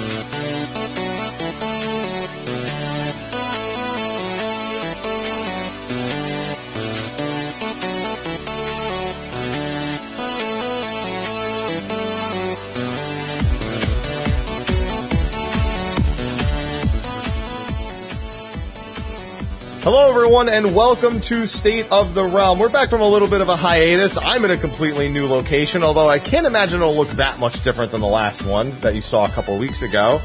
Hello, everyone, and welcome to State of the Realm. We're back from a little bit of a hiatus. I'm in a completely new location, although I can't imagine it'll look that much different than the last one that you saw a couple weeks ago.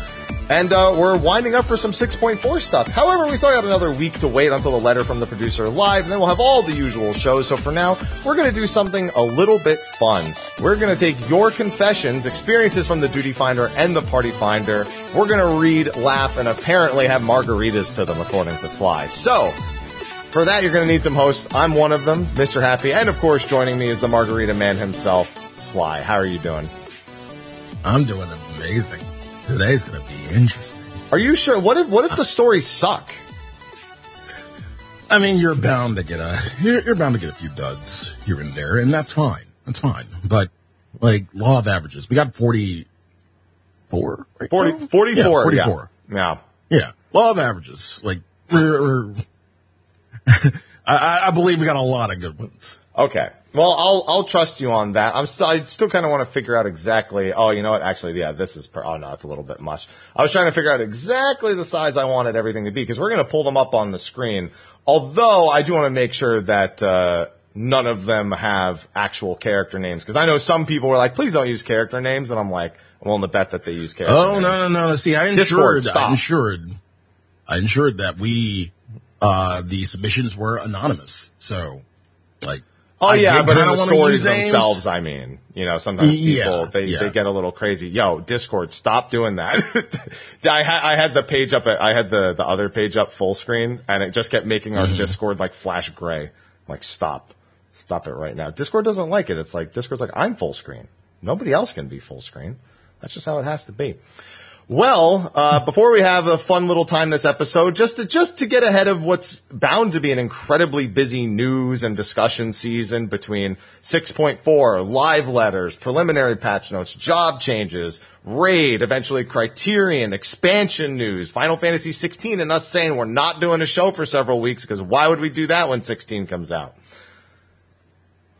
And uh, we're winding up for some 6.4 stuff. However, we still got another week to wait until the letter from the producer live, and then we'll have all the usual shows. So for now, we're going to do something a little bit fun. We're going to take your confessions, experiences from the Duty Finder and the Party Finder. We're going to read, laugh, and apparently have margaritas to them, according to Sly. So, for that, you're going to need some hosts. I'm one of them, Mr. Happy, and of course, joining me is the Margarita Man himself, Sly. How are you doing? I'm doing amazing. Today's going to be interesting. Are you sure? What if what if the stories suck? I mean, you're bound to get a you're, you're bound to get a few duds here and there, and that's fine. That's fine. But like law of averages, we got forty four, right? 40, 44. yeah, forty four. Yeah. Yeah. law of averages. Like we're, we're I, I believe we got a lot of good ones. Okay. Well, I'll I'll trust you on that. I'm still I still kind of want to figure out exactly. Oh, you know what? Actually, yeah, this is. Per, oh no, it's a little bit much. I was trying to figure out exactly the size I wanted everything to be because we're going to pull them up on the screen. Although I do want to make sure that uh, none of them have actual character names because I know some people were like, "Please don't use character names," and I'm like, I'm willing to bet that they use character. Oh names. no no no! See, I Discord, stop. I ensured, I ensured that we, uh, the submissions were anonymous. So, like, Oh I yeah, but in the stories themselves, I mean, you know, sometimes Yeah, people they, yeah. they get a little crazy. Yo, Discord, stop doing that. I had I had the page up, I had the the other page up full screen, and it just kept making Mm-hmm. our Discord like flash gray. I'm like, stop, stop it right now. Discord doesn't like it. It's like Discord's like I'm full screen. Nobody else can be full screen. That's just how it has to be. Well, uh, before we have a fun little time this episode, just to, just to get ahead of what's bound to be an incredibly busy news and discussion season between 6.4, live letters, preliminary patch notes, job changes, raid, eventually criterion, expansion news, Final Fantasy 16, and us saying we're not doing a show for several weeks because why would we do that when 16 comes out?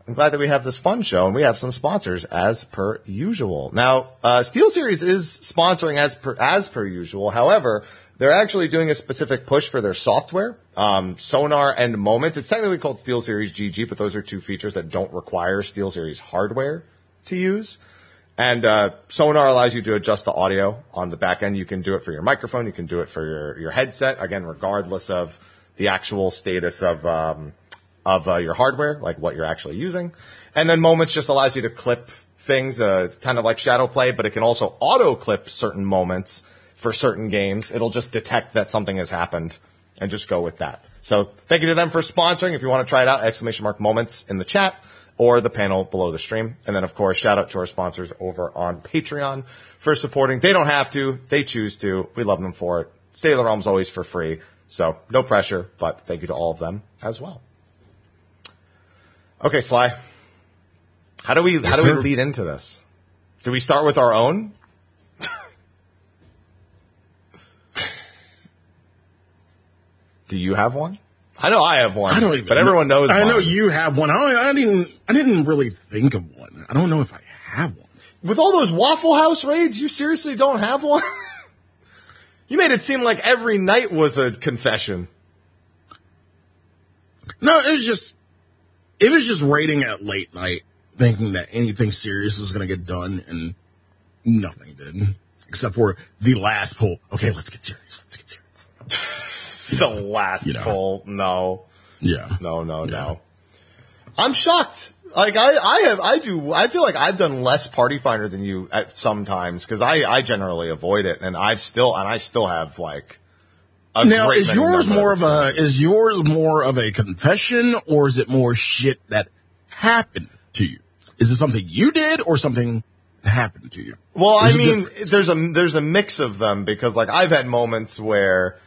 I'm glad that we have this fun show and we have some sponsors as per usual. Now, uh, SteelSeries is sponsoring as per, as per usual. However, they're actually doing a specific push for their software, um, Sonar and Moments. It's technically called SteelSeries GG, but those are two features that don't require SteelSeries hardware to use. And uh, Sonar allows you to adjust the audio on the back end. You can do it for your microphone. You can do it for your, your headset. Again, regardless of the actual status of um, of uh, your hardware, like what you're actually using. And then Moments just allows you to clip things, uh, kind of like ShadowPlay, but it can also auto clip certain moments for certain games. It'll just detect that something has happened and just go with that. So thank you to them for sponsoring. If you want to try it out, exclamation mark moments in the chat or the panel below the stream. And then of course, shout out to our sponsors over on Patreon for supporting. They don't have to, they choose to. We love them for it. State of the Realm's always for free. So no pressure, but thank you to all of them as well. Okay, Sly. How do we how do we lead into this? Do we start with our own? do you have one? I know I have one. I don't even. but everyone knows. I know you have one. I, I didn't. I didn't really think of one. I don't know if I have one. With all those Waffle House raids, you seriously don't have one? you made it seem like every night was a confession. No, it was just. It was just raiding at late night, thinking that anything serious was going to get done, and nothing did, except for the last poll. Okay, let's get serious. Let's get serious. the last You know. pull. No. Yeah. No, no, Yeah. no. I'm shocked. Like I, I have, I do. I feel like I've done less Party Finder than you at some times because I, I generally avoid it, and I've still, and I still have like. Now, is yours more of a is yours more of a confession, or is it more shit that happened to you? Is it something you did, or something that happened to you? Well, I There's a mean, difference. there's a there's a mix of them because like I've had moments where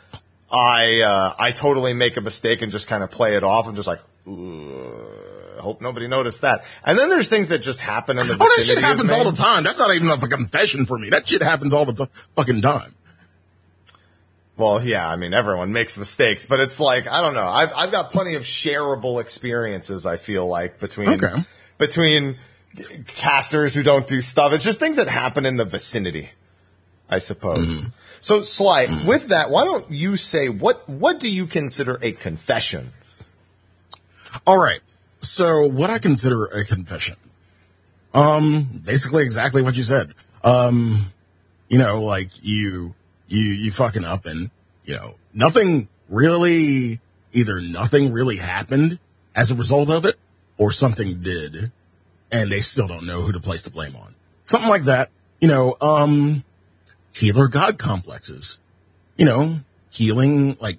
I uh, I totally make a mistake and just kind of play it off. I'm just like, I hope nobody noticed that. And then there's things that just happen in the vicinity. Oh, that shit happens all the time. That's not even a confession for me. That shit happens all the t- fucking time. Well, yeah, I mean, everyone makes mistakes, but it's like, I don't know. I've, I've got plenty of shareable experiences, I feel like, between, Okay. between casters who don't do stuff. It's just things that happen in the vicinity, I suppose. So, Sly, with that, why don't you say, what, what do you consider a confession? All right. So what I consider a confession, um, basically exactly what you said. Um, you know, like you, you, you fucking up and, you know, nothing really, either nothing really happened as a result of it or something did and they still don't know who to place the blame on. Something like that. You know, um, healer God complexes, you know, healing, like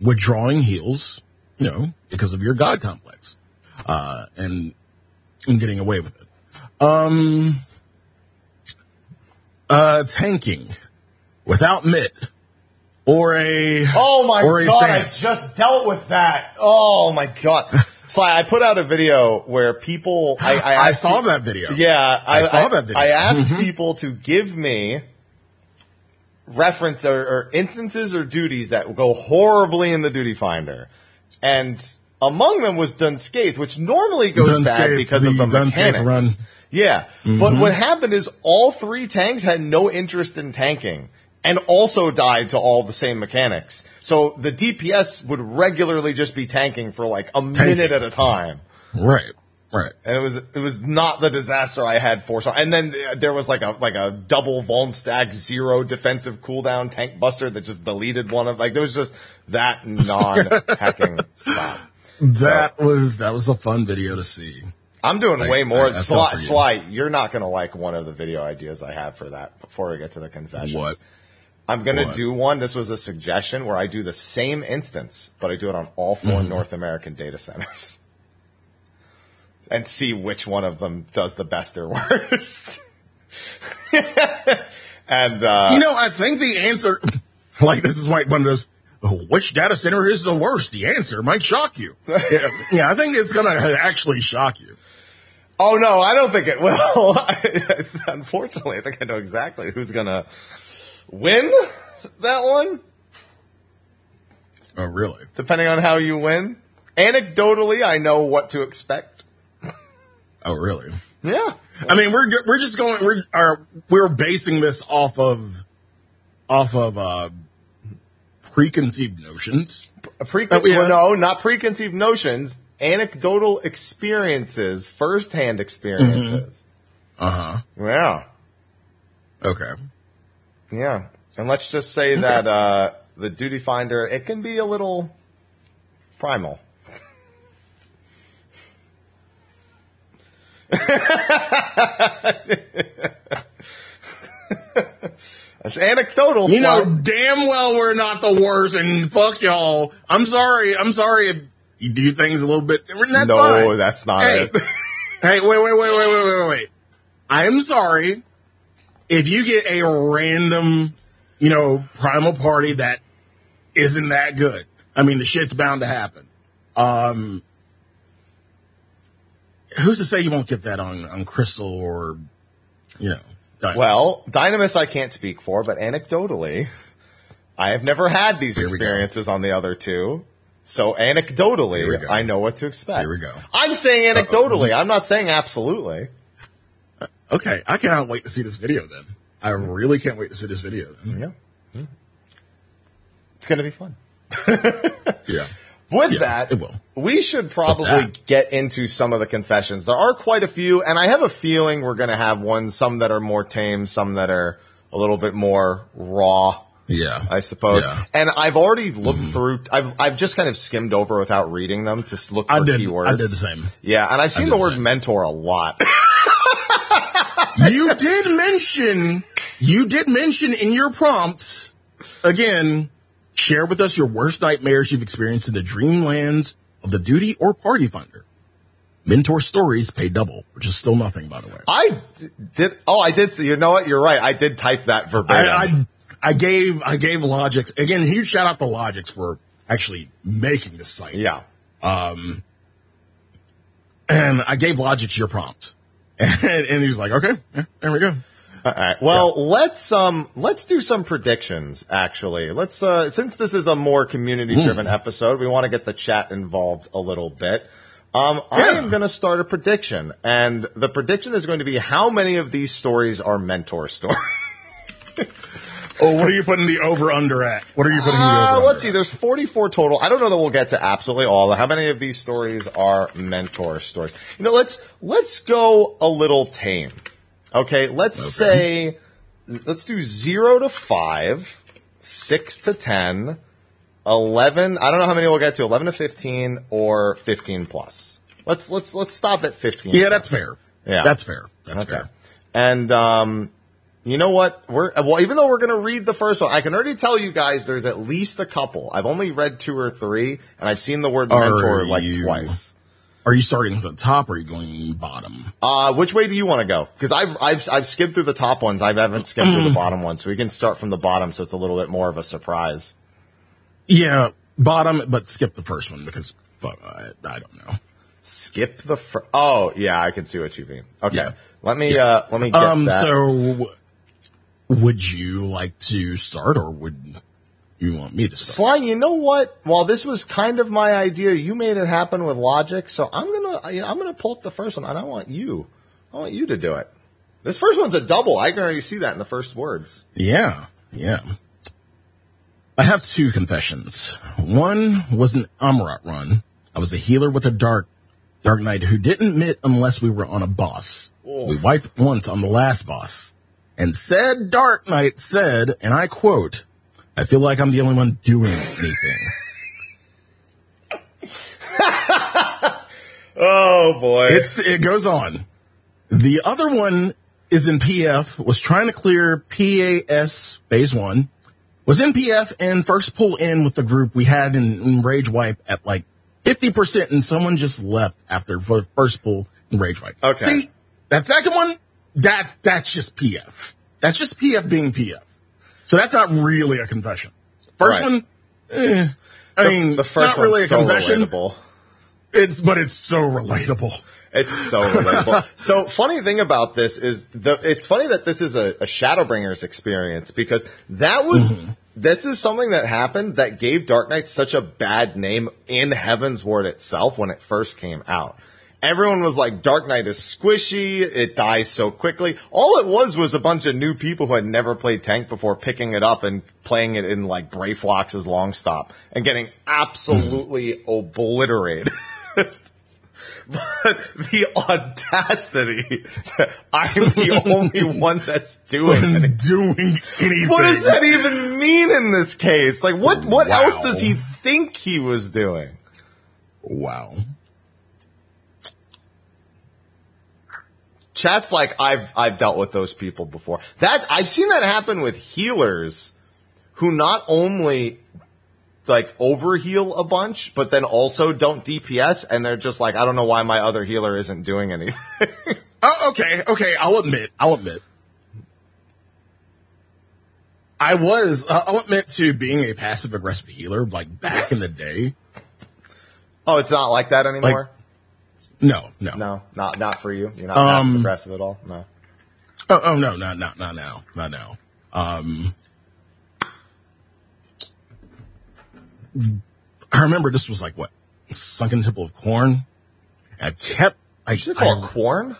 withdrawing heals, you know, because of your God complex, uh, and, and getting away with it. Um, uh, tanking without mitt or a, Oh my or god, I just dealt with that. Oh my god. Sly, I put out a video where people, I, I, I saw you- that video. Yeah, I saw that video. I asked Mhm. people to give me reference or, or instances or duties that go horribly in the duty finder, and among them was Dun Scaith, which normally goes bad Dun Scaith, because of the the Dun Scaith mechanics. run. Yeah, but what happened is all three tanks had no interest in tanking. And also died to all the same mechanics. So the DPS would regularly just be tanking for like a minute at a time Right. Right. and it was it was not the disaster I had foresaw. And then uh, there was like a like a double Vuln stack zero defensive cooldown tank buster that just deleted one of like there was just that non hacking stuff. That was, that was a fun video to see. I'm doing Like, way more. I- I Sly, you. Sly, you're not gonna like one of the video ideas I have for that. Before we get to the confessions, What? I'm gonna do one. This was a suggestion where I do the same instance, but I do it on all 4 Mm-hmm. North American data centers. And see which one of them does the best or worst. and uh You know, I think the answer, like this is like one of those, oh, which data center is the worst? The answer might shock you. yeah, yeah, I think it's going to actually shock you. oh no, I don't think it will. Unfortunately, I think I know exactly who's gonna win that one, Oh, really? depending on how you win. Anecdotally, I know what to expect. Oh, really? Yeah. I mean, we're we're just going we're are we're basing this off of off of uh preconceived notions. A pre- well, no, not preconceived notions, anecdotal experiences, firsthand experiences. Uh huh. Yeah. Okay. Yeah. And let's just say that uh, the duty finder, it can be a little primal. That's anecdotal. You know, damn well we're not the worst, and fuck y'all. I'm sorry. I'm sorry if you do things a little bit. That's no, fine. that's not Hey. it. Hey, wait, wait, wait, wait, wait, wait, wait. I'm sorry if you get a random, you know, primal party that isn't that good. I mean, the shit's bound to happen. Um, who's to say you won't get that on, on Crystal or, you know, Dynamis? Well, Dynamis I can't speak for, but anecdotally, I have never had these Here experiences on the other two. So anecdotally, Here we go. I know what to expect. Here we go. I'm saying anecdotally. I'm not saying absolutely. Okay. I cannot wait to see this video then. I really can't wait to see this video then. Yeah. Yeah. It's going to be fun. Yeah. With Yeah, that, we should probably get into some of the confessions. There are quite a few, and I have a feeling we're going to have ones, some that are more tame, some that are a little bit more raw. Yeah. I suppose. Yeah. And I've already looked mm-hmm. through. I've I've just kind of skimmed over without reading them to look for I did, keywords. I did the same. Yeah, and I've seen the the word same. mentor a lot. you did mention, you did mention in your prompts, again, share with us your worst nightmares you've experienced in the dreamlands of the duty or party finder. Mentor stories pay double, which is still nothing, by the way. I did. Oh, I did see. You know what? You're right. I did type that verbatim. I, I, I gave, I gave Logix, again, huge shout out to Logix for actually making this site. yeah. Um, and I gave Logic your prompt. And, and he was like, okay, yeah, there we go. All right. Well, let's um let's do some predictions. Actually, let's uh since this is a more community driven episode, we want to get the chat involved a little bit. Um, I am going to start a prediction, and the prediction is going to be how many of these stories are mentor stories. Oh, what are you putting the over under at? What are you putting the over? Uh, over? let's see. There's 44 total. I don't know that we'll get to absolutely all. How many of these stories are mentor stories? You know, let's let's go a little tame. Okay, let's say let's do zero to five, six to ten, eleven. I don't know how many we'll get to. Eleven to fifteen or fifteen plus. Let's let's let's stop at fifteen. Yeah, that's fair. Yeah. That's fair. That's Okay. fair. And um, you know what? We're well, even though we're going to read the first one, I can already tell you guys there's at least a couple. I've only read two or three, and I've seen the word Are mentor like you- twice. Are you starting from the top or are you going bottom? Uh, which way do you want to go? Because I've I've I've skimmed through the top ones. I haven't skimmed through the bottom ones, so we can start from the bottom, so it's a little bit more of a surprise. Yeah, bottom, but skip the first one because fuck, I, I don't know. Skip the fir- oh yeah, I can see what you mean. Okay, Yeah. let me uh let me get Um, that. so would you like to start or would you want me to start? Sly, you know what? While this was kind of my idea, you made it happen with logic. So I'm gonna, I'm gonna pull up the first one, and I want you, I want you to do it. This first one's a double. I can already see that in the first words. Yeah, yeah. I have two confessions. One was an Amaurot run. I was a healer with a dark, dark knight who didn't mit unless we were on a boss. Oh. We wiped once on the last boss. And said dark knight said, and I quote, I feel like I'm the only one doing anything. Oh boy! It's, it goes on. The other one is in PF, was trying to clear P8S phase one, was in PF and first pull in with the group we had in, in Rage Wipe at like 50% and someone just left after first pull in Rage Wipe. Okay. See, that second one, that's, that's just PF. That's just PF being PF. So that's not really a confession. First Right. one, eh, I mean, the first not really a so confession. relatable. It's, but it's so relatable. It's so relatable. so funny thing about this is the it's funny that this is a, a Shadowbringers experience because that was this is something that happened that gave Dark Knight such a bad name in Heavensward itself when it first came out. Everyone was like, Dark Knight is squishy, it dies so quickly. All it was was a bunch of new people who had never played tank before picking it up and playing it in like Brayflox's Longstop and getting absolutely obliterated. But the audacity I'm the only one that's doing it. doing anything. What does that even mean in this case? Like, what, what Wow. else does he think he was doing? Wow. Chat's like, I've, I've dealt with those people before. That's, I've seen that happen with healers who not only like overheal a bunch, but then also don't DPS and they're just like, I don't know why my other healer isn't doing anything. Oh, okay, okay. I'll admit. I'll admit. I was. Uh, I'll admit to being a passive aggressive healer, like back in the day. oh, it's not like that anymore? No, no, No, not not for you. You're not Um, passive aggressive at all. No. Oh, oh no, not not not now, not now. Um, I remember this was like what sunken temple of Qarn. I kept. I should call I- it corn.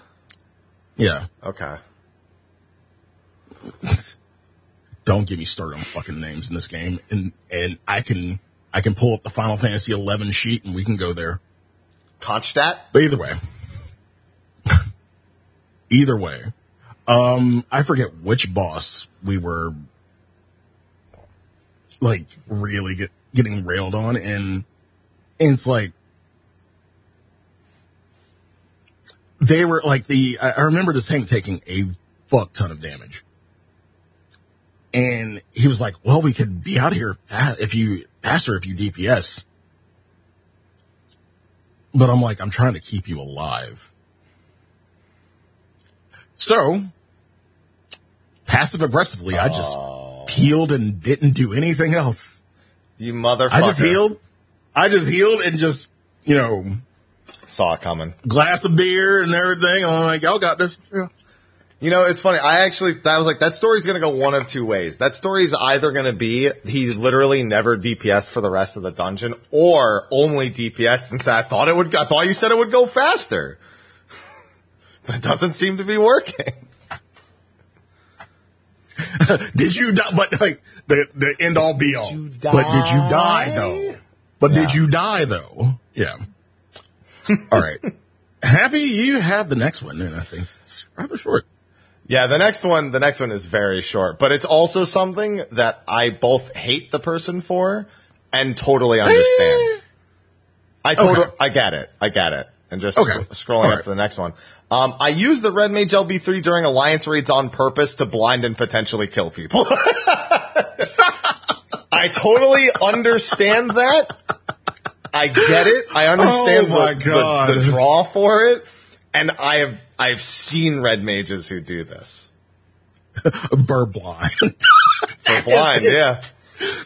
Yeah. Okay. don't get me started on fucking names in this game. And and I can I can pull up the Final Fantasy eleven sheet and we can go there. Conchstat. But either way. either way. Um I forget which boss we were like really get, getting railed on and, and it's like they were like the I remember this tank taking a fuck ton of damage. And he was like, well, we could be out of here if you faster if you DPS. But I'm like, I'm trying to keep you alive. So passive aggressively, I just Oh, healed and didn't do anything else. you motherfucker. I just healed. I just healed and just, you know, Saw it coming. glass of beer and everything. I'm like, y'all got this. Yeah. You know, it's funny. I actually, that was like, that story's gonna go one of two ways. That story's either gonna be he literally never DPS for the rest of the dungeon, or only DPS and said, I thought it would, I thought you said it would go faster. But it doesn't seem to be working. Did you die? But like the the end all be all. you But did you die die? though? But did you die though? Yeah. all right. Happy you have the next one, and I think it's rather short. Yeah, the next one, the next one is very short, but it's also something that I both hate the person for and totally understand. I totally, Okay. I get it. I get it. And just Okay. sc- scrolling up to the next one. Um, I use the Red Mage LB3 during alliance raids on purpose to blind and potentially kill people. I totally understand that. I get it. I understand Oh the. The, the draw for it. And I have, I've seen red mages who do this. Verblind. For blind, yeah.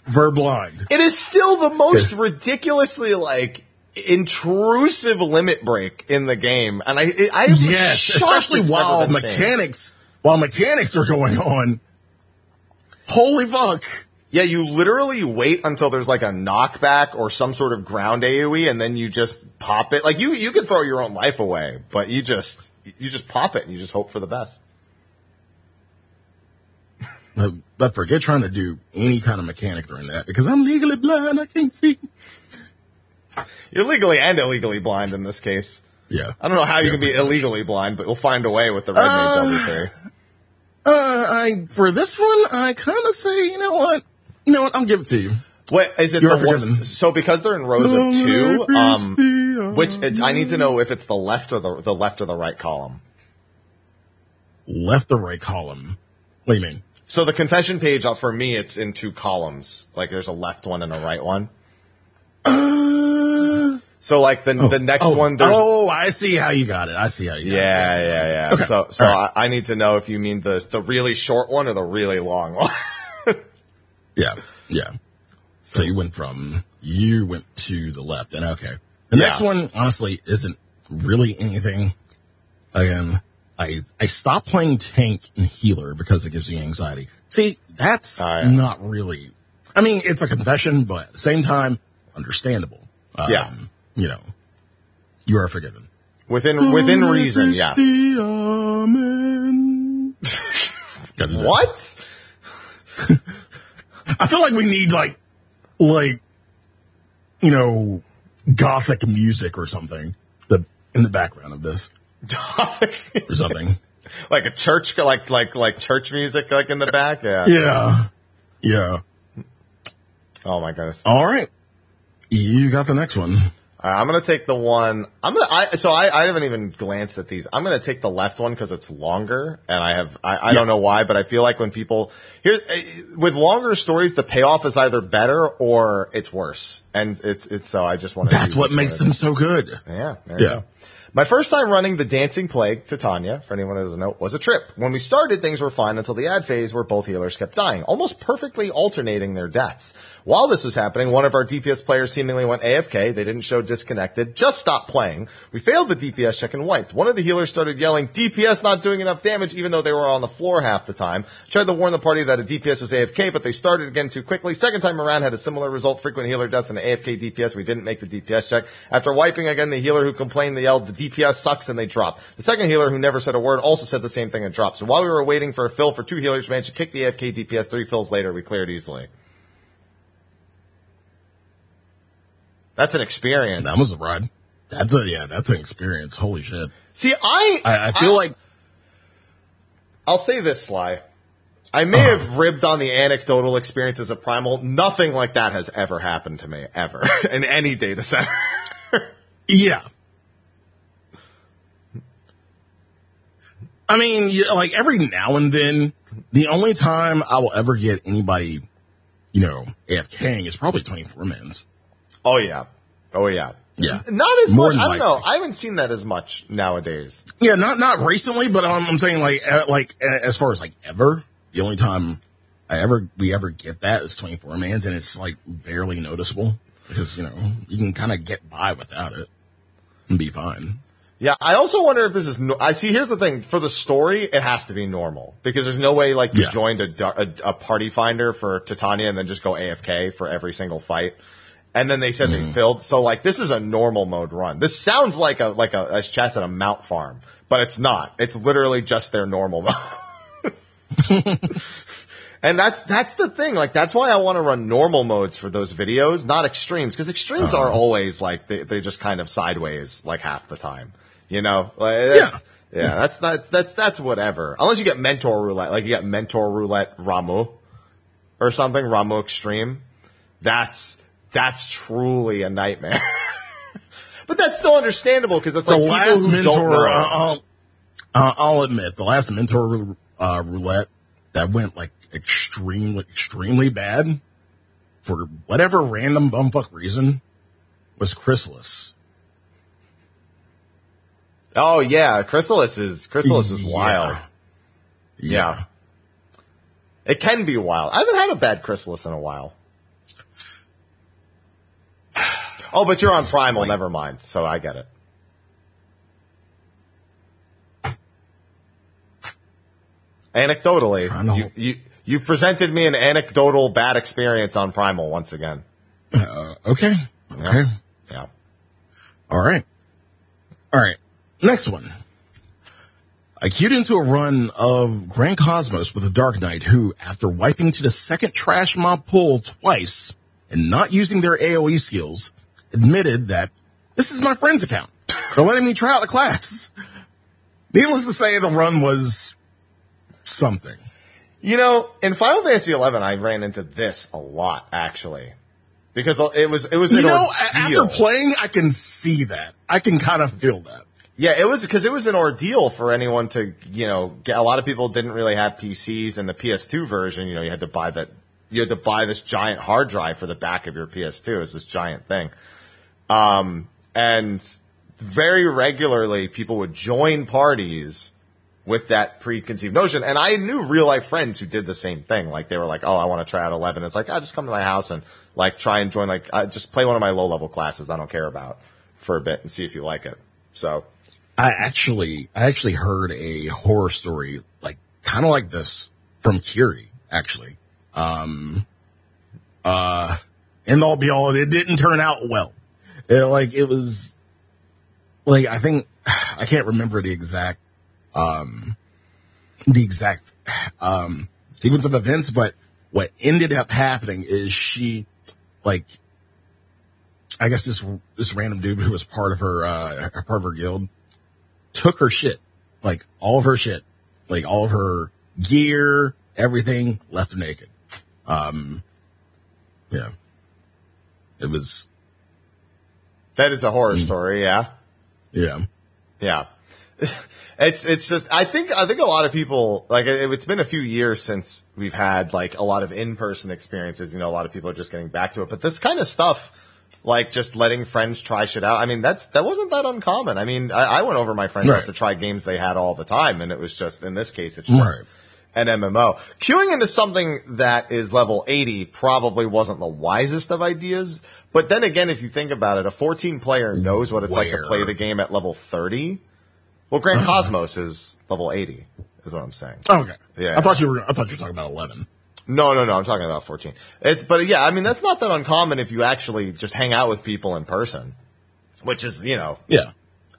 Verblind. It is still the most ridiculously like intrusive limit break in the game, and I, I Yes, especially while mechanics while mechanics are going on. Holy fuck. Yeah, you literally wait until there's like a knockback or some sort of ground AoE, and then you just pop it. Like you, you can throw your own life away, but you just, you just pop it and you just hope for the best. But forget trying to do any kind of mechanic during that because I'm legally blind. I can't see. You're legally and illegally blind in this case. Yeah. I don't know how you Yeah, can be illegally blind, but we'll find a way with the red Uh, mage LB3. Uh, I for this one, I kind of say, you know what, you know what, I'll give it to you. Wait, is it You're the one, so because they're in rows of two? Um, which I need to know if it's the left or the the left or the right column. Left or right column? What do you mean? So the confession page uh, for me, it's in two columns. Like there's a left one and a right one. Uh, So like the the next oh, one, there's oh, I see how you got it. I see how you got yeah, it. yeah, yeah. Okay. So so right. I, I need to know if you mean the the really short one or the really long one. Yeah, yeah. So you went from you went to the left, and okay. The next one, honestly, isn't really anything. Again, I I stopped playing tank and healer because it gives me anxiety. See, that's yeah. not really. I mean, it's a confession, but at the same time, understandable. Um, Yeah. you know, you are forgiven. within within reason, yes. Gotta do that. What? I feel like we need like, like, you know, gothic music or something the in the background of this or something. like a church, like like like church music, like in the back. Yeah. yeah, yeah. Oh my goodness. All right, you got the next one. All right, I'm gonna take the one. I'm gonna. I, so I, I haven't even glanced at these. I'm gonna take the left one because it's longer, and I have. I, I don't know why, but I feel like when people here eh, with longer stories, the payoff is either better or it's worse, and it's it's. So I just want to. That's what makes them so good. Yeah. There you Yeah. My first time running the Dancing Plague, Titania, for anyone who doesn't know, was a trip. When we started, things were fine until the ad phase where both healers kept dying, almost perfectly alternating their deaths. While this was happening, one of our DPS players seemingly went AFK. They didn't show disconnected, just stopped playing. We failed the DPS check and wiped. One of the healers started yelling, DPS not doing enough damage, even though they were on the floor half the time. Tried to warn the party that a DPS was AFK, but they started again too quickly. Second time around had a similar result, frequent healer deaths and an AFK DPS. We didn't make the DPS check. After wiping again, the healer who complained, they yelled, the DPS sucks, and they drop. The second healer who never said a word also said the same thing and dropped. So while we were waiting for a fill for two healers, we managed to kick the AFK DPS. Three fills later, we cleared easily. That's an experience. That was a ride. That's a yeah. That's an experience. Holy shit. See, I, I, I feel like I'll say this, Sly. I may uh-huh. have ribbed on the anecdotal experiences of Primal. Nothing like that has ever happened to me, ever, in any data center. Yeah. I mean, like every now and then, the only time I will ever get anybody, you know, AFKing is probably 24 mins. oh yeah. Oh yeah. Yeah. Not as More much. I don't know. I haven't seen that as much nowadays. Yeah, not, not recently, but um, I'm saying like, uh, like, uh, as far as like ever, the only time I ever, we ever get that is 24 mans and it's like barely noticeable because, you know, you can kind of get by without it. and be fine. Yeah, I also wonder if this is. No- I see. Here's the thing: for the story, it has to be normal because there's no way like you Yeah. joined a, a a party finder for Titania and then just go AFK for every single fight. And then they said Mm-hmm. they filled. So like this is a normal mode run. This sounds like a like a as Chad said a mount farm, but it's not. It's literally just their normal mode. And that's that's the thing. Like that's why I want to run normal modes for those videos, not extremes, because extremes Uh-huh. are always like they they just kind of sideways like half the time. You know, like, that's, yeah. that's that's that's that's whatever. Unless you get mentor roulette, like you get mentor roulette Ramuh or something, Ramuh Extreme. That's that's truly a nightmare. but that's still understandable because it's The like people last who don't mentor, know. uh, I'll, uh, I'll admit, the last mentor uh, roulette that went like extremely, extremely bad for whatever random bumfuck reason was Chrysalis. Oh yeah, Chrysalis is Chrysalis is Yeah. wild. Yeah. It can be wild. I haven't had a bad chrysalis in a while. Oh, but you're on primal. like- Never mind. So I get it. Anecdotally, know. you, you you presented me an anecdotal bad experience on primal once again. Uh, okay. Okay. Yeah. All right. All right. Next one. I queued into a run of Grand Cosmos with a Dark Knight who, after wiping to the second trash mob pool twice and not using their AoE skills, admitted that this is my friend's account. They're letting me try out the class. Needless to say, the run was something. You know, in Final Fantasy XI, I ran into this a lot actually, because it was it was You know, ordeal. after playing, I can see that. I can kind of feel that. Yeah, it was because it was an ordeal for anyone to, you know, get. A lot of people didn't really have PCs, and the PS2 version, you know, you had to buy that. You had to buy this giant hard drive for the back of your PS2. It's this giant thing, um, and very regularly people would join parties with that preconceived notion. And I knew real life friends who did the same thing. Like they were like, "Oh, I want to try out 11." It's like, "I just come to my house and like try and join. Like, I just play one of my low level classes I don't care about for a bit and see if you like it." So. I actually, I actually heard a horror story, like, kind of like this from Curie, actually. Um, uh, and all be all, it didn't turn out well. It, like, it was, like, I think, I can't remember the exact, um, the exact, um, sequence of events, but what ended up happening is she, like, I guess this, this random dude who was part of her, uh, part of her guild, took her shit, like all of her shit, like all of her gear, everything, left her naked. Um, yeah, it was, That is a horror story, yeah. yeah, Yeah. It's, it's just, I think, I think a lot of people, like, it, it's been a few years since we've had, like, a lot of in-person experiences. You know, a lot of people are just getting back to it. But this kind of stuff, like, just letting friends try shit out, I mean, that's, that wasn't that uncommon. I mean, I, I went over my friends' house to try games they had all the time, and it was just, in this case, it's just, Right. an MMO. Queuing into something that is level 80 probably wasn't the wisest of ideas. But then again, if you think about it, a 14 player knows what it's like to play the game at level 30. Well, Grand uh-huh. Cosmos is level 80, is what I'm saying. okay. Yeah. I thought you were, I thought you were talking about 11. No, no, no, I'm talking about 14. It's, but yeah, I mean, that's not that uncommon if you actually just hang out with people in person. Which is, you know, Yeah.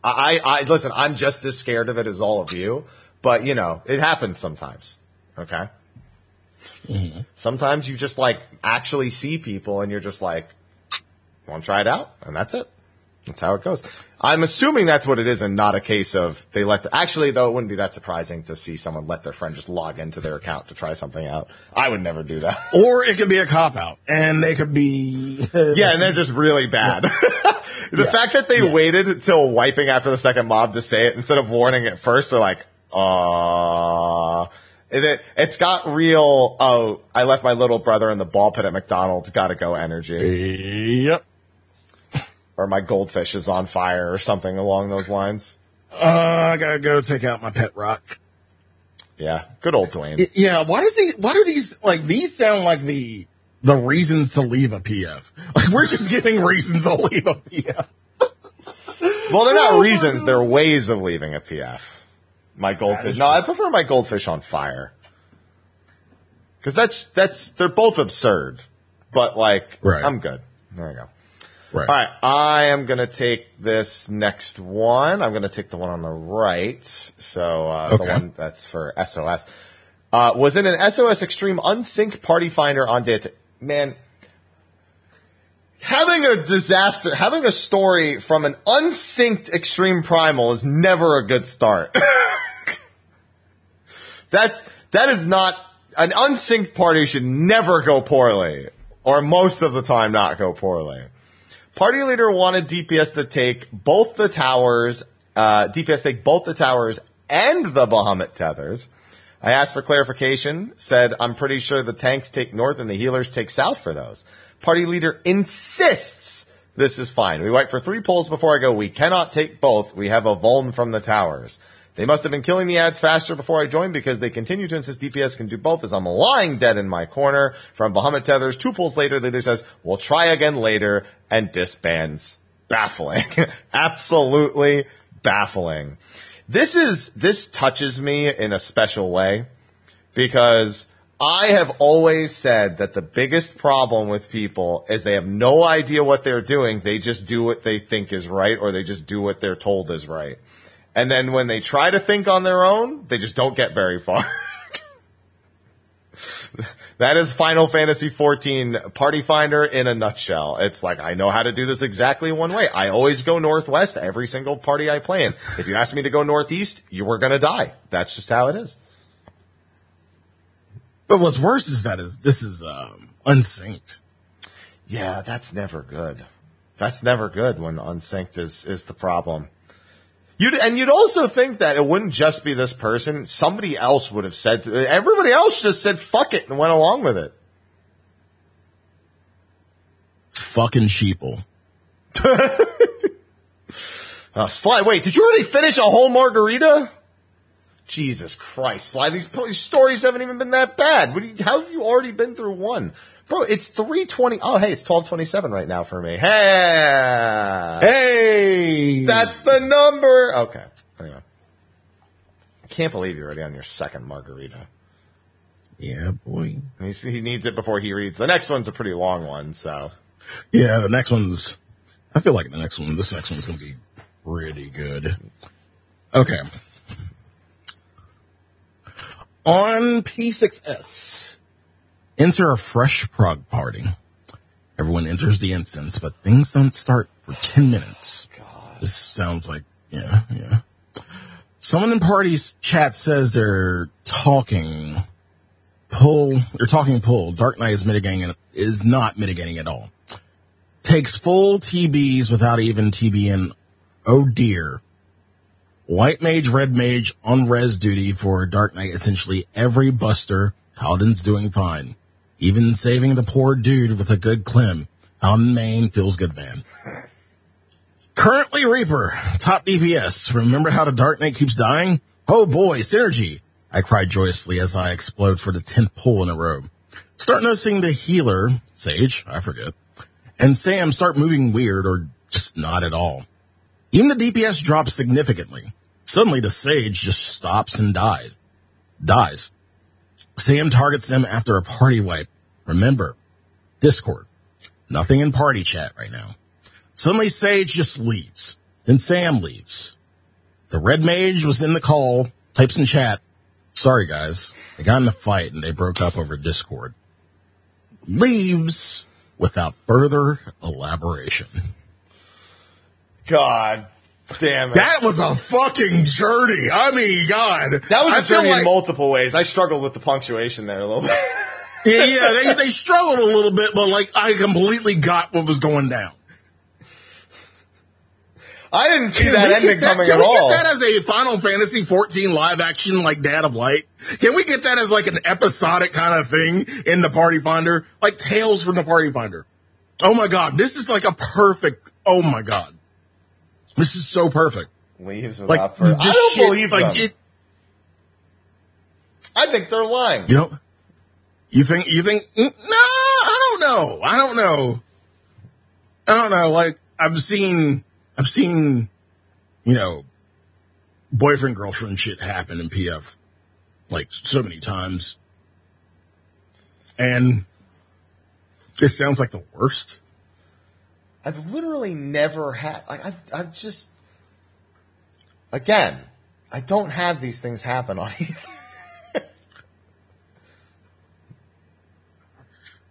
I, I, listen, I'm just as scared of it as all of you, but you know, it happens sometimes. Okay. Mm-hmm. Sometimes you just like actually see people and you're just like, want to try it out? And that's it. That's how it goes. I'm assuming that's what it is and not a case of they let, the, actually though, it wouldn't be that surprising to see someone let their friend just log into their account to try something out. I would never do that. Or it could be a cop out and they could be, Yeah, and they're just really bad. the Yeah. fact that they waited until wiping after the second mob to say it instead of warning it first, they're like, uh, it, it's got real, oh, I left my little brother in the ball pit at McDonald's, gotta go energy. yep. Or my goldfish is on fire or something along those lines. Uh, I gotta go take out my pet rock. Yeah, good old Dwayne. Yeah, why does he, why do these, like, these sound like the, the reasons to leave a PF? Like, we're just giving reasons to leave a PF. Well, they're not reasons; they're ways of leaving a PF. My goldfish. No, I prefer my goldfish on fire because that's that's they're both absurd, but like Right. I'm good. There you go. Right. All right, I am gonna take this next one. I'm gonna take the one on the right. So uh, the Okay. one that's for SOS uh, was in an SOS Extreme Unsync Party Finder on day. Man, having a disaster, having a story from an unsynced Extreme Primal is never a good start. That's that is not an unsynced party should never go poorly, or most of the time not go poorly. Party leader wanted DPS to take both the towers, uh, DPS take both the towers and the Bahamut tethers. I asked for clarification, said I'm pretty sure the tanks take north and the healers take south for those. Party leader insists this is fine. We wait for three pulls before I go. We cannot take both. We have a vuln from the towers. They must have been killing the ads faster before I joined because they continue to insist DPS can do both as I'm lying dead in my corner from Bahamut Tethers. Two pulls later, the leader says, we'll try again later and disbands. Baffling. Absolutely baffling. This is, this touches me in a special way because I have always said that the biggest problem with people is they have no idea what they're doing. They just do what they think is right or they just do what they're told is right. And then when they try to think on their own, they just don't get very far. that is Final Fantasy XIV Party Finder in a nutshell. It's like, I know how to do this exactly one way. I always go northwest every single party I play in. If you ask me to go northeast, you were gonna die. That's just how it is. But what's worse is that is this is um, unsynced. Yeah, that's never good. That's never good when unsynced is, is the problem. You'd, and you'd also think that it wouldn't just be this person. Somebody else would have said, everybody else just said fuck it and went along with it. Fucking sheeple. Uh, Sly, wait, did you already finish a whole margarita? Jesus Christ, Sly, these, these stories haven't even been that bad. What you, how have you already been through one? Bro, it's 320. Oh, hey, it's 1227 right now for me. Hey! Hey, That's the number. Okay. Anyway. I can't believe you're already on your second margarita. yeah, boy. He's, he needs it before he reads. The next one's a pretty long one, so. Yeah, the next one's. I feel like the next one. This next one's gonna be pretty good. Okay. On P6S, enter a fresh prog party. Everyone enters the instance, but things don't start for 10 minutes. This sounds like, yeah, yeah. Someone in party's chat says they're talking pull, they're talking pull. Dark Knight is mitigating, and is not mitigating at all. Takes full TBs without even TBN. Oh dear. White mage, red mage on res duty for Dark Knight. Essentially every buster. Paladin's doing fine. Even saving the poor dude with a good clim. Paladin main feels good, man. Currently Reaper, top DPS. Remember how the Dark Knight keeps dying? Oh boy, synergy. I cried joyously as I explode for the 10th pull in a row. Start noticing the healer, Sage, I forget, and Sam start moving weird or just not at all. Even the DPS drops significantly. Suddenly the Sage just stops and dies. Dies. Sam targets them after a party wipe. Remember, Discord. Nothing in party chat right now. Suddenly Sage just leaves. Then Sam leaves. The red mage was in the call, types in chat. Sorry guys, they got in a fight and they broke up over Discord. Leaves without further elaboration. God damn it. That was a fucking journey. I mean, God. That was a journey in multiple ways. I struggled with the punctuation there a little bit. Yeah, yeah, they, they struggled a little bit, but like I completely got what was going down. I didn't see Can that ending that- coming can at we all. get that as a Final Fantasy 14 live action like Dad of Light? Can we get that as like an episodic kind of thing in the Party Finder? Like Tales from the Party Finder. Oh my god, this is like a perfect, oh my god. This is so perfect. Leaves Like, further. I don't shit, believe like them. it, I think they're lying. you know, you think, you think, no, I don't know. I don't know. I don't know. Like I've seen, I've seen you know, boyfriend girlfriend shit happen in PF like so many times. And it sounds like the worst. I've literally never had like I've I've just again, I don't have these things happen on either.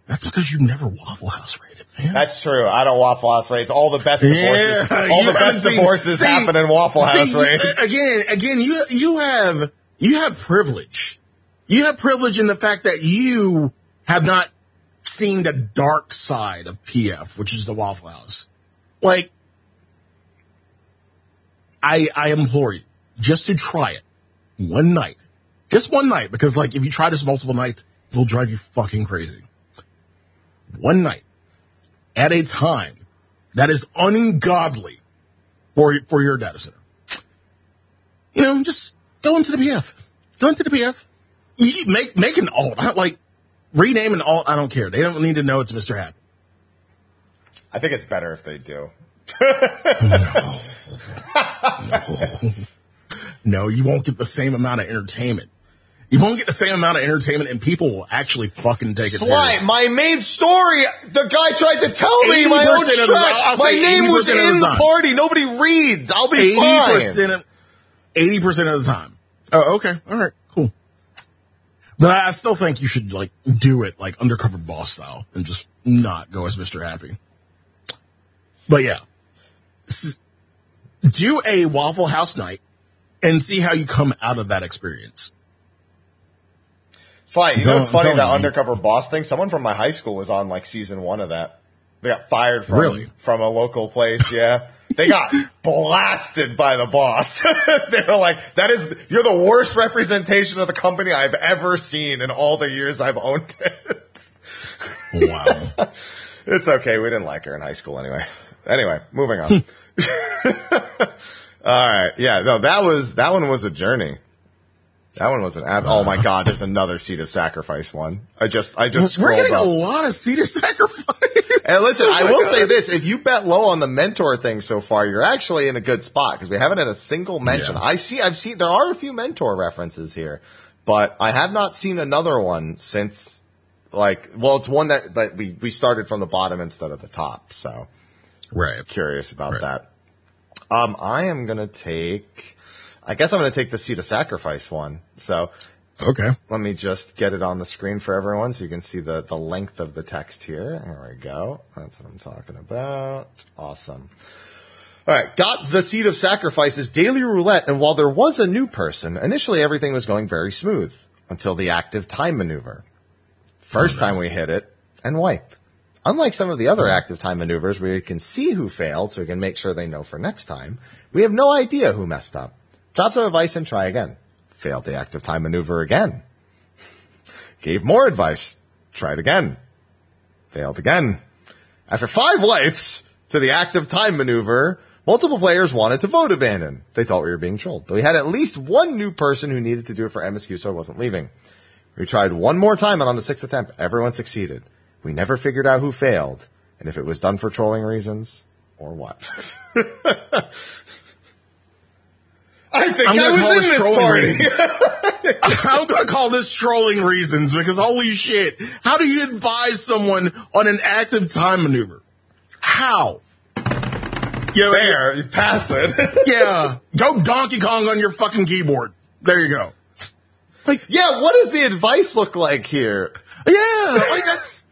That's because you never Waffle House rated, man. That's true. I don't Waffle House rates. All the best divorces, Yeah, all the best seen- divorces see- happen in Waffle House See, rates. Uh, again, again, you you have you have privilege. You have privilege in the fact that you have not seen the dark side of PF, which is the Waffle House. Like, I I implore you just to try it one night, just one night, because like if you try this multiple nights, it'll drive you fucking crazy. One night at a time that is ungodly for for your data center. You know, just go into the PF. Go into the PF. Make make an alt. Like rename an alt. I don't care. They don't need to know it's Mr. Happy. I think it's better if they do. No, no. no, you won't get the same amount of entertainment. You won't get the same amount of entertainment, and people will actually fucking take it. Sly, serious. my main story. The guy tried to tell me my own of the- track. My name was 80% the in the party. Nobody reads. I'll be Eighty fine. percent of eighty percent of the time. Oh, okay, all right, But I still think you should like do it like undercover boss style and just not go as Mr. Happy. But yeah, do a Waffle House night and see how you come out of that experience. Sly, you know what's funny? That undercover boss thing. Someone from my high school was on like season one of that. They got fired from Really? from a local place. Yeah, they got blasted by the boss. they were like, "That is you're the worst representation of the company I've ever seen in all the years I've owned it." Wow. It's okay. We didn't like her in high school anyway. Anyway, moving on. Hmm. All right. Yeah. No, that was that one was a journey. That one was an ab- oh my god. There's another Seat of Sacrifice one. I just I just We're getting a lot of Seat of Sacrifice. And listen, Oh I will God. say this: if you bet low on the mentor thing so far, you're actually in a good spot because we haven't had a single mention. Yeah. I see, I've seen there are a few mentor references here, but I have not seen another one since. Like, well, it's one that that we we started from the bottom instead of the top. So Right. curious about Right. that. Um, I am gonna take. I guess I'm gonna take the Seat of Sacrifice one. So Okay. let me just get it on the screen for everyone so you can see the, the length of the text here. There we go. That's what I'm talking about. Awesome. All right. Got the Seat of Sacrifices daily roulette. And while there was a new person, initially everything was going very smooth until the active time maneuver. First hmm. time we hit it and wipe. Unlike some of the other hmm. active time maneuvers where you can see who failed so we can make sure they know for next time, we have no idea who messed up. Drop some advice and try again. Failed the active time maneuver again. Gave more advice. Tried again. Failed again. After five wipes to the active time maneuver, multiple players wanted to vote abandon. They thought we were being trolled. But we had at least one new person who needed to do it for MSQ so I wasn't leaving. We tried one more time and on the sixth attempt, everyone succeeded. We never figured out who failed and if it was done for trolling reasons or what. I think I'm I was in this party. I'm gonna call this trolling reasons because holy shit, how do you advise someone on an active time maneuver? How? Yeah, there, you pass it. yeah. Go Donkey Kong on your fucking keyboard. There you go. Like, yeah, what does the advice look like here? Yeah, like that's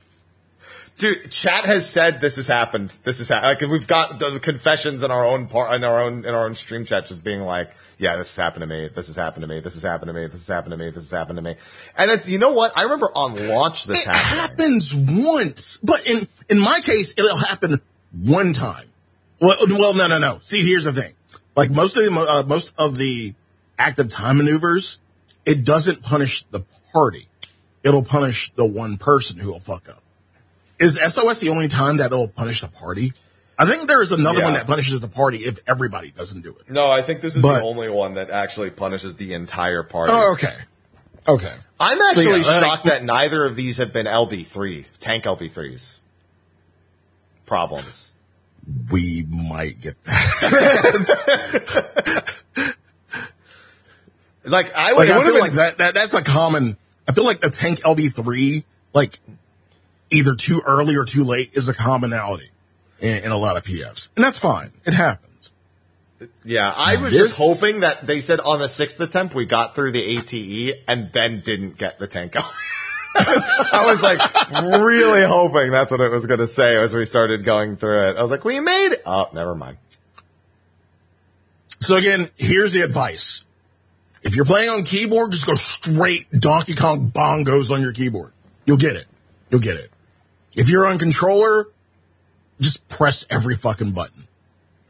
Dude, chat has said this has happened. This has happened. Like we've got the confessions in our own part, in our own, in our own stream chat, just being like, "Yeah, this has happened to me. This has happened to me. This has happened to me. This has happened to me. This has happened to me." And it's, you know what? I remember on launch this it happening. happens once, but in in my case, it'll happen one time. Well, well, no, no, no. See, here's the thing. Like most of the uh, most of the active time maneuvers, it doesn't punish the party. It'll punish the one person who will fuck up. Is SOS the only time that it'll punish the party? I think there is another Yeah. one that punishes the party if everybody doesn't do it. No, I think this is But- the only one that actually punishes the entire party. Oh, okay. Okay. I'm actually So, yeah, like- shocked that neither of these have been LB3, tank LB3s. Problems. we might get that. Like I would, it I feel have like that, that, that's a common, I feel like the tank LB3, like either too early or too late is a commonality in, in a lot of PFs. And that's fine. It happens. yeah. I was This- just hoping that they said on the sixth attempt we got through the ATE and then didn't get the tank going. I was like really hoping that's what it was going to say as we started going through it. I was like, we made it. Oh, never mind. So again, here's the advice. If you're playing on keyboard, just go straight Donkey Kong bongos on your keyboard. You'll get it. You'll get it. If you're on controller, just press every fucking button.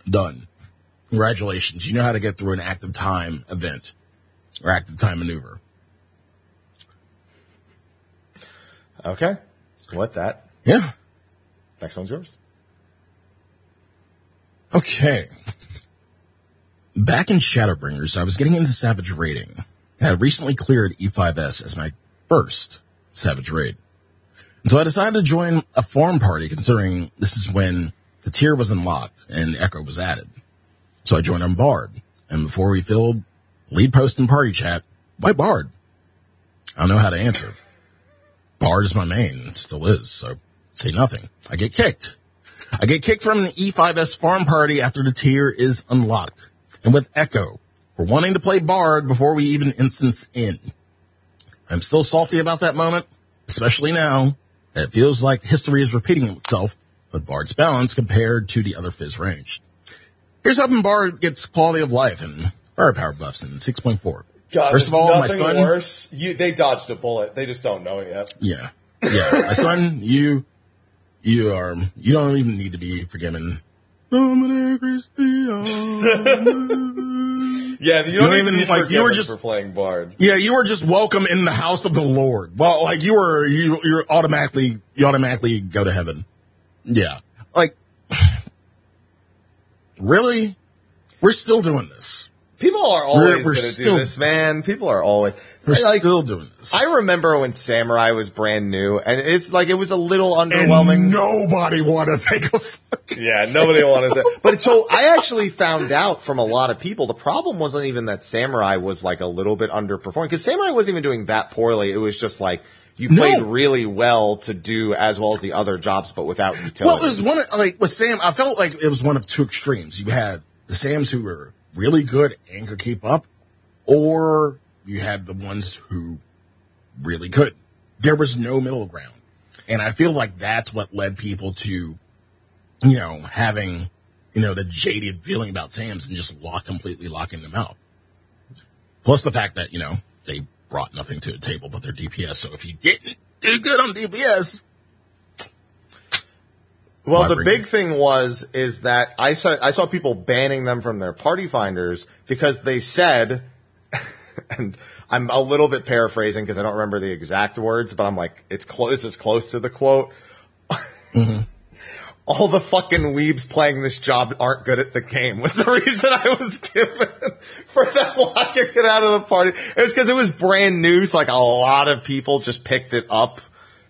Done. Congratulations. You know how to get through an active time event or active time maneuver. Okay. What that? Yeah. Next one's yours. Okay. Back in Shadowbringers, I was getting into Savage raiding and had recently cleared E5S as my first Savage raid. And so I decided to join a farm party considering this is when the tier was unlocked and Echo was added. So I joined on Bard. And before we filled lead post and party chat, why Bard? I don't know how to answer. Bard is my main, it still is, so say nothing. I get kicked. I get kicked from the E5S farm party after the tier is unlocked. And with Echo, for wanting to play Bard before we even instance in. I'm still salty about that moment, especially now it feels like history is repeating itself with Bard's balance compared to the other phys range. Here's hoping Bard gets quality of life and firepower buffs in 6.4. God, First of all, my son, worse. You, they dodged a bullet. They just don't know it yet. yeah, yeah, my son, you, you are, you don't even need to be forgiven. Dominic Cristiano. Yeah, you don't don't, even, even like, you were for just- playing Bard. Yeah, you were just welcome in the house of the Lord. Well, like you were, you, you're automatically, you automatically go to heaven. Yeah. Like, really? We're still doing this. People are always going to do this, man. People are always. We're like, still doing this. I remember when Samurai was brand new, and it's like it was a little and underwhelming. nobody wanted to take a fucking, Yeah, nobody wanted that. But so I actually found out from a lot of people the problem wasn't even that Samurai was like a little bit underperforming because Samurai wasn't even doing that poorly. It was just like you No. played really well to do as well as the other jobs, but without utility. well, it was one of, like with Sam, I felt like it was one of two extremes. You had the Sams who were really good and could keep up, or you had the ones who really could. There was no middle ground. And I feel like that's what led people to, you know, having, you know, the jaded feeling about Sam's and just lock, completely locking them out. Plus the fact that, you know, they brought nothing to the table but their DPS. So if you didn't do good on DPS, Well, the big it? thing was is that I saw I saw people banning them from their party finders because they said, and I'm a little bit paraphrasing because I don't remember the exact words, but I'm like, it's close. This is close to the quote. Mm-hmm. All the fucking weebs playing this job aren't good at the game was the reason I was given for them locking it out of the party. It was because it was brand new, so like a lot of people just picked it up.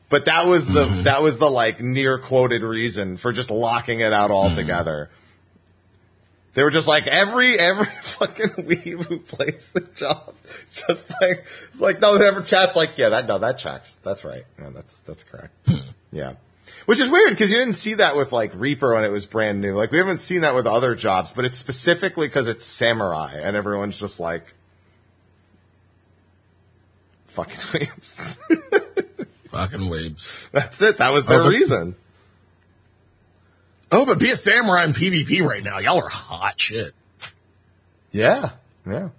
But that was the mm-hmm. that was the like near quoted reason for just locking it out mm-hmm. altogether. They were just like every every fucking weeb who plays the job just playing. It's like no, never chats like yeah that no that checks that's right no that's that's correct hmm. yeah. Which is weird because you didn't see that with like Reaper when it was brand new. Like we haven't seen that with other jobs, but it's specifically because it's samurai and everyone's just like fucking weebs. fucking waves. That's it. That was their Oh, but- reason. Oh, but be a samurai in PvP right now. Y'all are hot shit. Yeah, yeah.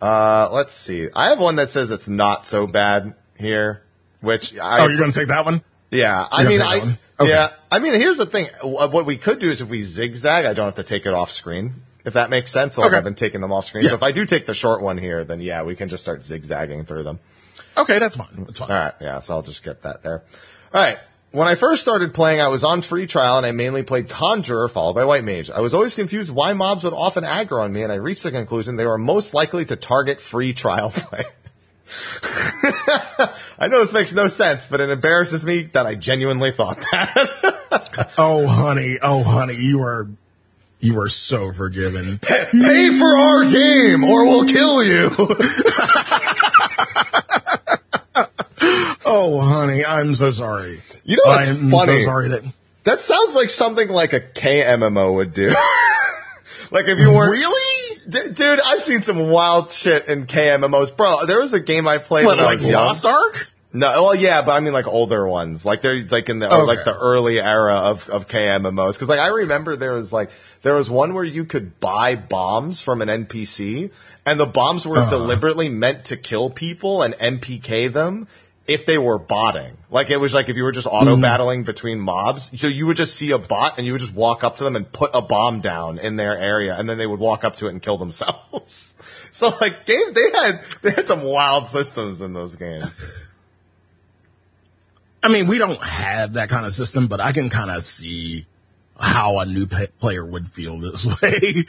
Uh, let's see. I have one that says it's not so bad here, which I, Oh, you're gonna take that one? yeah, I mean, I? Okay. yeah, I mean, here's the thing. Uh, What we could do is if we zigzag, I don't have to take it off screen. If that makes sense. So Okay. I've been taking them off screen. Yeah. So if I do take the short one here, then yeah, we can just start zigzagging through them. Okay, that's fine. That's fine. All right, yeah, so I'll just get that there. All right. When I first started playing, I was on free trial and I mainly played Conjurer followed by White Mage. I was always confused why mobs would often aggro on me and I reached the conclusion they were most likely to target free trial players. I know this makes no sense, but it embarrasses me that I genuinely thought that. Oh, honey. Oh, honey. You are, you are so forgiven. Pay for our game or we'll kill you. Oh, honey. I'm so sorry. You know what's I'm funny? so sorry that. That sounds like something like a KMMO would do. like if you were Really? D- dude, I've seen some wild shit in KMMOs, bro. There was a game I played What, when I like was young. Lost Ark? No, well, yeah, but I mean like older ones, like they're like in the Okay. like the early era of of KMMOs. Because like I remember there was like there was one where you could buy bombs from an NPC, and the bombs were uh-huh. deliberately meant to kill people and MPK them if they were botting. Like it was like if you were just auto mm-hmm. battling between mobs, so you would just see a bot and you would just walk up to them and put a bomb down in their area, and then they would walk up to it and kill themselves. so like game, they had they had some wild systems in those games. I mean, we don't have that kind of system, but I can kind of see how a new player would feel this way.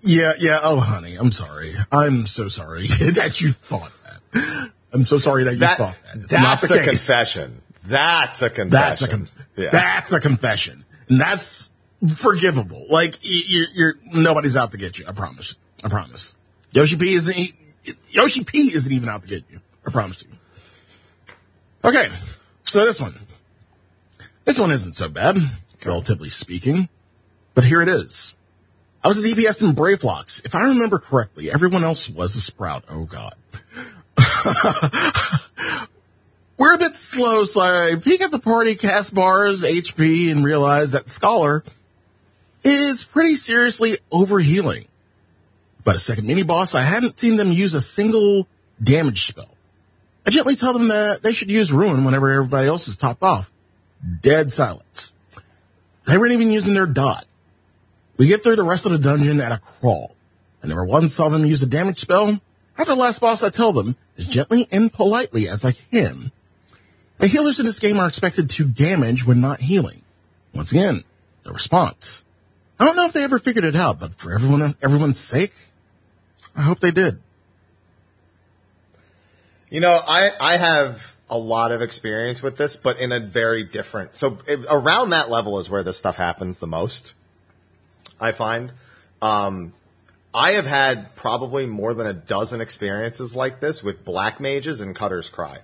yeah, yeah. Oh, honey, I'm sorry. I'm so sorry that you thought that. I'm so sorry that you That, thought that. It's that's a case. confession. That's a confession. That's a con- yeah. that's a confession, and that's forgivable. Like you're, you're nobody's out to get you. I promise. I promise. Yoshi P isn't Yoshi P isn't even out to get you. I promise you. Okay, so this one, this one isn't so bad, relatively speaking, but here it is. I was at EPS in Brayflox. If I remember correctly, everyone else was a Sprout. Oh God. We're a bit slow, so I peek at the party, cast bars, HP, and realize that Scholar is pretty seriously overhealing. But a second mini boss, I hadn't seen them use a single damage spell. I gently tell them that they should use Ruin whenever everybody else is topped off. Dead silence. They weren't even using their dot. We get through the rest of the dungeon at a crawl. I never once saw them use a damage spell. After the last boss, I tell them, as gently and politely as I can, the healers in this game are expected to damage when not healing. Once again, the response. I don't know if they ever figured it out, but for everyone, everyone's sake, I hope they did. You know, I, I have a lot of experience with this, but in a very different. So it, around that level is where this stuff happens the most. I find. Um, I have had probably more than a dozen experiences like this with black mages and Cutter's Cry.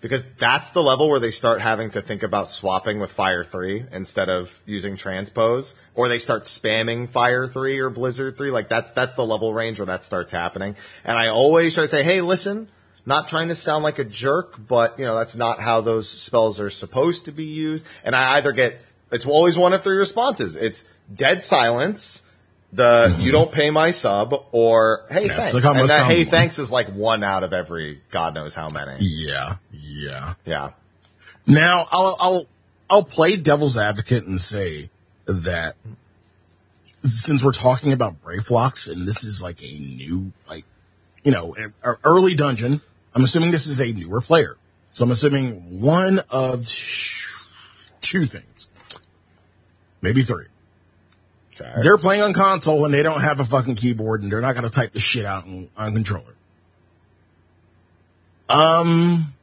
Because that's the level where they start having to think about swapping with Fire 3 instead of using Transpose, or they start spamming Fire 3 or Blizzard 3. Like that's, that's the level range where that starts happening. And I always try to say, hey, listen, not trying to sound like a jerk, but you know, that's not how those spells are supposed to be used. And I either get, it's always one of three responses. It's dead silence, the mm-hmm. you don't pay my sub, or hey Yeah, it's thanks. like almost and that hey thanks is like one out of every god knows how many. Yeah, yeah. Yeah. Now I'll I'll I'll play devil's advocate and say that since we're talking about brave Brayflox and this is like a new like you know a- a er, early dungeon, I'm assuming this is a newer player. So I'm assuming one of two things, maybe three. Okay. They're playing on console and they don't have a fucking keyboard and they're not going to type the shit out on, on controller. Um,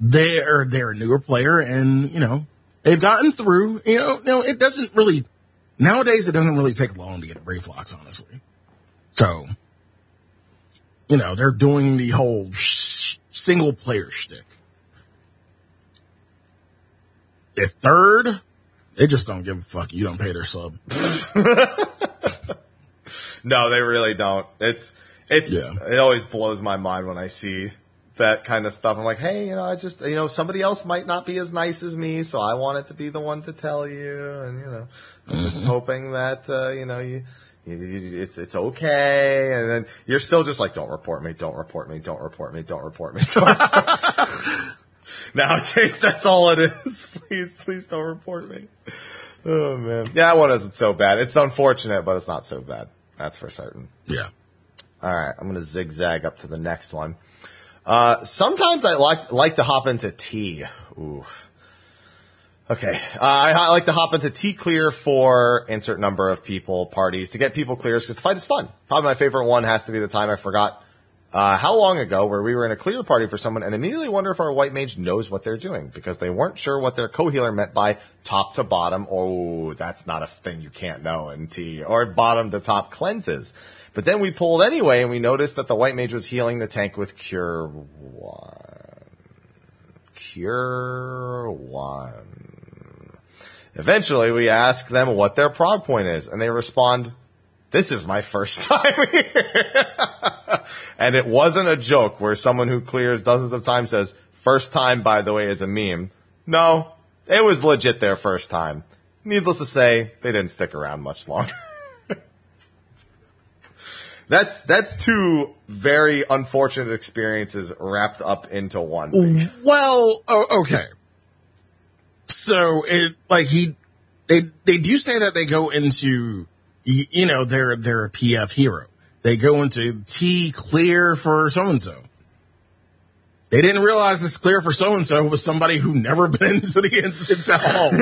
they're they're a newer player and you know they've gotten through. You know, no, it doesn't really nowadays. It doesn't really take long to get a Brayflox, honestly. So, you know, they're doing the whole sh- single player shtick. If third, they just don't give a fuck. You don't pay their sub. No, they really don't. It's it's Yeah. it always blows my mind when I see that kind of stuff. I'm like, hey, you know, I just you know somebody else might not be as nice as me, so I wanted to be the one to tell you, and you know, I'm just hoping that uh, you know you, it's it's okay, and then you're still just like, don't report me, don't report me, don't report me, don't report me. Don't report me. Nowadays, that's all it is. Please, please don't report me. Oh man, yeah, that one isn't so bad. It's unfortunate, but it's not so bad. That's for certain. Yeah. All right, I'm going to zigzag up to the next one. Uh, sometimes I like like to hop into T. Ooh. Okay, uh, I, I like to hop into T clear for insert number of people parties to get people clears because the fight is fun. Probably my favorite one has to be the time I forgot Uh, how long ago where we were in a clear party for someone and immediately wonder if our white mage knows what they're doing because they weren't sure what their co-healer meant by top to bottom. Oh, that's not a thing you can't know in T or bottom to top cleanses. But then we pulled anyway and we noticed that the white mage was healing the tank with cure one. Cure one. Eventually we ask them what their prog point is and they respond, this is my first time here. and it wasn't a joke where someone who clears dozens of times says, first time, by the way, is a meme. No, it was legit their first time. Needless to say, they didn't stick around much longer. that's, that's two very unfortunate experiences wrapped up into one. Well, okay. So it, like he, they, they do say that they go into, y- you know, they're, they're a PF hero. They go into T clear for so and so. They didn't realize this clear for so and so was somebody who never been into the instance at all.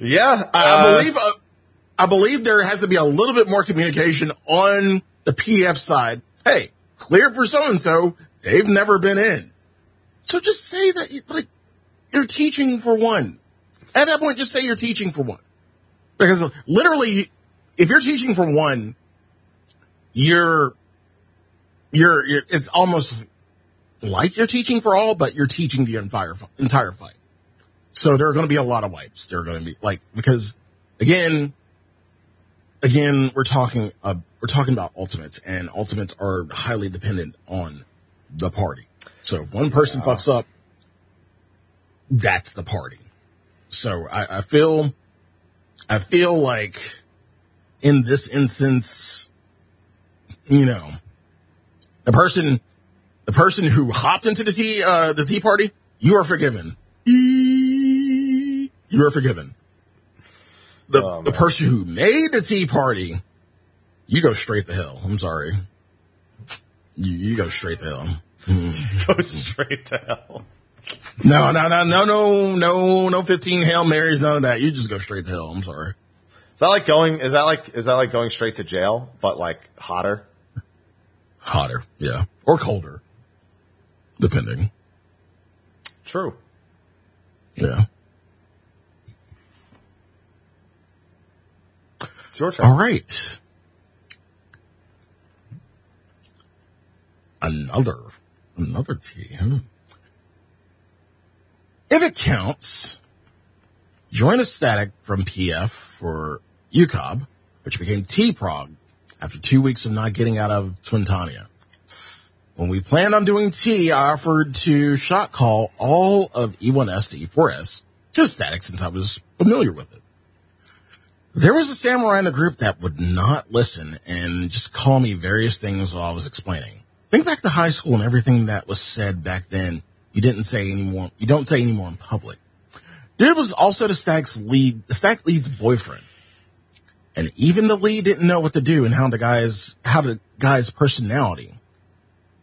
Yeah. I uh, believe, uh, I believe there has to be a little bit more communication on the PF side. Hey, clear for so and so. They've never been in. So just say that, like, you're teaching for one. At that point, just say you're teaching for one. Because literally, if you're teaching for one, you're, you're, you're, it's almost like you're teaching for all, but you're teaching the entire, entire fight. So there are going to be a lot of wipes. There are going to be like, because again, again, we're talking, uh, we're talking about ultimates and ultimates are highly dependent on the party. So if one person fucks up, that's the party. So I, I feel, I feel like in this instance, you know, the person, the person who hopped into the tea, uh, the tea party, you are forgiven. You are forgiven. The, Oh, the person who made the tea party, you go straight to hell. I'm sorry. You, you go straight to hell. go straight to hell. No, no, no, no, no, no, no 15 Hail Marys, none of that. You just go straight to hell. I'm sorry. Is that like going, is that like, is that like going straight to jail, but like hotter? Hotter. Yeah. Or colder. Depending. True. Yeah. It's your turn. All right. Another, another T. Huh? If it counts, join a static from PF for UCOB, which became T-Prog after two weeks of not getting out of Twintania. When we planned on doing T, I offered to shot call all of E1S to E4S, just static since I was familiar with it. There was a samurai in the group that would not listen and just call me various things while I was explaining. Think back to high school and everything that was said back then. You didn't say anymore. You don't say anymore in public. Dude was also the stack's lead, the stack lead's boyfriend. And even the lead didn't know what to do and how the guy's, how the guy's personality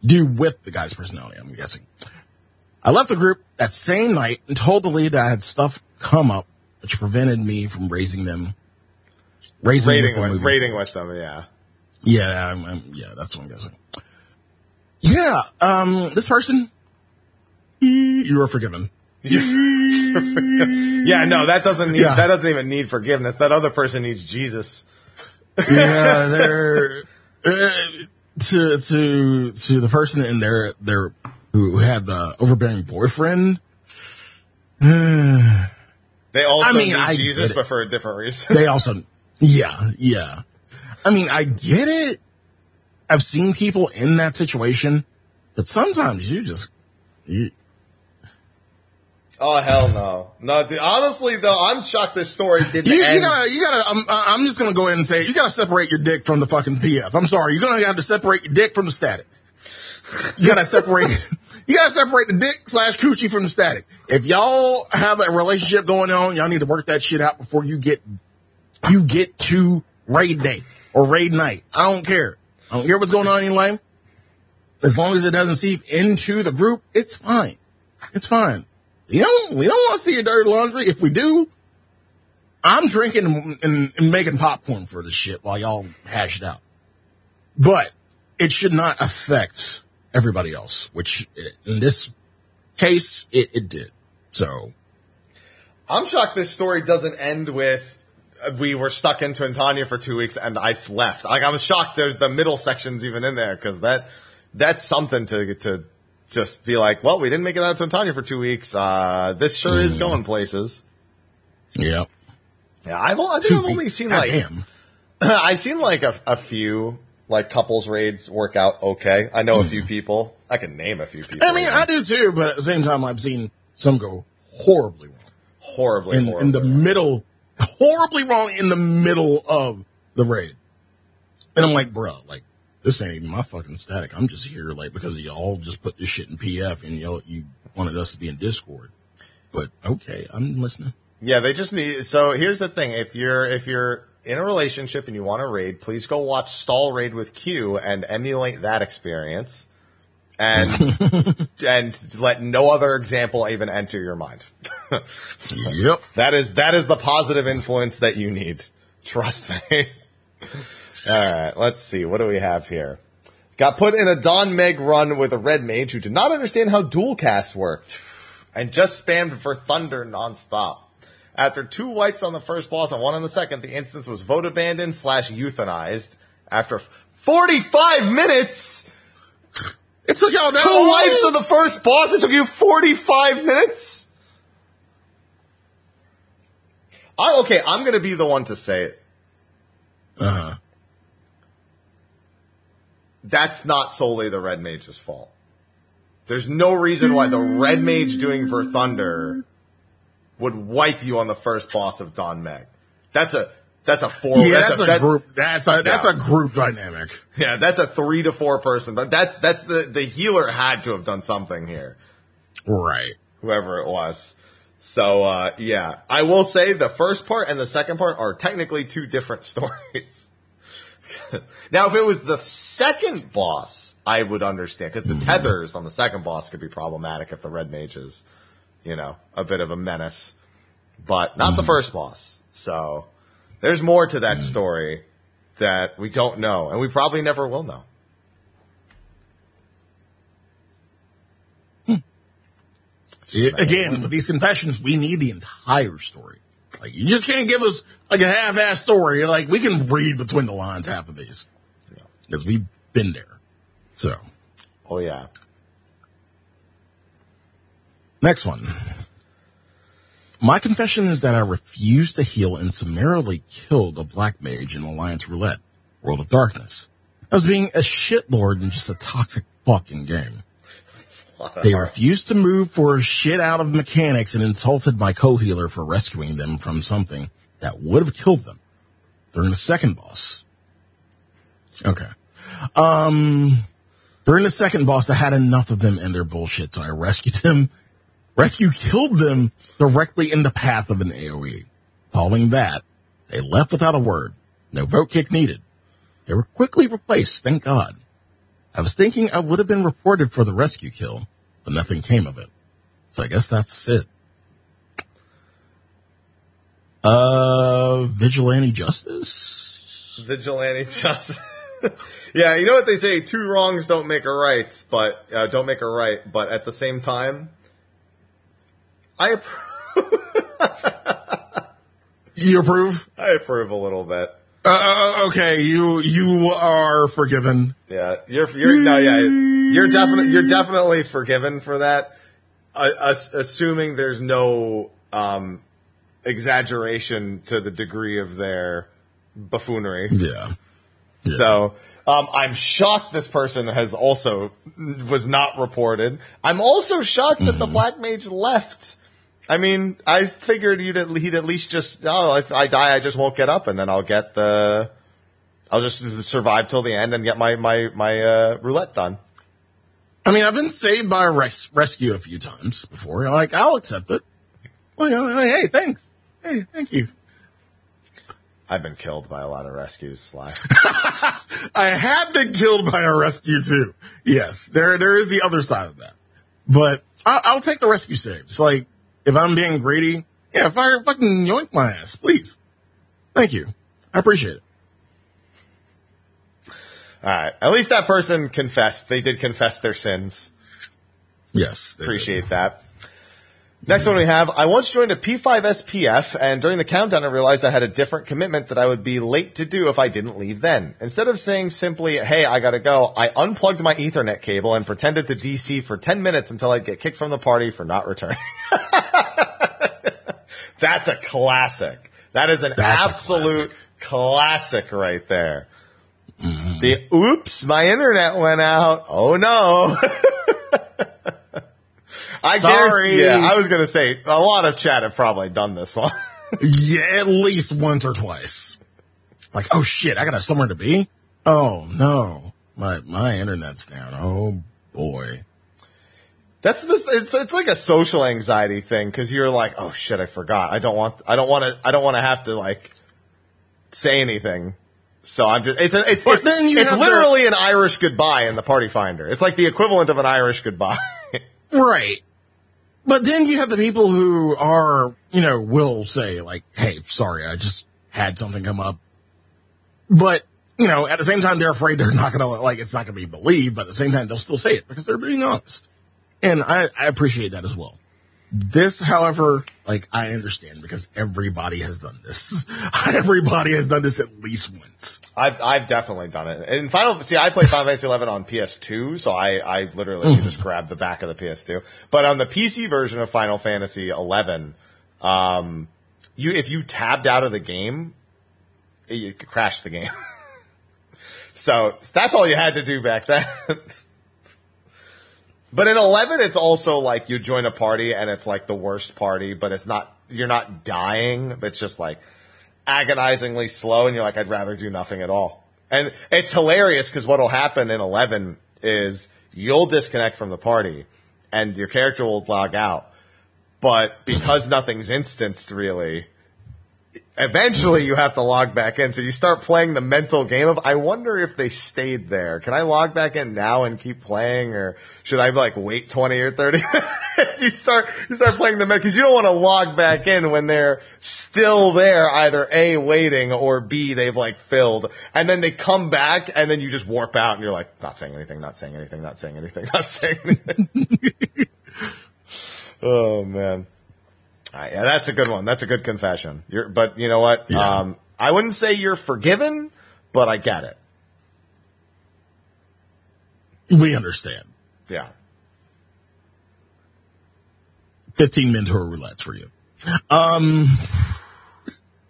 do with the guy's personality, I'm guessing. I left the group that same night and told the lead that I had stuff come up which prevented me from raising them raising Rating them with, moving rating with them, yeah. yeah, I'm, I'm, yeah, that's what I'm guessing. Yeah, um, this person, you are forgiven. yeah, no, that doesn't need, Yeah. that doesn't even need forgiveness. That other person needs Jesus. Yeah, they're uh, to to to the person in there, there who had the overbearing boyfriend. They also I mean, need I Jesus, but for a different reason. They also, yeah, yeah. I mean, I get it. I've seen people in that situation, but sometimes you just, you, oh, hell no. No, the, honestly though, I'm shocked this story didn't You, you end. gotta, you gotta, I'm, I'm just gonna go ahead and say, it. you gotta separate your dick from the fucking PF. I'm sorry. You're gonna have to separate your dick from the static. You gotta separate, you gotta separate the dick slash coochie from the static. If y'all have a relationship going on, y'all need to work that shit out before you get, you get to raid day or raid night. I don't care. I don't care what's going on in your life. As long as it doesn't seep into the group, it's fine. It's fine. You know, we don't want to see your dirty laundry. If we do, I'm drinking and, and, making popcorn for this shit while y'all hash it out. but it should not affect everybody else, which in this case, it, it did. So I'm shocked this story doesn't end with uh, we were stuck in Twintania for two weeks and I left. Like I was shocked there's the middle sections even in there because that that's something to to just be like, well, we didn't make it out of Twintania for two weeks. Uh, this sure is going places. yeah, Yeah, I've, I think I've only seen like. I've seen like a, a few like couples raids work out okay. I know a few people. I can name a few people. I mean, I do too, but at the same time, I've seen some go horribly wrong horribly, in, horribly in the wrong. middle, horribly wrong in the middle of the raid. And I'm like, bro, like, this ain't even my fucking static. I'm just here, like, because y'all just put this shit in PF and y'all, you wanted us to be in Discord. But okay, I'm listening. Yeah, they just need. So here's the thing: if you're if you're in a relationship and you want to raid, please go watch Stall Raid with Q and emulate that experience, and and let no other example even enter your mind. Yep. that is that is the positive influence that you need. Trust me. All right, let's see. What do we have here? Got put in a Dohn Mheg run with a red mage who did not understand how dual casts worked and just spammed Verthunder nonstop. After two wipes on the first boss and one on the second, the instance was vote abandoned slash euthanized. After 45 minutes, It took y'all that two long? wipes on the first boss, it took you 45 minutes? I, okay, I'm gonna be the one to say it. Uh-huh. That's not solely the Red Mage's fault. There's no reason why the Red Mage doing Verthunder would wipe you on the first boss of Dohn Mheg. That's a that's a four. Yeah, that's, a, that- group. That's a that's Yeah. a group dynamic. Yeah, that's a three to four person. But that's that's the the healer had to have done something here. Right. whoever it was. So uh, yeah, I will say the first part and the second part are technically two different stories. now, if it was the second boss, I would understand because the mm-hmm. tethers on the second boss could be problematic if the red mage is, you know, a bit of a menace, but not the mm-hmm. first boss. So there's more to that mm. story that we don't know, and we probably never will know. Hmm. Yeah, again, with these confessions, we need the entire story. Like, you just can't give us like a half-ass story. Like, we can read between the lines half of these because we've been there. So, Oh yeah, next one. My confession is that I refused to heal and summarily killed a black mage in Alliance Roulette, World of Darkness. I was being a shitlord in just a toxic fucking game. They refused to move for shit out of mechanics and insulted my co-healer for rescuing them from something that would have killed them during the second boss. Okay. Um, during the second boss, I had enough of them and their bullshit, so I rescued them. Rescue killed them directly in the path of an AoE. Following that, they left without a word. No vote kick needed. They were quickly replaced, thank God. I was thinking I would have been reported for the rescue kill, but nothing came of it. So I guess that's it. Uh, vigilante justice? vigilante justice. yeah, you know what they say: two wrongs don't make a right, but uh, don't make a right. But at the same time, I approve. You approve? I approve a little bit. Uh, okay, you, you are forgiven. Yeah, you're you're no, yeah, you're definitely you're definitely forgiven for that, uh, as- assuming there's no um, exaggeration to the degree of their buffoonery. Yeah. So um, I'm shocked this person has also was not reported. I'm also shocked that the black mage left. I mean, I figured he'd at, he'd at least just oh, if I die, I just won't get up, and then I'll get the, I'll just survive till the end and get my my my uh, roulette done. I mean, I've been saved by a res- rescue a few times before. Like, I'll accept it. Well, you know, hey, thanks. Hey, thank you. I've been killed by a lot of rescues, Sly. I have been killed by a rescue too. Yes, there, there is the other side of that. But I, I'll take the rescue saves. Like, if I'm being greedy, yeah, fire fucking yoink my ass, please. Thank you. I appreciate it. All right. At least that person confessed. They did confess their sins. Yes. they did. Appreciate that. Next one we have, I once joined a P5S PF and during the countdown I realized I had a different commitment that I would be late to do if I didn't leave then. Instead of saying simply, hey, I gotta go, I unplugged my ethernet cable and pretended to DC for 10 minutes until I'd get kicked from the party for not returning. That's a classic. That is an That's absolute classic. right there. Mm-hmm. The oops, my internet went out. Oh no. I Sorry. guarantee, yeah, I was gonna say a lot of chat have probably done this one. Yeah, at least once or twice. Like, oh shit, I gotta have somewhere to be? Oh no. My, my internet's down. Oh boy. That's this. It's it's like a social anxiety thing because you're like, oh shit, I forgot. I don't want. I don't want to. I don't want to have to like say anything. So I'm just. It's a, it's it's, it's literally an Irish goodbye in the Party Finder. It's like the equivalent of an Irish goodbye. Right. But then you have the people who are, you know, will say like, Hey, sorry, I just had something come up. But, you know, at the same time, they're afraid they're not going to, like, it's not going to be believed, but at the same time, they'll still say it because they're being honest. And I, I appreciate that as well. This, however, like, I understand because everybody has done this. everybody has done this at least once. I've I've definitely done it. In Final, see, I play Final Fantasy Eleven on PS2, so I I literally can just grabbed the back of the PS2. But on the PC version of Final Fantasy Eleven, um, you if you tabbed out of the game, you could crash the game. so that's all you had to do back then. But in 11, it's also like you join a party and it's like the worst party, but it's not, you're not dying. It's just like agonizingly slow and you're like, I'd rather do nothing at all. And it's hilarious because what'll happen in 11 is you'll disconnect from the party and your character will log out. But because nothing's instanced really, eventually you have to log back in. So you start playing the mental game of, I wonder if they stayed there. Can I log back in now and keep playing or should I like wait 20 or 30 minutes? you start, you start playing the, cause you don't want to log back in when they're still there, either A, waiting or B, they've like filled and then they come back and then you just warp out and you're like, not saying anything, not saying anything, not saying anything, not saying anything. oh man. Right, yeah, that's a good one. That's a good confession. You're, but you know what? Yeah. Um, I wouldn't say you're forgiven, but I get it. We understand. Yeah. 15 mentor roulettes for you. Um,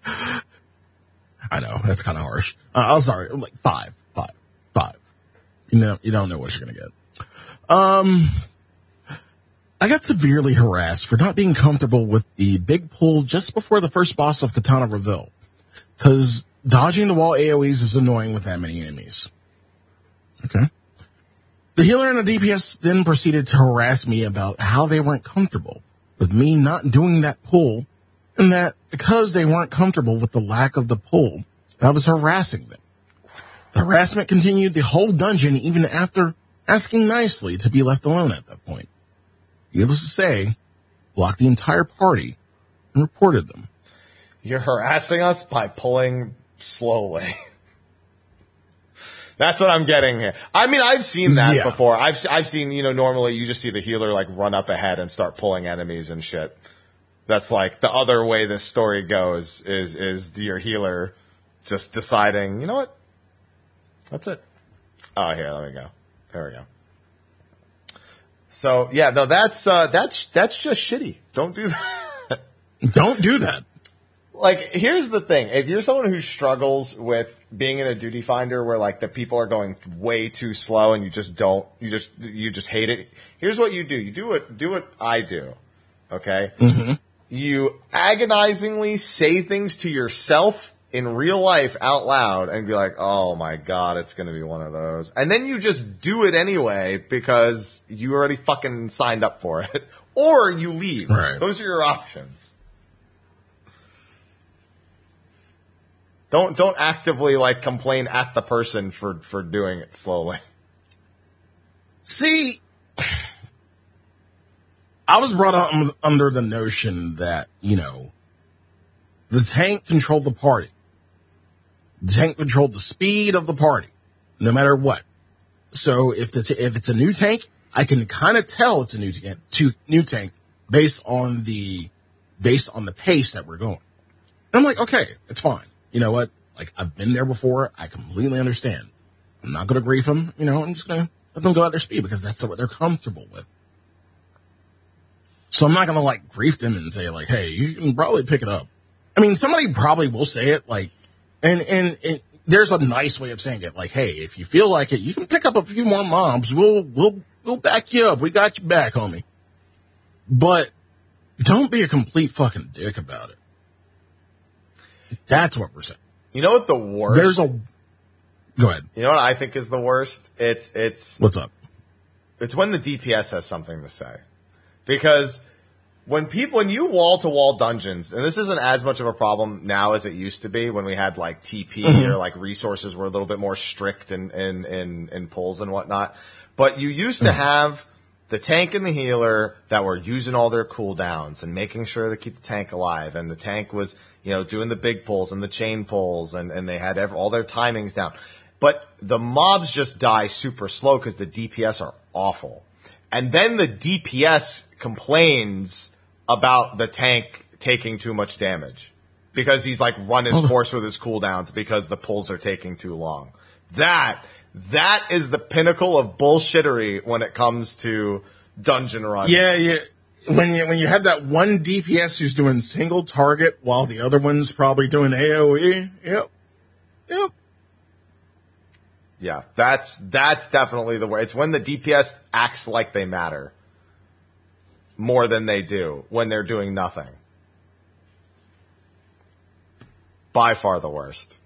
I know that's kind of harsh. Uh, I'm sorry, like five, five, five. You know, you don't know what you're gonna get. Um, I got severely harassed for not being comfortable with the big pull just before the first boss of Katana Reveal, because dodging the wall AOE's is annoying with that many enemies. Okay. The healer and the DPS then proceeded to harass me about how they weren't comfortable with me not doing that pull and that because they weren't comfortable with the lack of the pull, I was harassing them. The harassment continued the whole dungeon even after asking nicely to be left alone at that point. Needless to say, blocked the entire party and reported them. You're harassing us by pulling slowly. That's what I'm getting here. I mean, I've seen that Yeah. before. I've I've seen you know normally you just see the healer like run up ahead and start pulling enemies and shit. That's like the other way this story goes is is your healer just deciding you know what that's it. Oh here let me go. There we go. So yeah no that's uh that's that's just shitty. Don't do that. Don't do that. like here's the thing if you're someone who struggles with being in a duty finder where like the people are going way too slow and you just don't you just you just hate it here's what you do you do what do what i do okay you agonizingly say things to yourself in real life out loud and be like oh my god it's gonna be one of those and then you just do it anyway because you already fucking signed up for it or you leave Right. those are your options Don't don't actively like complain at the person for for doing it slowly. See, I was brought up under the notion that, you know, the tank controlled the party. The tank controlled the speed of the party. no matter what. So if the, if it's a new tank, I can kind of tell it's a new tank, new tank based on the, based on the pace that we're going. And I'm like, okay, it's fine. You know what? Like I've been there before. I completely understand. I'm not going to grief them. You know, I'm just to let them go at their speed because that's what they're comfortable with. So I'm not going to like grief them and say like, Hey, you can probably pick it up. I mean, somebody probably will say it like, and, and, and there's a nice way of saying it. Like, Hey, if you feel like it, you can pick up a few more mobs. We'll, we'll, we'll back you up. We got you back, homie. But don't be a complete fucking dick about it. That's what we're saying. You know what the worst? There's a, go ahead. You know what I think is the worst? It's it's What's up? it's when the DPS has something to say. Because when people when you wall to wall dungeons, and this isn't as much of a problem now as it used to be when we had like TP Mm-hmm. or like resources were a little bit more strict in in in, in pulls and whatnot. But you used to have the tank and the healer that were using all their cooldowns and making sure to keep the tank alive. And the tank was, you know, doing the big pulls and the chain pulls and, and they had all their timings down. But the mobs just die super slow because the DPS are awful. And then the DPS complains about the tank taking too much damage because he's like run his course with his cooldowns because the pulls are taking too long. That that is the pinnacle of bullshittery when it comes to dungeon runs. Yeah, yeah. When you when you have that one DPS who's doing single target while the other one's probably doing AOE. Yep. Yep. Yeah, that's that's definitely the way. It's when the DPS acts like they matter more than they do when they're doing nothing. By far the worst.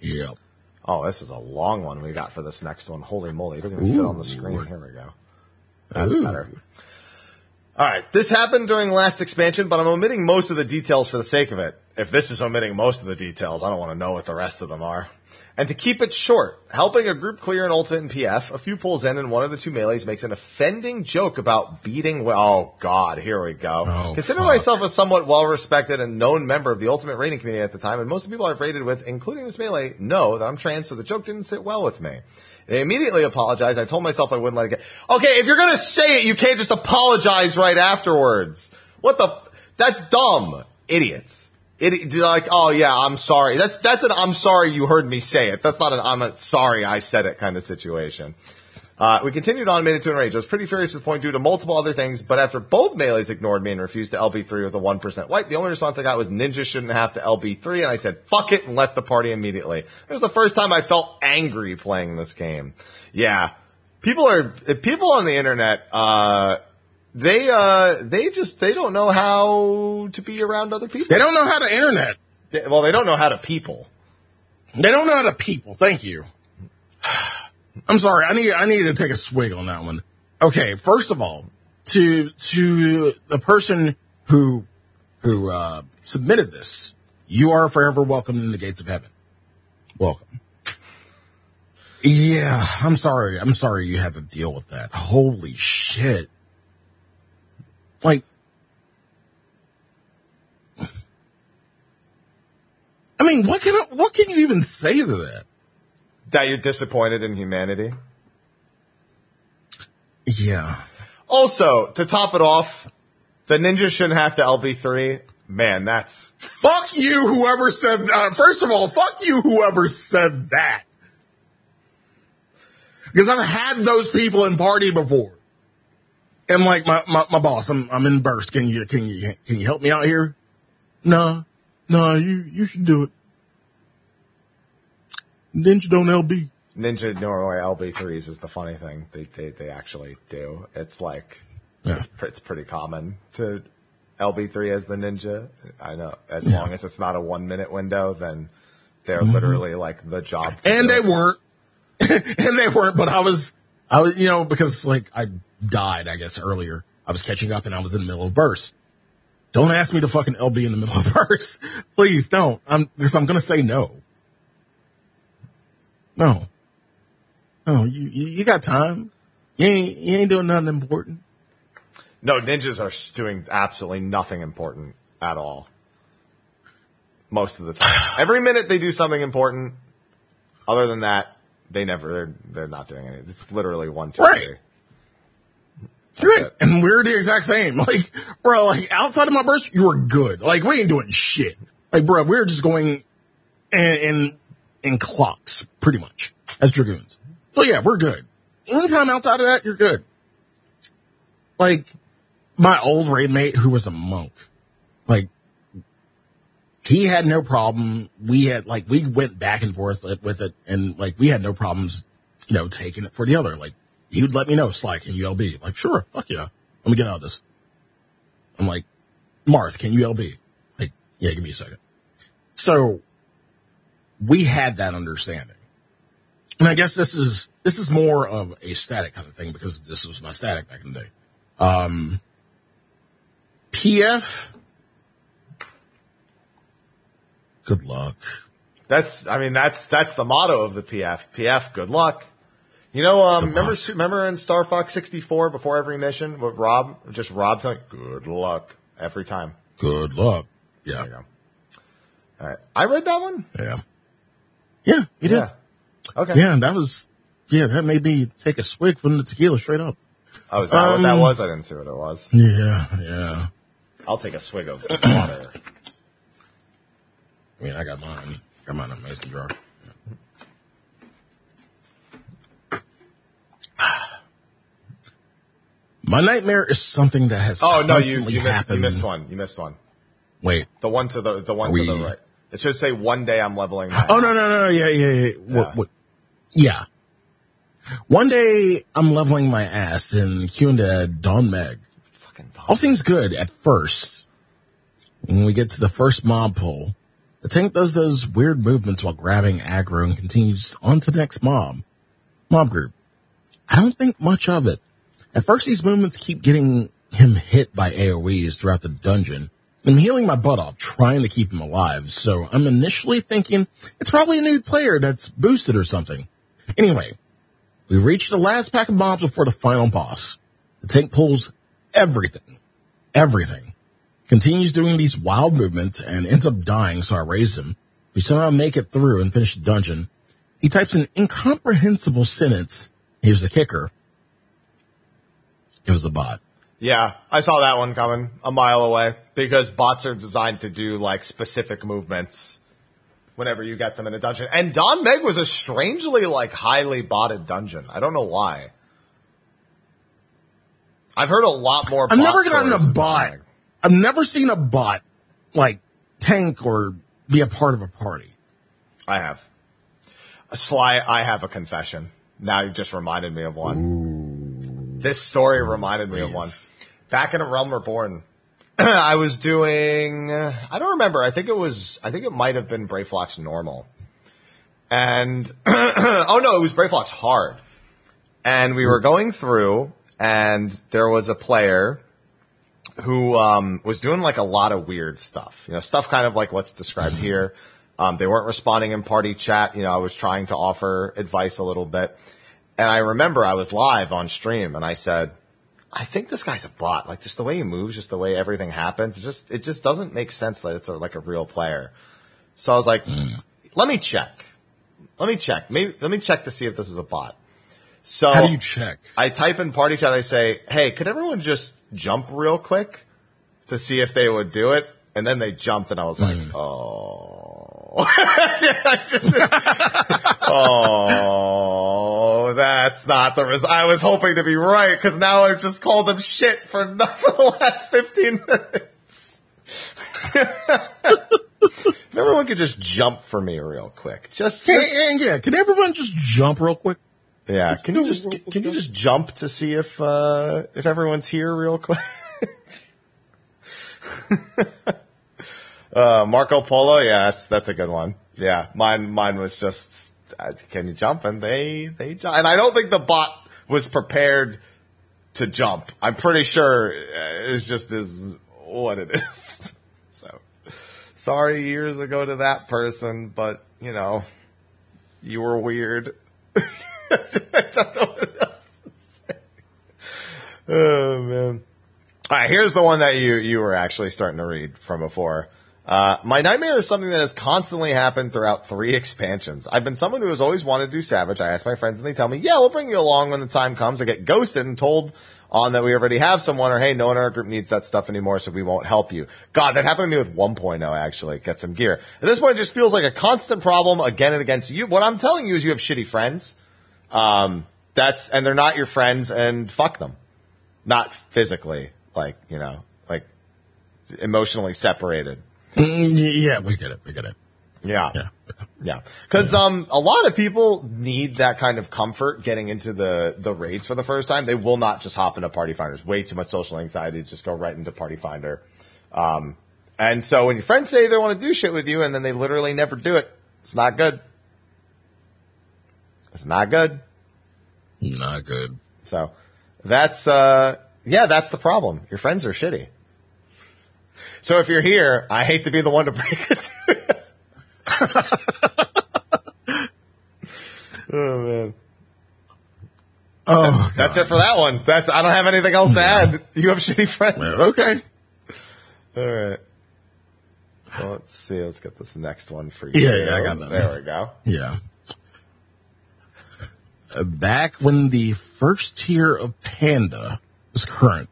Yep. Oh, this is a long one we got for this next one. Holy moly, it doesn't even fit on the screen. Here we go. That's Ooh. better. All right, this happened during the last expansion, but I'm omitting most of the details for the sake of it. If this is omitting most of the details, I don't want to know what the rest of them are. And to keep it short, helping a group clear an ultimate in PF, a few pulls in and one of the two melees makes an offending joke about beating, well, oh god, here we go. Oh, Consider fuck. myself a somewhat well-respected and known member of the ultimate rating community at the time, and most of the people I've rated with, including this melee, know that I'm trans, so the joke didn't sit well with me. They immediately apologized. I told myself I wouldn't let it get. Okay, if you're gonna say it, you can't just apologize right afterwards. What the? F- that's dumb, idiots. It like, oh yeah, I'm sorry. That's that's an I'm sorry you heard me say it. That's not an I'm sorry I said it kind of situation. Uh, we continued on, made it to an rage. I was pretty furious at the point due to multiple other things, but after both melees ignored me and refused to LB3 with a 1% wipe, the only response I got was ninja shouldn't have to LB3, and I said, fuck it, and left the party immediately. It was the first time I felt angry playing this game. Yeah. People are, people on the internet, uh, they, uh, they just, they don't know how to be around other people. They don't know how to internet. They- well, they don't know how to people. They don't know how to people. Thank you. I'm sorry. I need I need to take a swig on that one. Okay, first of all, to to the person who who uh, submitted this, you are forever welcome in the gates of heaven. Welcome. Yeah, I'm sorry. I'm sorry you had to deal with that. Holy shit. Like, I mean, what can what can you even say to that? That you're disappointed in humanity. Yeah. Also, to top it off, the ninja shouldn't have to LB3. Man, that's Fuck you, whoever said, uh, first of all, fuck you, whoever said that. Because I've had those people in party before. And like my, my, my boss, I'm, I'm in burst. Can you, can you, can you help me out here? No, no, you, you should do it. Ninja don't LB. Ninja normally LB3s is the funny thing. They, they, they actually do. It's like, Yeah. it's, it's pretty common to LB3 as the ninja. I know. As long as it's not a one minute window, then they're literally like the job. Mm-hmm. and they weren't. and they weren't, but I was, I was, you know, because like I died, I guess earlier. I was catching up and I was in the middle of verse. Don't ask me to fucking LB in the middle of verse. Please don't. I'm, because I'm going to say no. No. No, you, you, you got time. You ain't, you ain't doing nothing important. No, ninjas are doing absolutely nothing important at all. Most of the time. Every minute they do something important. Other than that, They never. They're they're not doing anything. It's literally one, two, Right. three. Right. And we're the exact same. Like, bro, like outside of my burst, you were good. Like, we ain't doing shit. Like, bro, we're just going in, in, in clocks, pretty much, as dragoons. So yeah, we're good. Anytime outside of that, you're good. Like, my old raid mate who was a monk, like, he had no problem. We had, like, we went back and forth with it and like, we had no problems, you know, taking it for the other. Like, he would let me know, Sly, can you LB? Like, sure, fuck yeah. Let me get out of this. I'm like, Marth, can you LB? Like, yeah, give me a second. So we had that understanding. And I guess this is, this is more of a static kind of thing because this was my static back in the day. Um, PF, good luck. That's. I mean, that's that's the motto of the PF. PF. Good luck. You know, um, remember remember in Star Fox 64 before every mission, with Rob just Rob telling good luck every time. Good luck. Yeah. go. All right, I read that one. Yeah. Yeah, you did. Yeah. Okay. Yeah, that was, yeah, that made me take a swig from the tequila straight up. Oh, is that what that Um, was? I didn't see what it was. Yeah, yeah. I'll take a swig of water. I mean, I got mine. I got mine in a mason jar. My nightmare is something that has Oh no, you you missed, you missed one. You missed one. Wait. The one to the the one Are to the right. It should say one day I'm leveling. My Oh no house. no no yeah yeah yeah. Yeah. What, what, yeah. One day I'm leveling my ass and queuing to Dohn Mheg. Fucking All seems good at first. When we get to the first mob pull, the tank does those weird movements while grabbing aggro and continues on to the next mob. Mob group. I don't think much of it. At first these movements keep getting him hit by AoEs throughout the dungeon. I'm healing my butt off trying to keep him alive, so I'm initially thinking it's probably a new player that's boosted or something. Anyway, we reach the last pack of mobs before the final boss. The tank pulls everything. Everything. Continues doing these wild movements and ends up dying, so I raise him. We somehow make it through and finish the dungeon. He types an incomprehensible sentence. Here's the kicker. It was a bot. Yeah, I saw that one coming a mile away because bots are designed to do like specific movements whenever you get them in a dungeon. And Dohn Mheg was a strangely like highly botted dungeon. I don't know why. I've heard a lot more. I've never gotten a bot. I've never seen a bot like tank or be a part of a party. I have. Sly, I have a confession. Now you've just reminded me of one. This story reminded me of one. Back in A Realm Reborn, I was doing, I don't remember. I think it was, I think it might have been Brayflox normal. And, oh no, it was Brayflox hard. And we were going through and there was a player who um, was doing like a lot of weird stuff. You know, stuff kind of like what's described here. Um, they weren't responding in party chat. You know, I was trying to offer advice a little bit. And I remember I was live on stream and I said, I think this guy's a bot. Like just the way he moves, just the way everything happens, it just, it just doesn't make sense that it's a, like a real player. So I was like, hmm. let me check. Let me check. Maybe, let me check to see if this is a bot. So How do you check? I type in party chat. I say, "Hey, could everyone just jump real quick to see if they would do it?" And then they jumped, and I was like, hmm. "Oh, oh, that's not the result." I was hoping to be right because now I've just called them shit for, for the last fifteen minutes. if everyone could just jump for me real quick, just, Yeah, just yeah, yeah. Can everyone just jump real quick? yeah, can you just can you just jump to see if uh if everyone's here real quick? uh Marco Polo, yeah, that's that's a good one. Yeah, mine mine was just uh, can you jump and they they jump. And I don't think the bot was prepared to jump. I'm pretty sure uh, it just is what it is. so sorry years ago to that person, but you know, you were weird. I don't know what else to say. Oh man. All right, here's the one that you you were actually starting to read from before. Uh, my nightmare is something that has constantly happened throughout three expansions. I've been someone who has always wanted to do Savage. I ask my friends and they tell me, yeah, we'll bring you along when the time comes. I get ghosted and told on that we already have someone or hey, no one in our group needs that stuff anymore, so we won't help you. God, that happened to me with 1.0 actually. Get some gear. At this point, it just feels like a constant problem again and again. So you, what I'm telling you is you have shitty friends. Um, that's, and they're not your friends and fuck them. Not physically, like, you know, like emotionally separated. Mm, yeah, we get it. We get it. Yeah. Yeah. Yeah. Cause, um, a lot of people need that kind of comfort getting into the, the raids for the first time. They will not just hop into Party Finders. Way too much social anxiety to just go right into Party Finder. Um, and so when your friends say they want to do shit with you and then they literally never do it, it's not good. It's not good. Not good. So that's, uh, yeah, that's the problem. Your friends are shitty. So if you're here, I hate to be the one to break it to oh man. Oh, That's it for that one. That's I don't have anything else to add. You have shitty friends. okay. All right. Well, let's see. Let's get this next one for you. Yeah, yeah, I got that. There we go. Yeah. Uh, Back when the first tier of Panda was current,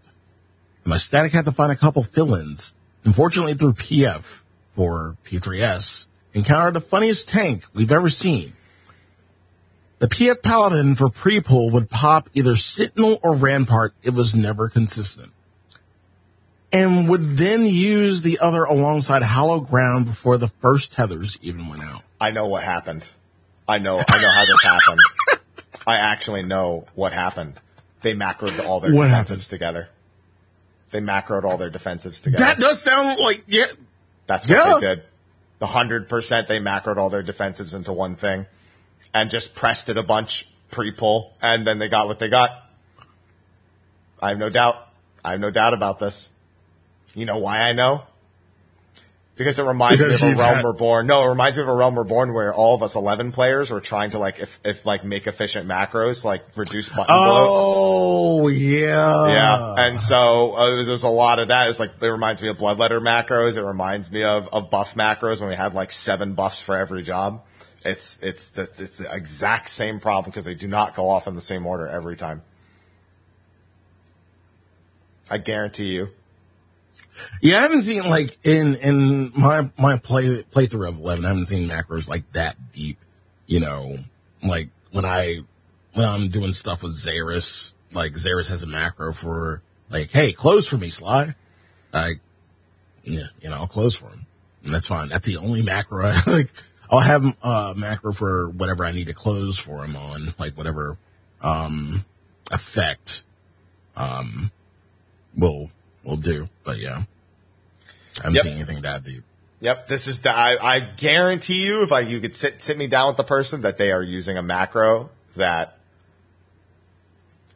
my static had to find a couple fill-ins. Unfortunately, through PF for P3S, encountered the funniest tank we've ever seen. The PF Paladin for pre-pull would pop either Sentinel or Rampart. It was never consistent. And would then use the other alongside Hallowed Ground before the first tethers even went out. I know what happened. I know. I know how this happened. I actually know what happened. They macroed all their What defensives happened? together. They macroed all their defensives together. That does sound like, yeah, That's what Yeah. they did. The hundred percent they macroed all their defensives into one thing and just pressed it a bunch pre-pull and then they got what they got. I have no doubt. I have no doubt about this. You know why I know? Because it reminds Because me of a Realm had- Reborn. No, it reminds me of a Realm Reborn where all of us 11 players were trying to like, if, if like make efficient macros, like reduce button bloat. Oh, yeah. Yeah, and so uh, there's a lot of that. It's like it reminds me of bloodletter macros. It reminds me of, of buff macros when we had like seven buffs for every job. It's it's the, it's the exact same problem because they do not go off in the same order every time. I guarantee you. Yeah, I haven't seen like in in my my play playthrough of eleven. I haven't seen macros like that deep. You know, like when I when I'm doing stuff with Zaris, like Zaris has a macro for like, hey, close for me, Sly. Like, yeah, you know, I'll close for him, and that's fine. That's the only macro. I, like, I'll have a macro for whatever I need to close for him on, like whatever um effect um will will do. But yeah. I haven't Yep. seen anything that deep. Yep, this is the. I, I guarantee you, if I you could sit sit me down with the person that they are using a macro that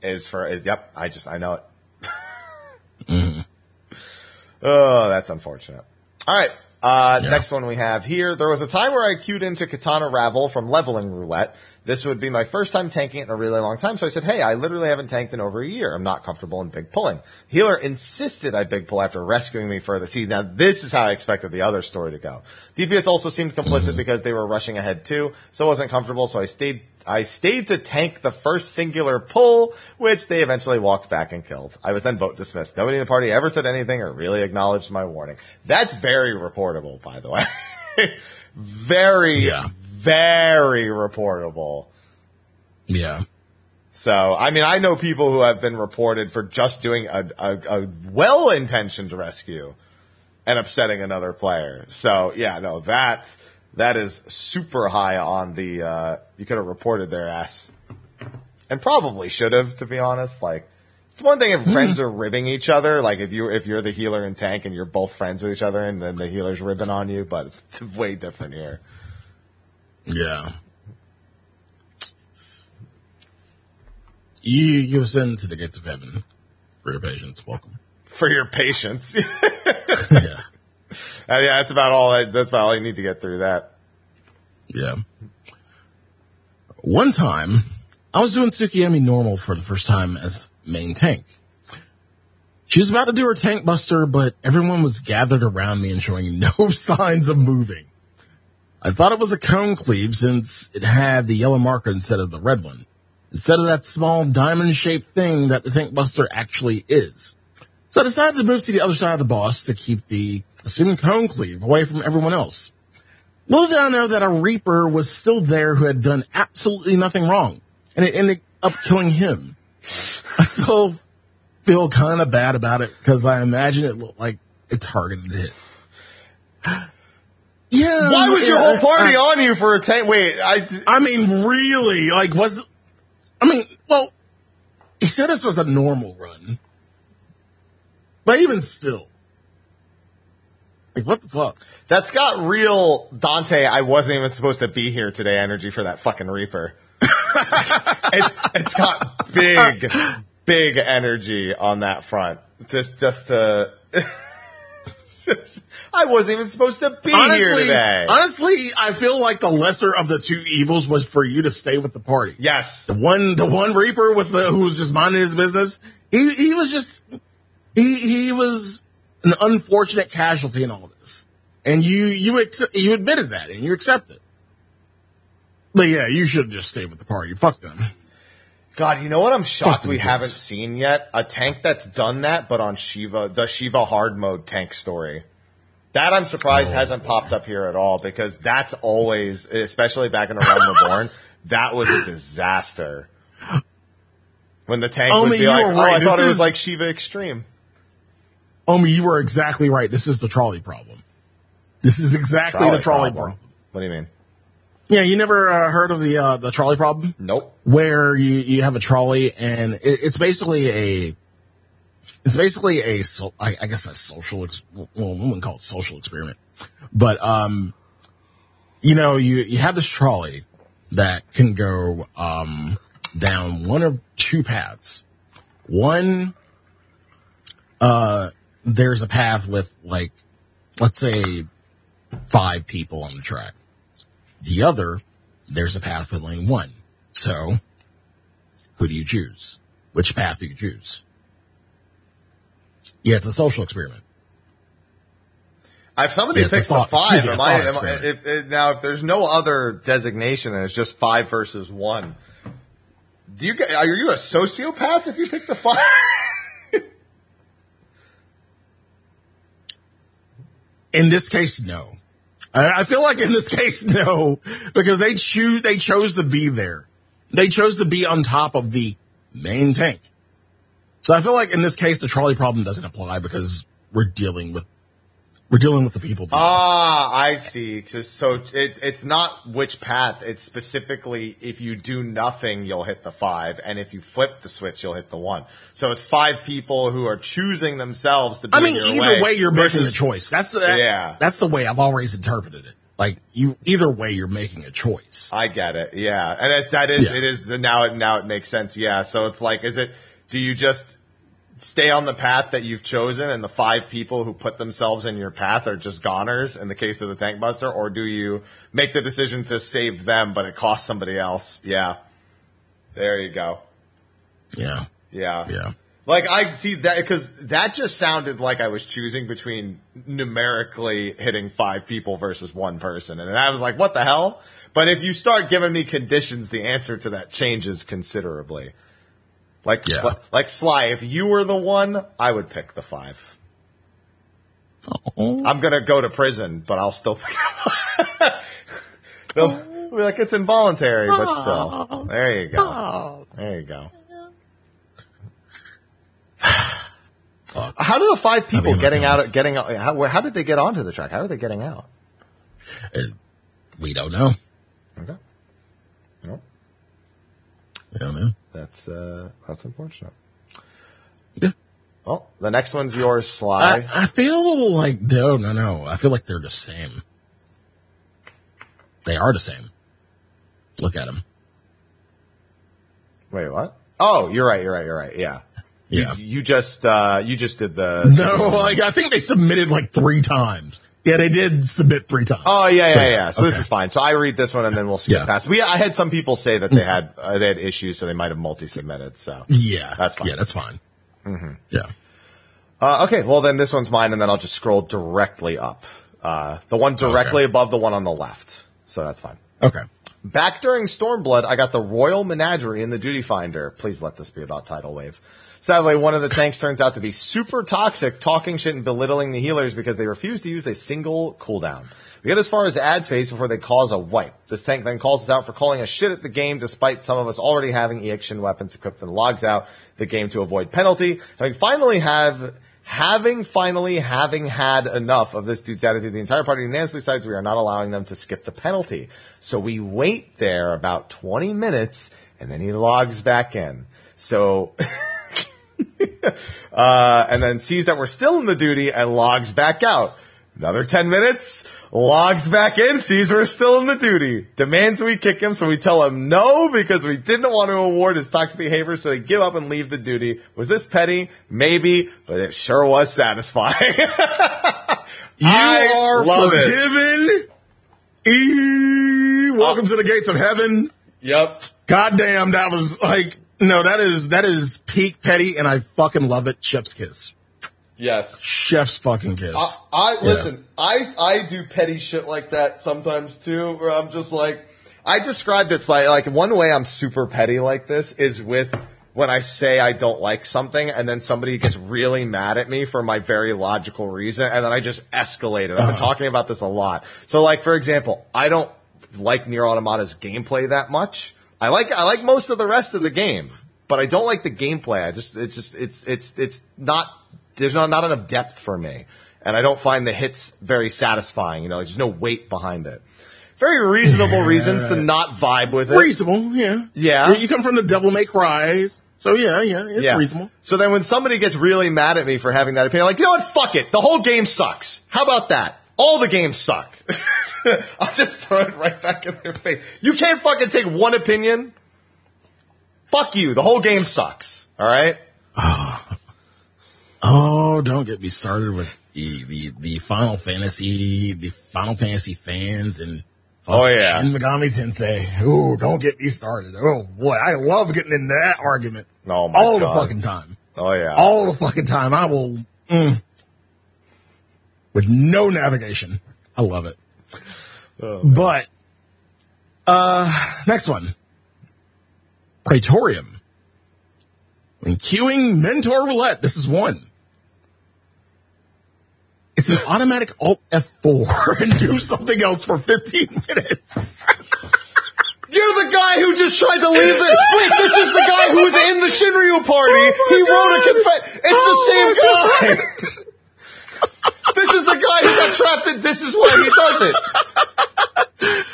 is for is. Yep, I just I know it. Oh, that's unfortunate. All right. Uh, Yeah. next one we have here. There was a time where I queued into Qitana Ravel from leveling roulette. This would be my first time tanking it in a really long time. So I said, Hey, I literally haven't tanked in over a year. I'm not comfortable in big pulling. Healer insisted I big pull after rescuing me further. See, now this is how I expected the other story to go. DPS also seemed complicit mm-hmm. because they were rushing ahead too. So I wasn't comfortable. So I stayed I stayed to tank the first singular pull, which they eventually walked back and killed. I was then vote dismissed. Nobody in the party ever said anything or really acknowledged my warning. That's very reportable, by the way. very, Yeah. Very reportable. Yeah. So, I mean, I know people who have been reported for just doing a, a, a well-intentioned rescue and upsetting another player. So, yeah, no, that's, that is super high on the, uh, you could have reported their ass. And probably should have, to be honest. Like, it's one thing if friends are ribbing each other, like if you if you're the healer and tank and you're both friends with each other and then the healer's ribbing on you, but it's way different here. Yeah. You you ascend to the gates of heaven for your patience. Welcome. For your patience. yeah. Uh, yeah, that's about all. I, that's about all you need to get through that. Yeah. One time, I was doing Tsukuyomi normal for the first time as main tank. She was about to do her tank buster, but everyone was gathered around me and showing no signs of moving. I thought it was a cone cleave since it had the yellow marker instead of the red one. Instead of that small diamond shaped thing that the tank buster actually is. So I decided to move to the other side of the boss to keep the assumed cone cleave away from everyone else. Little did I know that a Reaper was still there who had done absolutely nothing wrong, and it ended up killing him. I still feel kind of bad about it because I imagine it looked like it targeted hit. Yeah. Why was your whole party I, on you for a tank? Wait, I. I mean, really? Like, was I mean, well, he said this was a normal run, but even still, like, what the fuck? That's got real Dante. I wasn't even supposed to be here today. Energy for that fucking Reaper. it's, it's it's got big, big energy on that front. It's Just just to. I wasn't even supposed to be here today. honestly, I feel like the lesser of the two evils was for you to stay with the party. yes. The one, the one Reaper with the, who was just minding his business, he, he was just, he, he was an unfortunate casualty in all this. And you, you, accept, you admitted that and you accept it. But yeah, you should just stay with the party. Fuck them. God, you know what I'm shocked Fucking we haven't seen yet? A tank that's done that, but on Shiva, the Shiva hard mode tank story. That I'm surprised Oh, hasn't popped up here at all because that's always, especially back in the Realm Reborn, that was a disaster. When the tank Omi, would be like, were oh, right. I This thought it was like Shiva Extreme. Omi, you were exactly right. This is the trolley problem. This is exactly the trolley problem. What do you mean? Yeah, you never uh, heard of the, uh, the trolley problem? Nope. where you, you have a trolley and it, it's basically a it's basically a so, I, I guess a social ex, well we wouldn't call it social experiment but um you know you you have this trolley that can go um down one of two paths one uh there's a path with like let's say five people on the track the other there's a path with lane one so who do you choose? Which path do you choose? Yeah, it's a social experiment. If somebody It's a picks the five, am I, am I if, if, now if there's no other designation and it's just five versus one, do you are you a sociopath if you pick the five? In this case, no. I, feel like in this case, no, because they choose, they chose to be there. They chose to be on top of the main tank. So I feel like in this case, the trolley problem doesn't apply because we're dealing with, we're dealing with the people. Ah, I see. 'Cause So it's it's not which path. It's specifically if you do nothing, you'll hit the five, and if you flip the switch, you'll hit the one. So it's five people who are choosing themselves to be. I mean, either way, you're making a choice. That's the, that, Yeah. that's the way I've always interpreted it. Like you, either way, you're making a choice. I get it. Yeah, and it's that is Yeah. it is the now it now it makes sense. Yeah, so it's like, is it? Do you just stay on the path that you've chosen, and the five people who put themselves in your path are just goners in the case of the tank buster, or do you make the decision to save them, but it costs somebody else? Yeah, there you go. Yeah. Yeah, Yeah. Like I see that because that just sounded like I was choosing between numerically hitting five people versus one person, and I was like, "What the hell?" But if you start giving me conditions, the answer to that changes considerably. Like, Yeah. Sly- like Sly, if you were the one, I would pick the five. I'm gonna go to prison, but I'll still pick the. They'll be like, it's involuntary, but still. There you go. There you go. How do the five people in my getting out, getting out, how, how did they get onto the track? How are they getting out? Uh, We don't know. Okay. Well, We don't know. That's, uh, that's unfortunate. Yeah. Well, the next one's yours, Sly. I, I feel like no, no, no. I feel like they're the same. They are the same. Look at them. Wait, what? Oh, you're right, you're right, you're right. Yeah. Yeah. You, you just, uh, you just did the. No, like I think they submitted like three times. Yeah, they did submit three times. Oh yeah, yeah, So, yeah. So this is fine. So I read this one and then we'll skip Yeah. past. We I had some people say that they had uh, they had issues, so they might have multi-submitted. So yeah, That's fine. Yeah, that's fine. Mm-hmm. Yeah. Uh, okay, well then this one's mine, and then I'll just scroll directly up. Uh, the one directly Okay. above the one on the left. So that's fine. Okay. Back during Stormblood, I got the Royal Menagerie in the Duty Finder. Please let this be about Tidal Wave. Sadly, one of the tanks turns out to be super toxic, talking shit and belittling the healers because they refuse to use a single cooldown. We get as far as ads phase before they cause a wipe. This tank then calls us out for calling a shit at the game despite some of us already having EXN weapons equipped and logs out the game to avoid penalty. Having finally have Having finally having had enough of this dude's attitude, the entire party unanimously decides we are not allowing them to skip the penalty. So we wait there about 20 minutes and then he logs back in. So, uh, and then sees that we're still in the duty and logs back out. Another 10 minutes, logs back in, sees we're still in the duty, demands we kick him, so we tell him no because we didn't want to award his toxic behavior, so they give up and leave the duty. Was this petty? Maybe, but it sure was satisfying. You I are love it. forgiven. E- Welcome to the gates of heaven. yep. Goddamn, that was like, no, that is, that is peak petty and I fucking love it. Chef's kiss. Yes. Chef's fucking kiss. I, I listen. I I do petty shit like that sometimes too, where I'm just like, I described it like like one way I'm super petty like this is with when I say I don't like something, and then somebody gets really mad at me for my very logical reason, and then I just escalate it. I've been uh-huh. talking about this a lot. So, like for example, I don't like Nier Automata's gameplay that much. I like I like most of the rest of the game, but I don't like the gameplay. I just it's just it's it's it's not there's not not enough depth for me, and I don't find the hits very satisfying. You know, there's no weight behind it. Very reasonable reasons to not vibe with it. reasonable, yeah. Yeah. You come from the Devil May Cries. So yeah, yeah, it's Yeah. reasonable. So then when somebody gets really mad at me for having that opinion, like, you know what? Fuck it. The whole game sucks. How about that? All the games suck. I'll just throw it right back in their face. You can't fucking take one opinion. Fuck you. The whole game sucks. All right? Oh, don't get me started with the, the, the Final Fantasy, the Final Fantasy fans and Oh, yeah. Shin Megami Tensei. Ooh, don't get me started. Oh boy, I love getting into that argument. Oh, my god. All God. the fucking time. Oh yeah. All the fucking time. I will, mm, with no navigation. I love it. Oh. But, uh, next one. Praetorium. When queuing Mentor Roulette, this is one. It's an automatic Alt F4 and do something else for 15 minutes. You're the guy who just tried to leave the. Wait, this is the guy who was in the Shinryu party. he wrote a confess. It's Oh the same guy. this is the guy who got trapped in. This is why he does it.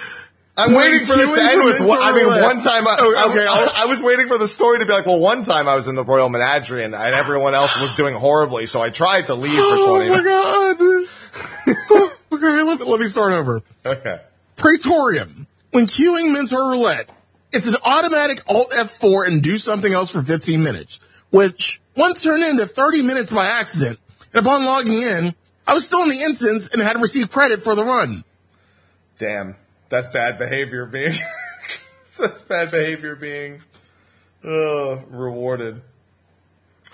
I'm waiting for this to end with. One, I mean, uh, one time. I, Oh, okay, I, I'll- was waiting for the story to be like, well, one time I was in the Royal Menagerie and, and everyone else was doing horribly, so I tried to leave for Oh 20 my minutes. god. Oh, okay, let me, let me start over. Okay. Praetorium. When queuing Mentor Roulette, it's an automatic Alt F4 and do something else for 15 minutes, which once turned into 30 minutes by accident. And upon logging in, I was still in the instance and had received credit for the run. Damn, that's bad behavior being. that's bad behavior being uh, rewarded.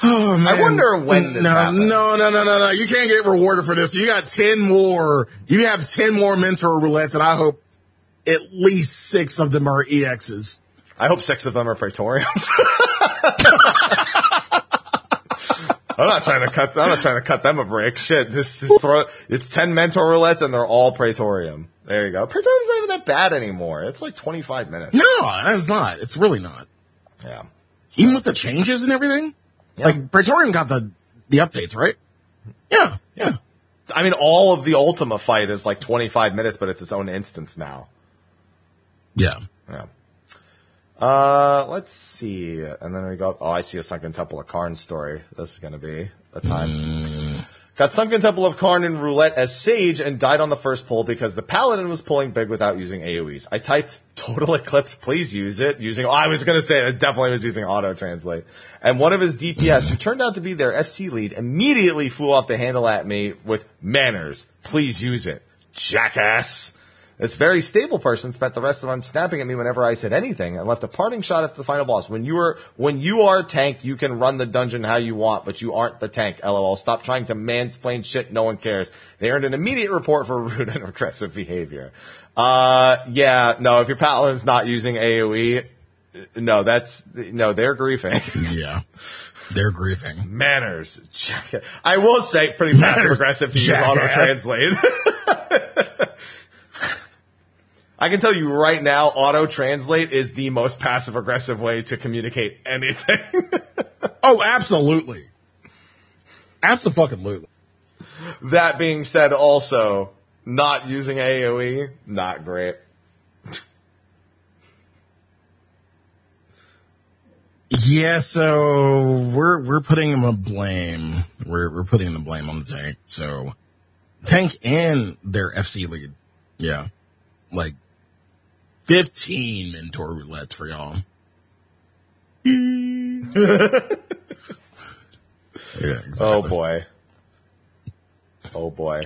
Oh man. I wonder when this no, happened. No, no, no, no, no. You can't get rewarded for this. You got 10 more. You have 10 more Mentor Roulettes and I hope at least six of them are EXs. I hope six of them are Praetoriums. I'm not trying to cut. I'm not trying to cut them a break. Shit, just, just throw. It's ten mentor roulettes and they're all Praetorium. There you go. Praetorium's not even that bad anymore. It's like 25 minutes. No, it's not. It's really not. Yeah. Even with the changes and everything? Yeah. Like Praetorium got the the updates, right? Yeah, yeah. I mean, all of the Ultima fight is like 25 minutes, but it's its own instance now. Yeah. Yeah. Uh, let's see. And then we go, oh, I see a Sunken Temple of Qarn story. This is going to be a time. Got Sunken Temple of Qarn in roulette as Sage and died on the first pull because the Paladin was pulling big without using AoEs. I typed Total Eclipse, please use it. Using, oh, I was going to say it definitely was using auto translate. And one of his DPS, who turned out to be their FC lead, immediately flew off the handle at me with manners. Please use it. Jackass. This very stable person spent the rest of the run snapping at me whenever I said anything and left a parting shot at the final boss. When you are, when you are tank, you can run the dungeon how you want, but you aren't the tank. LOL. Stop trying to mansplain shit. No one cares. They earned an immediate report for rude and aggressive behavior. Uh, yeah, no, if your paladin's not using AoE, no, that's, no, they're griefing. Yeah. They're griefing. Manners. I will say pretty passive aggressive to use auto translate. I can tell you right now, auto translate is the most passive aggressive way to communicate anything. Oh, absolutely. Absolutely. that being said, also, not using AoE, not great. Yeah, so we're we're putting them a blame. We're we're putting the blame on the tank. So tank and their FC lead. Yeah. Like fifteen mentor roulettes for y'all. yeah, oh, exactly. Oh boy. Oh boy.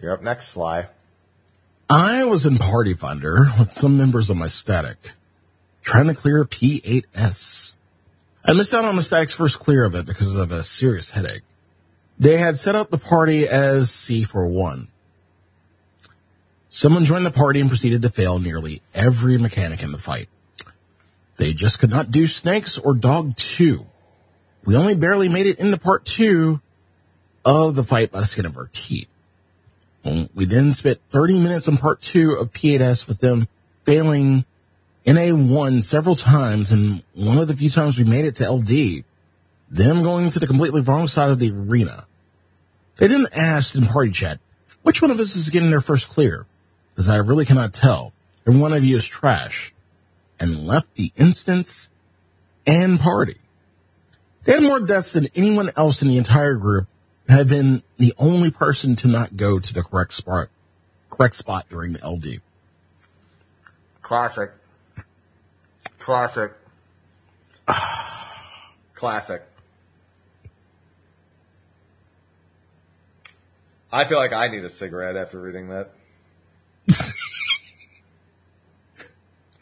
You're up next, Sly. I was in Party Finder with some members of my static, trying to clear P8S. I missed out on the static's first clear of it because of a serious headache. They had set up the party as C41. Someone joined the party and proceeded to fail nearly every mechanic in the fight. They just could not do snakes or dog two. We only barely made it into part two of the fight by the skin of our teeth. We then spent 30 minutes in part two of P8S with them failing NA1 several times and one of the few times we made it to LD, them going to the completely wrong side of the arena. They then asked in party chat, which one of us is getting their first clear? Because I really cannot tell. Every one of you is trash. And left the instance and party. They had more deaths than anyone else in the entire group and had been the only person to not go to the correct spot, correct spot during the LD. Classic. Classic. Classic. I feel like I need a cigarette after reading that.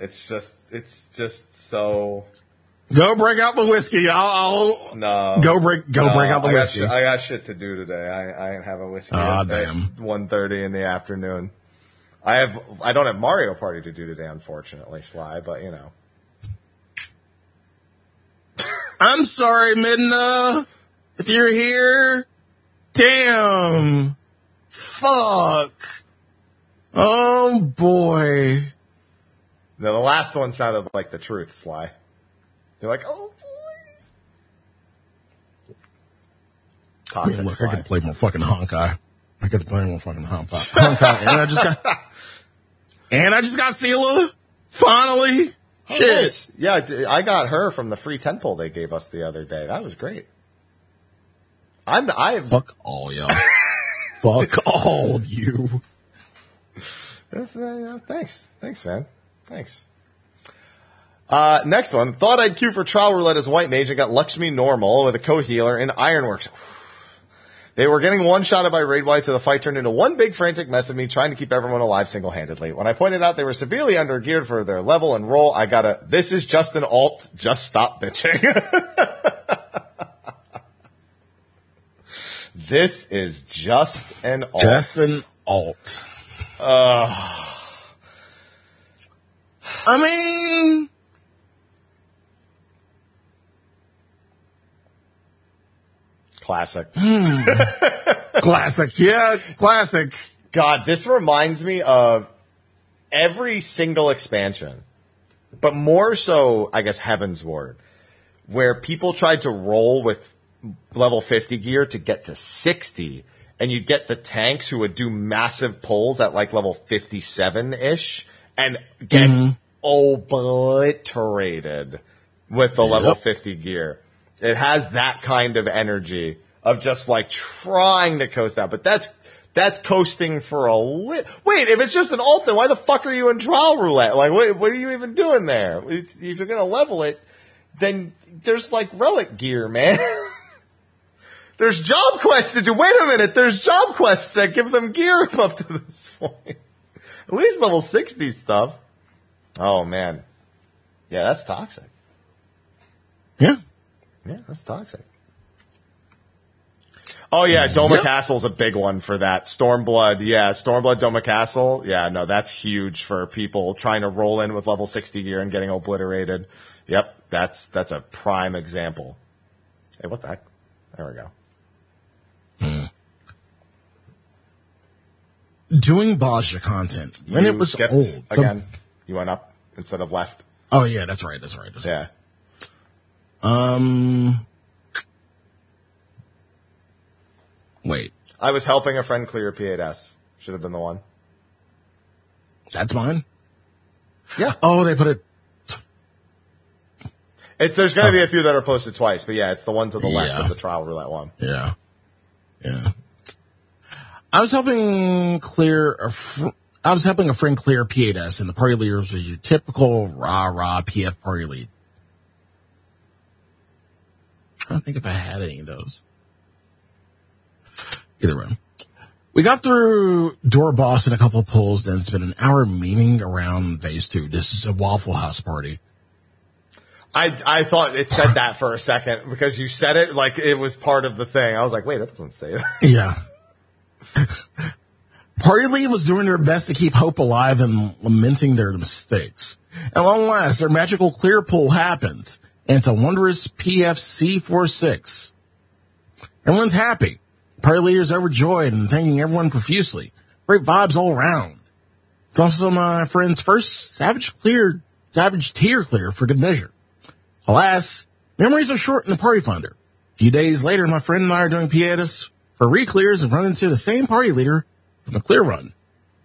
It's just, it's just so, Go break out the whiskey. I'll, I'll no. go break, go No, break out the I got whiskey. shit- I got shit to do today. I, I ain't having whiskey ah, at, damn. at 1.30 in the afternoon. I have, I don't have Mario Party to do today, unfortunately, Sly, but you know. I'm sorry, Midna. If you're here, damn. Fuck. Oh boy. No, the last one sounded like the truth, Sly. You're like, oh boy. Toxic look, I could play more fucking Honkai. I could play more fucking Honkai. Honkai. and I just got, and I just got Sela. Finally. Oh, Shit. nice. Yeah, I got her from the free temple they gave us the other day. That was great. I'm, I, Fuck all y'all. Fuck all you. That's, uh, thanks. Thanks, man. Thanks. Uh, next one. Thought I'd queue for trial roulette as white mage and got Lakshmi normal with a co-healer in Ironworks. They were getting one-shotted by raid wide, so the fight turned into one big frantic mess of me trying to keep everyone alive single-handedly. When I pointed out they were severely under-geared for their level and role, I got a, this is just an alt, just stop bitching. this is just an alt. Just an alt. I mean, Classic. Hmm. classic. Yeah, classic. God, this reminds me of every single expansion, but more so, I guess, Heavensward, where people tried to roll with level 50 gear to get to 60, and you'd get the tanks who would do massive pulls at like level 57 ish and get mm-hmm. obliterated with the level 50 gear. It has that kind of energy of just like trying to coast out, but that's that's coasting for a li- wait. If it's just an alt, then why the fuck are you in trial roulette? Like, what, what are you even doing there? It's, if you're gonna level it, then there's like relic gear, man. There's job quests to do. Wait a minute. There's job quests that give them gear up to this point. At least level 60 stuff. Oh man. Yeah, that's toxic. Yeah. Yeah, that's toxic. Oh yeah, Doma Yep. Castle's a big one for that. Stormblood, yeah, Stormblood Doma Castle. Yeah, no, that's huge for people trying to roll in with level 60 gear and getting obliterated. Yep, that's that's a prime example. Hey, what the heck? There we go. Hmm. Doing Bozja content when You it was old. So- again. you went up instead of left. oh yeah, that's right. That's right. That's right. Yeah. Um. Wait, I was helping a friend clear P8S. Should have been the one. that's mine. Yeah. Oh, they put it. It's there's going to be a few that are posted twice, but yeah, it's the one to the left Yeah. of the trial roulette one. Yeah. Yeah. I was helping clear a fr- I was helping a friend clear P8S and the party leaders was your typical rah rah PF party lead. trying to think if I had any of those. Either way. We got through door boss and a couple of pulls, then spent an hour memeing around phase two. This is a Waffle House party. I, I thought it said that for a second because you said it like it was part of the thing. I was like, wait, that doesn't say that. Yeah. Party Lead was doing their best to keep hope alive and lamenting their mistakes. At long last, their magical clear pull happens, and it's a wondrous PFC46. Everyone's happy. Party leaders overjoyed and thanking everyone profusely. Great vibes all around. It's also my friend's first Savage clear, Savage tier clear for good measure. Alas, memories are short in the party finder. A few days later, my friend and I are doing Pietas for re-clears and run into the same party leader from the clear run.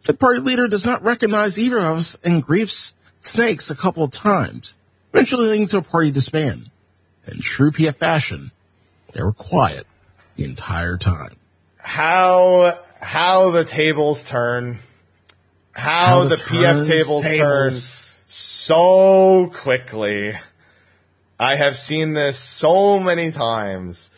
Said party leader does not recognize either of us and griefs snakes a couple of times, eventually leading to a party disband. In true PF fashion, they were quiet the entire time. How, how the tables turn. How, How the the, PF turns tables, turn so quickly. I have seen this so many times.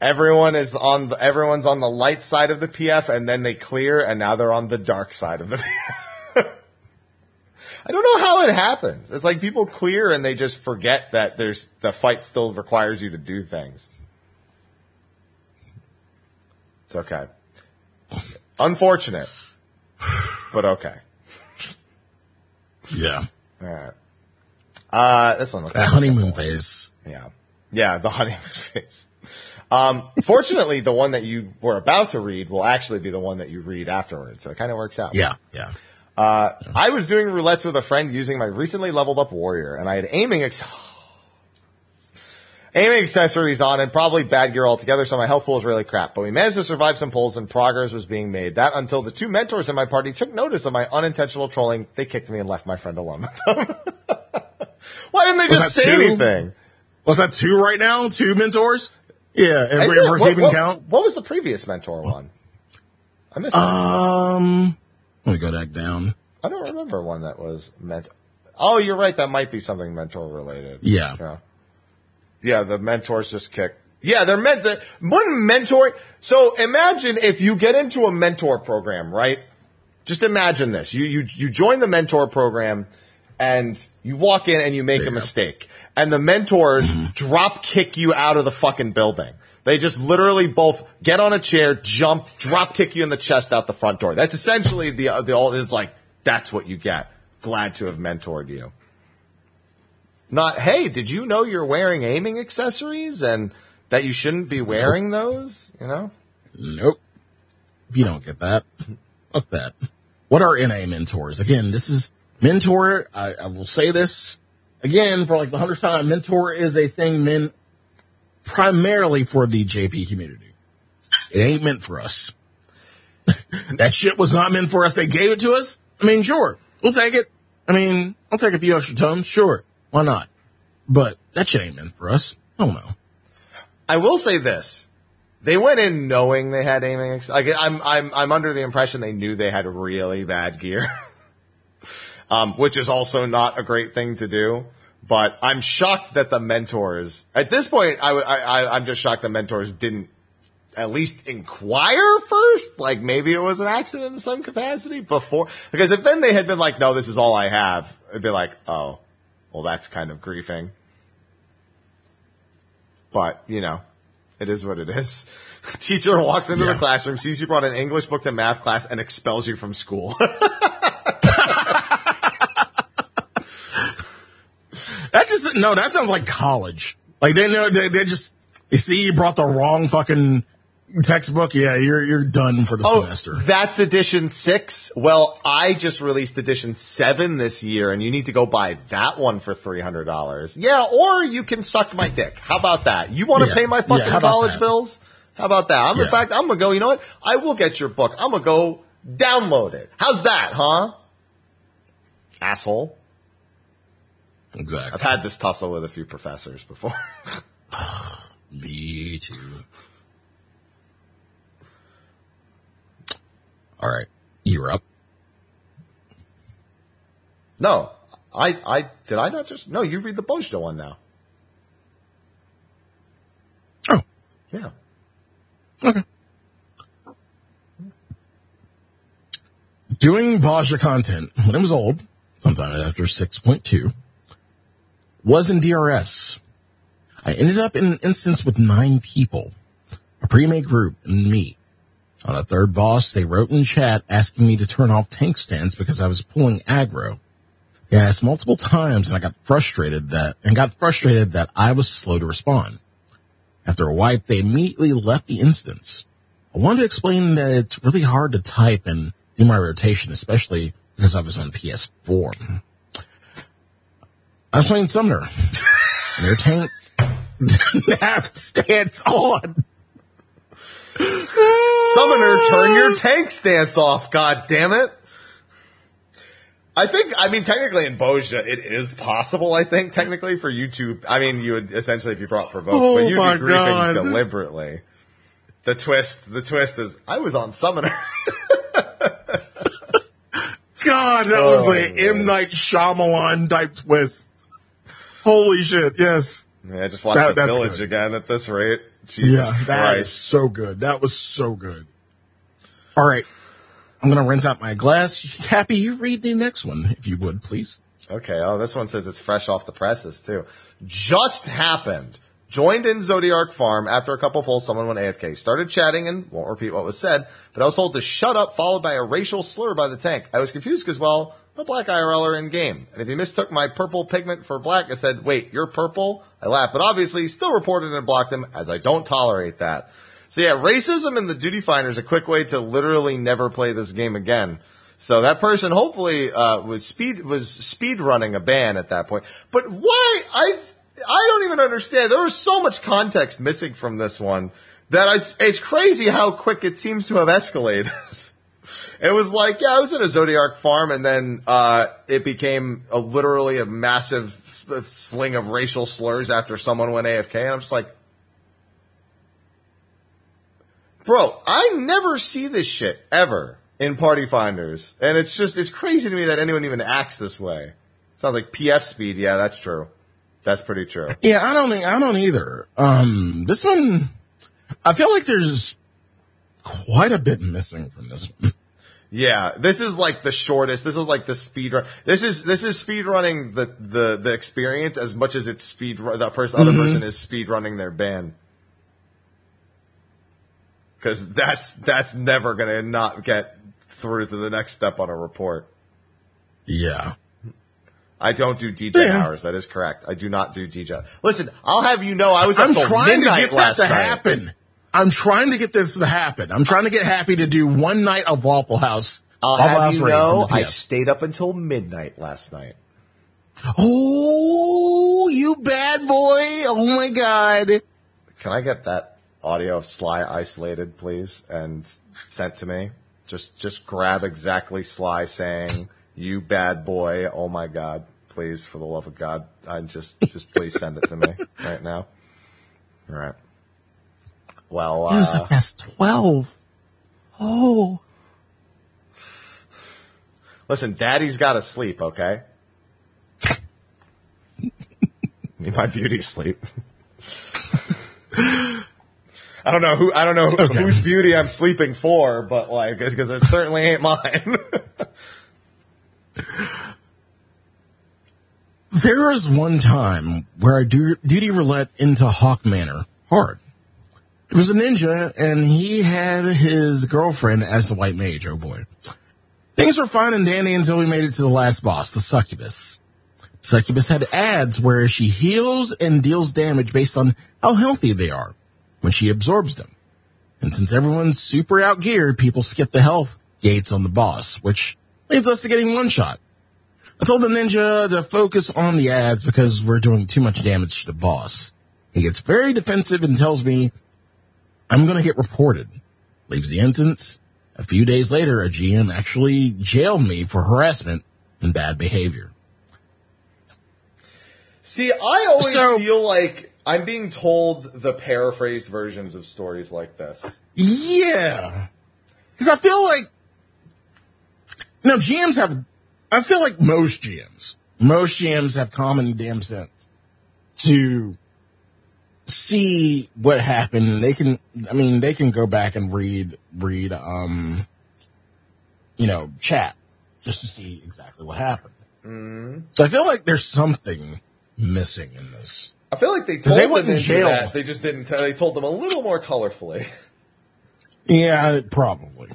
Everyone is on the, everyone's on the light side of the PF and then they clear and now they're on the dark side of the PF. I don't know how it happens. It's like people clear and they just forget that there's the fight still requires you to do things. It's okay. Unfortunate, but okay. Yeah. All right. Uh, this one looks That like a honeymoon phase. Yeah. Yeah, the honeymoon phase. Um, fortunately, the one that you were about to read will actually be the one that you read afterwards. So it kind of works out. Yeah. Yeah. I was doing roulettes with a friend using my recently leveled up warrior, and I had aiming ex- aiming accessories on and probably bad gear altogether, so my health pool was really crap. But we managed to survive some pulls and progress was being made. That until the two mentors in my party took notice of my unintentional trolling. They kicked me and left my friend alone with them. Why didn't they just say two? anything? Was that two right now? Two mentors? Yeah. Every, Is it? every What, what- count? what was the previous mentor one? I missed it. Um, let me go back down. I don't remember one that was meant. Oh, you're right. That might be something mentor related. Yeah. Yeah. Yeah. The mentors just kick. Yeah, they're meant to. One mentor. So imagine if you get into a mentor program, right? Just imagine this. You, you, you join the mentor program and you walk in and you make a mistake and the mentors mm-hmm. drop kick you out of the fucking building. They just literally both get on a chair, jump, drop kick you in the chest out the front door. That's essentially the, uh, the old, it's like, that's what you get. Glad to have mentored you. Not, hey, did you know you're wearing aiming accessories and that you shouldn't be wearing those? You know? Nope. You don't get that, fuck that. What are NA mentors? Again, this is mentor. I, I will say this again for like the hundredth time. Mentor is a thing meant primarily for the JP community. It ain't meant for us. that shit was not meant for us. They gave it to us. I mean, sure, we'll take it. I mean, I'll take a few extra tons. Sure. Why not? But that shit ain't meant for us. Oh no. I will say this. They went in knowing they had aiming. Ex- like, I'm, I'm, I'm under the impression they knew they had really bad gear. um, which is also not a great thing to do. But I'm shocked that the mentors, at this point, I, I, I'm just shocked the mentors didn't at least inquire first. Like maybe it was an accident in some capacity before, because if then they had been like, no, this is all I have, it'd be like, oh, well, that's kind of griefing. But, you know, it is what it is. Teacher walks into Yeah. the classroom, sees you brought an English book to math class, and expels you from school. That just no. That sounds like college. Like they know they, they just you see you brought the wrong fucking textbook. Yeah, you're you're done for the Oh, semester. that's edition six. Well, I just released edition seven this year, and you need to go buy that one for three hundred dollars. Yeah, or you can suck my dick. How about that? You want to Yeah. pay my fucking about college that? bills? How about that? I'm in fact, I'm gonna go. You know what? I will get your book. I'm gonna go download it. How's that, huh? Asshole. I've had this tussle with a few professors before. Me too. All right, you're up. no, I, I did. I not just no. You read the Bozja one now. Oh, Yeah. okay. Doing Bozja content when it was old, sometime after 6.2, was in DRS. I ended up in an instance with nine people, a pre-made group and me. Uh, on a third boss, they wrote in chat asking me to turn off tank stance because I was pulling aggro. They asked multiple times and I got frustrated that, and got frustrated that I was slow to respond. After a wipe, they immediately left the instance. I wanted to explain that it's really hard to type and do my rotation, especially because I was on PS4. I was playing Summoner. and their tank didn't stance on. Summoner, turn your tank stance off, god damn it. I think, I mean, technically in Bozja, it is possible, I think, technically for you to, I mean, you would essentially, if you brought provoke, Oh but you'd be griefing God. deliberately. The twist, the twist is, I was on Summoner. God, that Oh, was a man. M. Night Shyamalan type twist. Holy shit, yes. Yeah, I just watched That- The Village good. again at this rate. Jesus yeah, that is so good. That was so good. All right. I'm going to rinse out my glass. Happy, you read the next one, if you would, please. Okay. Oh, this one says it's fresh off the presses too. Just happened. Joined in Zodiac Farm after a couple pulls. Someone went AFK. Started chatting and won't repeat what was said, but I was told to shut up, followed by a racial slur by the tank. I was confused because, well, A black IRLer in game, and if he mistook my purple pigment for black, I said, "Wait, you're purple?" I laughed, but obviously still reported and blocked him as I don't tolerate that. So yeah, racism in the duty finder is a quick way to literally never play this game again. So that person hopefully uh, was speed was speed running a ban at that point. But why? I I don't even understand. There was so much context missing from this one that it's it's crazy how quick it seems to have escalated. it was like yeah, I was in a Zodiac farm, and then uh, it became a, literally a massive sling of racial slurs after someone went AFK, and I'm just like. Bro, I never see this shit ever in Party Finders. And it's just, it's crazy to me that anyone even acts this way. Sounds like PF speed. Yeah, that's true. That's pretty true. Yeah, I don't I don't either. Um, this one, I feel like there's quite a bit missing from this one. Yeah, this is like the shortest. This is like the speed run. This is, this is speed running the, the, the experience as much as it's speed, ru- the person, other mm-hmm. person is speed running their band. Cause that's, that's never gonna not get through to the next step on a report. Yeah. I don't do DJ Yeah. hours. That is correct. I do not do DJ. Listen, I'll have you know I was I'm trying to get that last to night. happen. I'm trying to get this to happen. I'm trying to get happy to do one night of Waffle House. I'll Waffle have House you know I stayed up until midnight last night. Oh, you bad boy. Oh my God. Can I get that audio of Sly isolated, please, and sent to me? Just, just grab exactly Sly saying, "You bad boy." Oh my God, please, for the love of God, I just, just please send it to me right now. All right. Well, It was uh, like past 12. Oh. listen, Daddy's got to sleep. Okay. Need my beauty sleep. I don't know who I don't know who- Okay. whose beauty I'm sleeping for, but like because it certainly ain't mine. There was one time where I du- duty roulette into Haukke Manor hard. It was a ninja, and he had his girlfriend as the white mage. Oh boy. Things were fine and dandy until we made it to the last boss, the succubus. Succubus had ads where she heals and deals damage based on how healthy they are when she absorbs them. And since everyone's super outgeared, people skip the health gates on the boss, which leads us to getting one shot. I told the ninja to focus on the ads because we're doing too much damage to the boss. He gets very defensive and tells me I'm going to get reported. Leaves the instance. A few days later, a GM actually jailed me for harassment and bad behavior. See, I always So- feel like I'm being told the paraphrased versions of stories like this. Yeah. Cause I feel like, no, GMs have, I feel like most GMs, most GMs have common damn sense to see what happened. They can, I mean, they can go back and read, read, um, you know, chat just to see exactly what happened. So I feel like there's something missing in this. I feel like they told they them in jail. that. They just didn't. Tell, they told them a little more colorfully. Yeah, probably.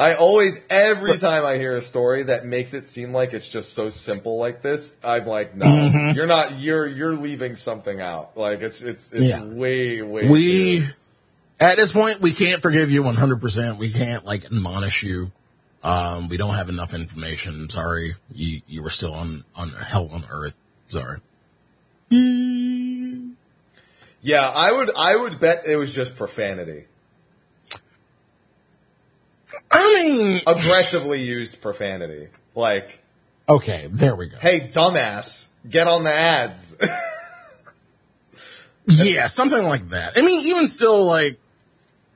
I always, every time I hear a story that makes it seem like it's just so simple like this, I'm like, no, Mm-hmm. you're not. You're you're leaving something out. Like it's it's it's Yeah. way way. we too- at this point we can't forgive you 100% we can't like admonish you um we don't have enough information sorry you you were still on on hell on earth sorry yeah, I would I would bet it was just profanity, i mean aggressively used profanity. Like, okay there we go hey, dumbass, get on the ads. yeah something like that i mean even still like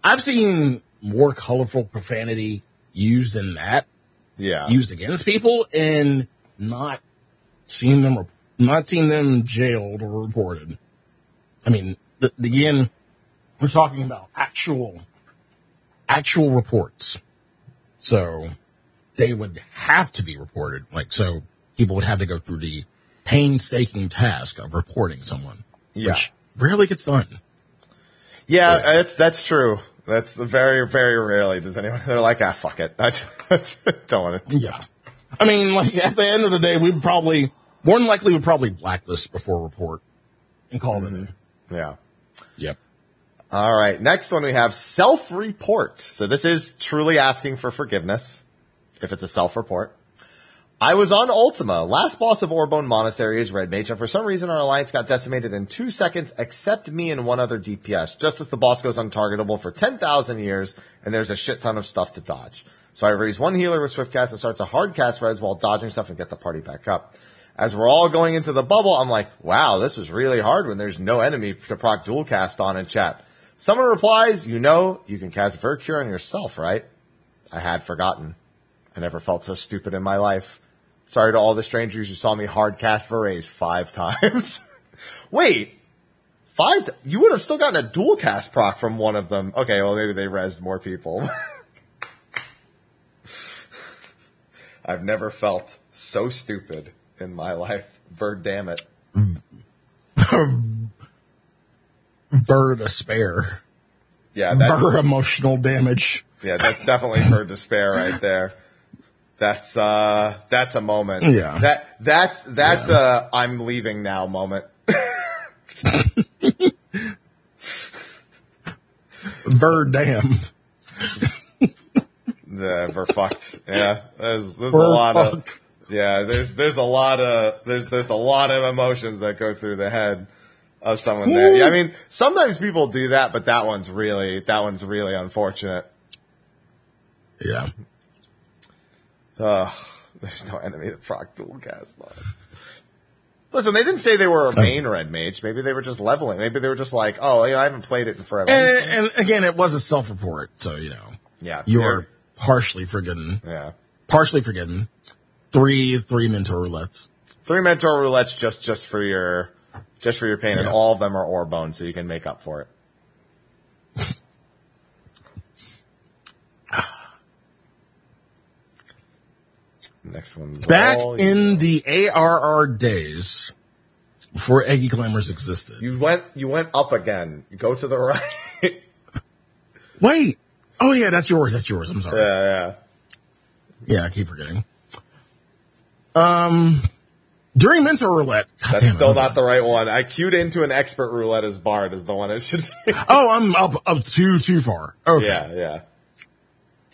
i've seen more colorful profanity used than that yeah, used against people and not seen them not seen them jailed or reported. I mean, th- again, we're talking about actual actual reports, so they would have to be reported. Like, so people would have to go through the painstaking task of reporting someone, Yeah. which rarely gets done. Yeah, that's that's true. That's very very rarely does anyone. They're like, ah, fuck it. I don't want to. Yeah. I mean, like at the end of the day, we'd probably more than likely would probably blacklist before report and call it in. Yeah. Yep. All right. Next one we have self-report. So this is truly asking for forgiveness if it's a self-report. I was on Ultima. Last boss of Orbonne Monastery is Red Mage, and for some reason our alliance got decimated in two seconds, except me and one other DPS, just as the boss goes untargetable for 10,000 years, and there's a shit ton of stuff to dodge. So I raise one healer with Swiftcast and start to hardcast res while dodging stuff and get the party back up. As we're all going into the bubble, I'm like, wow, this was really hard when there's no enemy to proc dual cast on in chat. Someone replies, you know, you can cast Vercure on yourself, right? I had forgotten. I never felt so stupid in my life. Sorry to all the strangers who saw me hard cast Verraise five times. Wait, five? T- you would have still gotten a dual cast proc from one of them. Okay, well maybe they rezzed more people. I've never felt so stupid in my life. Ver damn it. Ver despair. Yeah, that's Ver emotional damage. yeah, that's definitely Ver despair right there. That's uh that's a moment. Yeah. That that's that's a I'm leaving now moment. Ver damned. Yeah, we're fucked. Yeah, there's there's a We're lot of yeah. There's there's a lot of there's there's a lot of emotions that go through the head of someone there. Yeah, I mean sometimes people do that, but that one's really that one's really unfortunate. Yeah. Ugh, there's no enemy that proc dual cast on. Listen, they didn't say they were a main red mage. Maybe they were just leveling. Maybe they were just like, oh, you know, I haven't played it in forever. And, and again, it was a self-report, so you know yeah, you're partially forgiven. yeah. Partially forgiven. Three three mentor roulettes. Three mentor roulettes just just for your just for your pain, and all of them are Orbonne, so you can make up for it. Next one's Back in the ARR days, before Eggy Glamours existed. you went you went up again. You go to the right. Wait. Oh yeah, that's yours. That's yours. I'm sorry. yeah, yeah. Yeah, I keep forgetting. Um, during mentor roulette. God That's damn still I'm- not the right one. I queued into an expert roulette as Bard is the one it should be. Oh, I'm up, up too, too far. Okay. yeah, yeah.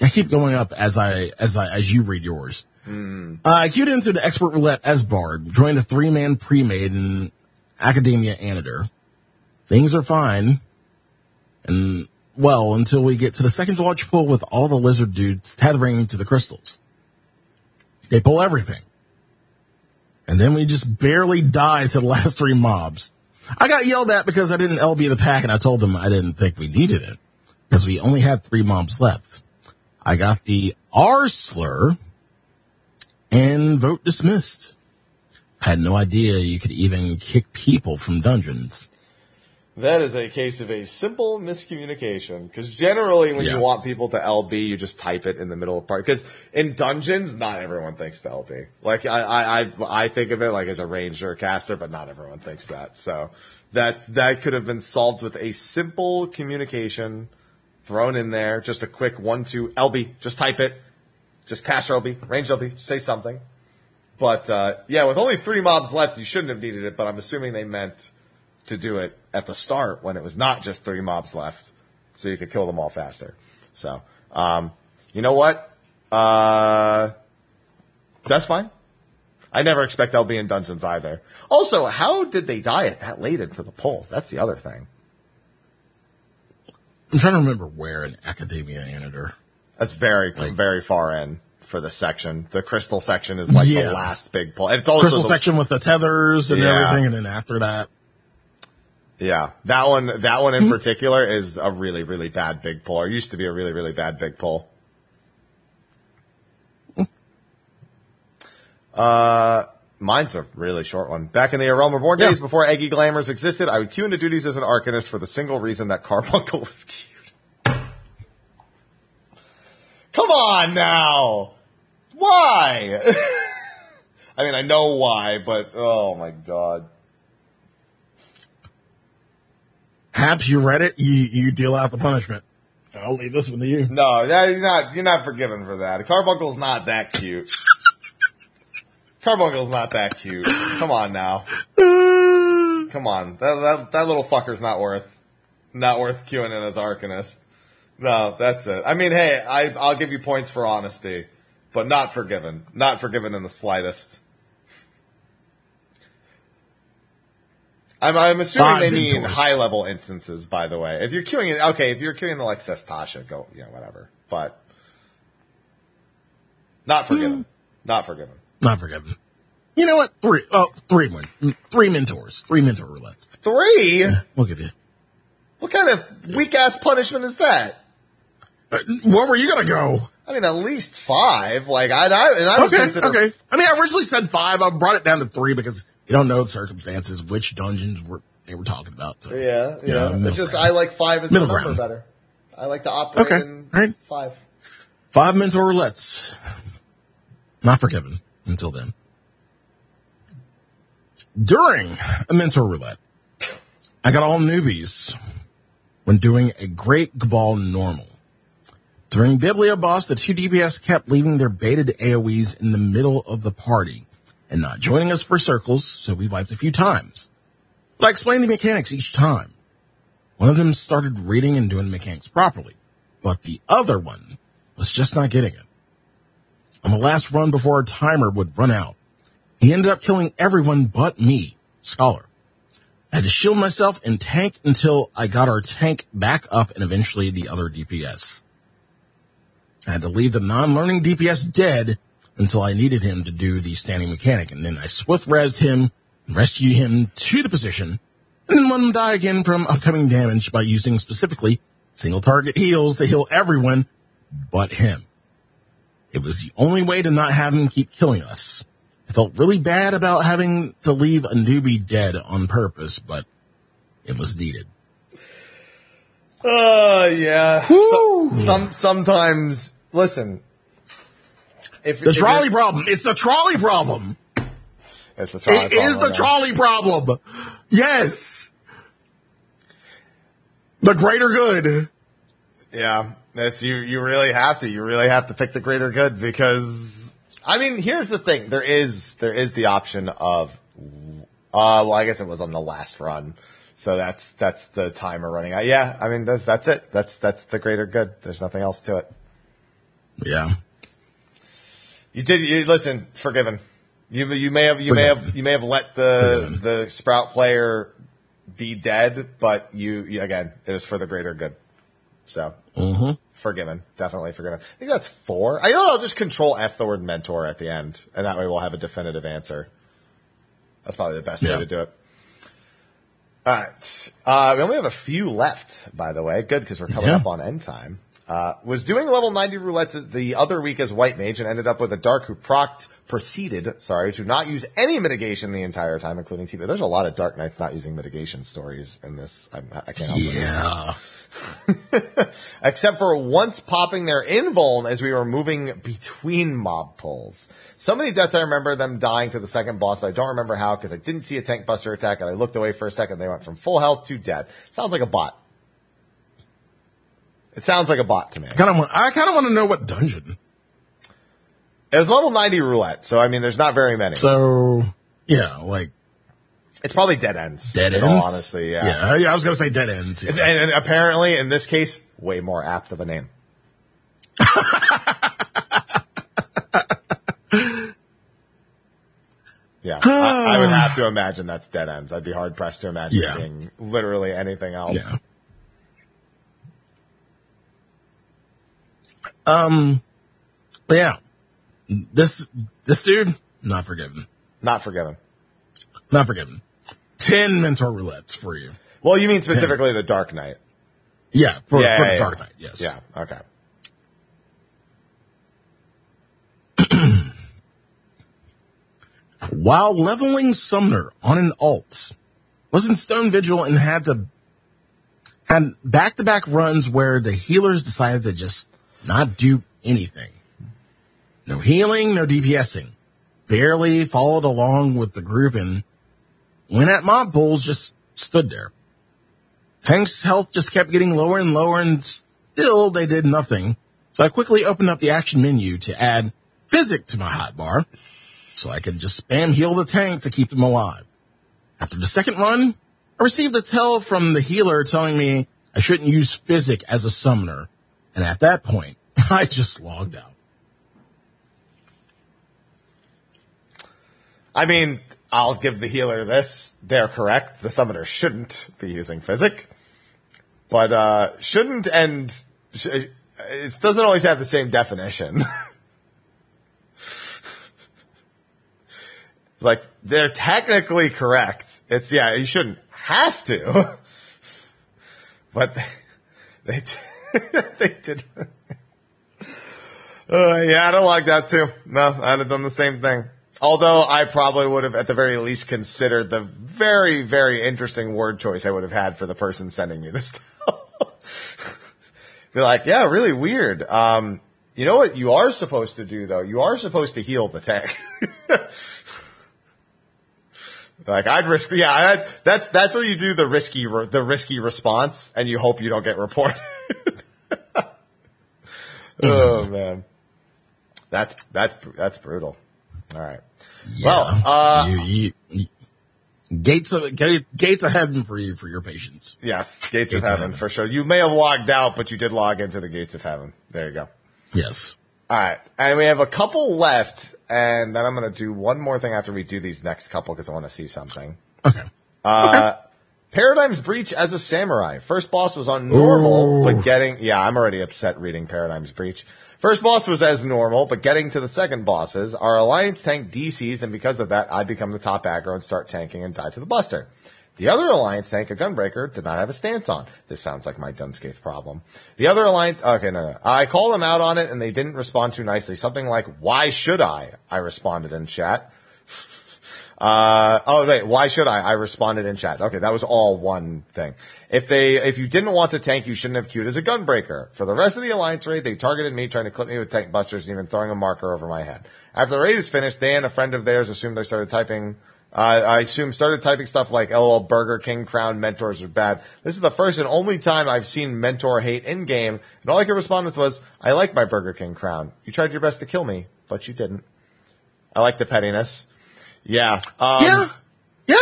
I keep going up as I, as I, as you read yours. Uh, I queued into the expert roulette as Bard, joined a three man pre-made in Akadaemia Anyder. Things are fine. And, well, until we get to the second large pull with all the lizard dudes tethering to the crystals. They pull everything. And then we just barely die to the last three mobs. I got yelled at because I didn't LB the pack and I told them I didn't think we needed it because we only had three mobs left. I got the R slur and vote dismissed. I had no idea you could even kick people from dungeons. That is a case of a simple miscommunication. Because generally, when Yeah. you want people to LB, you just type it in the middle of part. Because in dungeons, not everyone thinks to LB. Like I, I, I, think of it like as a ranger or caster, but not everyone thinks that. So that that could have been solved with a simple communication thrown in there. Just a quick one, two LB. Just type it. Just caster LB, range LB. Say something. But uh, yeah, with only three mobs left, you shouldn't have needed it. But I'm assuming they meant to do it at the start when it was not just three mobs left, so you could kill them all faster. So, um, you know what? Uh, that's fine. I never expect they'll be in dungeons either. Also, how did they die at that late into the poll? That's the other thing. I'm trying to remember where in Akadaemia Anyder. That's very, very far in for the section. The crystal section is like Yeah. the last big pull. And it's also Crystal the, section with the tethers and Yeah. everything, and then after that, Yeah, that one, that one in particular is a really, really bad big pull, or used to be a really, really bad big pull. Uh, mine's a really short one. Back in the Realm Reborn Yeah. days, before Eggy Glamours existed, I would queue into duties as an Arcanist for the single reason that Carbuncle was cute. Come on now! Why? I mean, I know why, but oh my god. Haps, you read it, you, you deal out the punishment. I'll leave this one to you. No, that, you're not. You're not forgiven for that. Carbuncle's not that cute. Carbuncle's not that cute. Come on now. Come on. That, that that little fucker's not worth not worth queuing in as Arcanist. No, that's it. I mean, hey, I I'll give you points for honesty, but not forgiven. Not forgiven in the slightest. I'm, I'm assuming they mean mentors. high level instances, by the way. If you're queuing it, okay, if you're queuing the like Sastasha, go, you yeah, whatever. But not forgiven. Not forgiven. Not forgiven. You know what? Three, oh, three win. Three mentors. Three mentor roulettes. Three? Look at it. What kind of weak ass punishment is that? Uh, where were you gonna go? I mean, at least five. Like I, I and I Okay, consider. okay. I mean, I originally said five. I brought it down to three because you don't know the circumstances, which dungeons were they were talking about. So. Yeah, Yeah, yeah. middle it's just ground. I like five as a number ground. better. I like to operate Okay, in right. five. Five mentor roulettes. Not forgiven until then. During a mentor roulette, I got all newbies when doing a great Gubal normal. During Biblia Boss, the two DPS kept leaving their baited AoEs in the middle of the party and not joining us for circles, so we wiped a few times. But I explained the mechanics each time. One of them started reading and doing mechanics properly, but the other one was just not getting it. On the last run before our timer would run out, he ended up killing everyone but me, Scholar. I had to shield myself and tank until I got our tank back up and eventually the other DPS. I had to leave the non-learning DPS dead until I needed him to do the standing mechanic and then I swift resed him, rescued him to the position, and then let him die again from upcoming damage by using specifically single target heals to heal everyone but him. It was the only way to not have him keep killing us. I felt really bad about having to leave a newbie dead on purpose, but it was needed. Uh, yeah. So- some sometimes listen. If The if trolley you're- problem. It's the trolley problem. it's the trolley It is problem, the yeah. trolley problem. Yes. The greater good. Yeah, that's you. You really have to. You really have to pick the greater good because I mean, here's the thing. There is there is the option of, uh, well, I guess it was on the last run, so that's that's the timer running out. Yeah, I mean that's that's it. That's that's the greater good. There's nothing else to it. Yeah. You did. You listen. Forgiven. You you may have you may have you may have let the Forgiven. the sprout player be dead, but you, you again it is for the greater good. So Mm-hmm. forgiven, definitely forgiven. I think that's four. I know I'll just control F the word mentor at the end, and that way we'll have a definitive answer. That's probably the best Yeah. way to do it. All right. Uh, we only have a few left, by the way. Good, because we're coming Yeah. up on end time. Uh, was doing level 90 roulettes the other week as White Mage and ended up with a Dark who procced, proceeded, sorry, to not use any mitigation the entire time, including TP. There's a lot of Dark Knights not using mitigation stories in this. I'm, I can't help it. Yeah. Except for once popping their invuln as we were moving between mob pulls. So many deaths I remember them dying to the second boss, but I don't remember how because I didn't see a tank buster attack and I looked away for a second. They went from full health to dead. Sounds like a bot. It sounds like a bot to me. Kind of. Want, I kind of want to know what dungeon. It was level 90 roulette, so I mean, there's not very many. So yeah, like it's probably dead ends. dead ends. all honesty, yeah. Yeah. Yeah. I was gonna say dead ends. yeah. And, and apparently, in this case, way more apt of a name. yeah, I, I would have to imagine that's dead ends. I'd be hard pressed to imagine Yeah. it being literally anything else. Yeah. Um, but yeah, this this dude not forgiven, Not forgiven. not forgiven. Ten mentor roulettes for you. Well, you mean specifically the Dark Knight? Yeah, for, Yeah, for yeah, Dark. Knight. Yes. Yeah. Okay. While leveling Summoner on an alt, was in Stone Vigil and had to had back to back runs where the healers decided to just not do anything. No healing, no DPSing. Barely followed along with the group and when at mob pools just stood there. Tank's health just kept getting lower and lower and still they did nothing. So I quickly opened up the action menu to add physic to my hotbar so I could just spam heal the tank to keep them alive. After the second run, I received a tell from the healer telling me I shouldn't use physic as a summoner. And at that point, I just logged out. I mean, I'll give the healer this. They're correct. The summoner shouldn't be using physic. But, uh, shouldn't and sh- it doesn't always have the same definition. like, they're technically correct. It's, yeah, you shouldn't have to. but they, they did. Uh, yeah, I'd have logged that too. No, I'd have done the same thing. Although I probably would have at the very least considered the very, very interesting word choice I would have had for the person sending me this stuff. Be like, yeah, really weird. Um, you know what you are supposed to do though? You are supposed to heal the tank. like I'd risk, yeah, I'd, that's, that's where you do the risky, the risky response and you hope you don't get reported. oh man. That's, that's, that's brutal. All right. Well, uh, you, you, you- gates of ga- gates of heaven for you for your patience. yes, gates, Gates of of heaven heaven. for sure. You may have logged out, but you did log into the gates of heaven. There you go. Yes. All right. And we have a couple left, and then I'm going to do one more thing after we do these next couple because I want to see something. Okay. Paradigm's Breach as a samurai. First boss was on normal, Ooh. but getting, yeah, I'm already upset reading Paradigm's Breach. First boss was as normal, but getting to the second bosses, our alliance tank DCs, and because of that, I become the top aggro and start tanking and die to the buster. The other alliance tank, a gunbreaker, did not have a stance on. This sounds like my Dun Scaith problem. The other alliance, okay, no, no. I called them out on it and they didn't respond too nicely. Something like, why should I? I responded in chat. Uh, oh wait, why should I? I responded in chat. Okay, that was all one thing. If they, if you didn't want to tank, you shouldn't have queued as a gunbreaker. For the rest of the alliance raid, they targeted me, trying to clip me with tank busters and even throwing a marker over my head. After the raid is finished, they and a friend of theirs assumed I started typing. Uh, I assume started typing stuff like "LOL Burger King crown mentors are bad." This is the first and only time I've seen mentor hate in game, and all I could respond with was, "I like my Burger King crown. You tried your best to kill me, but you didn't." I like the pettiness. Yeah. Um, yeah. Yeah.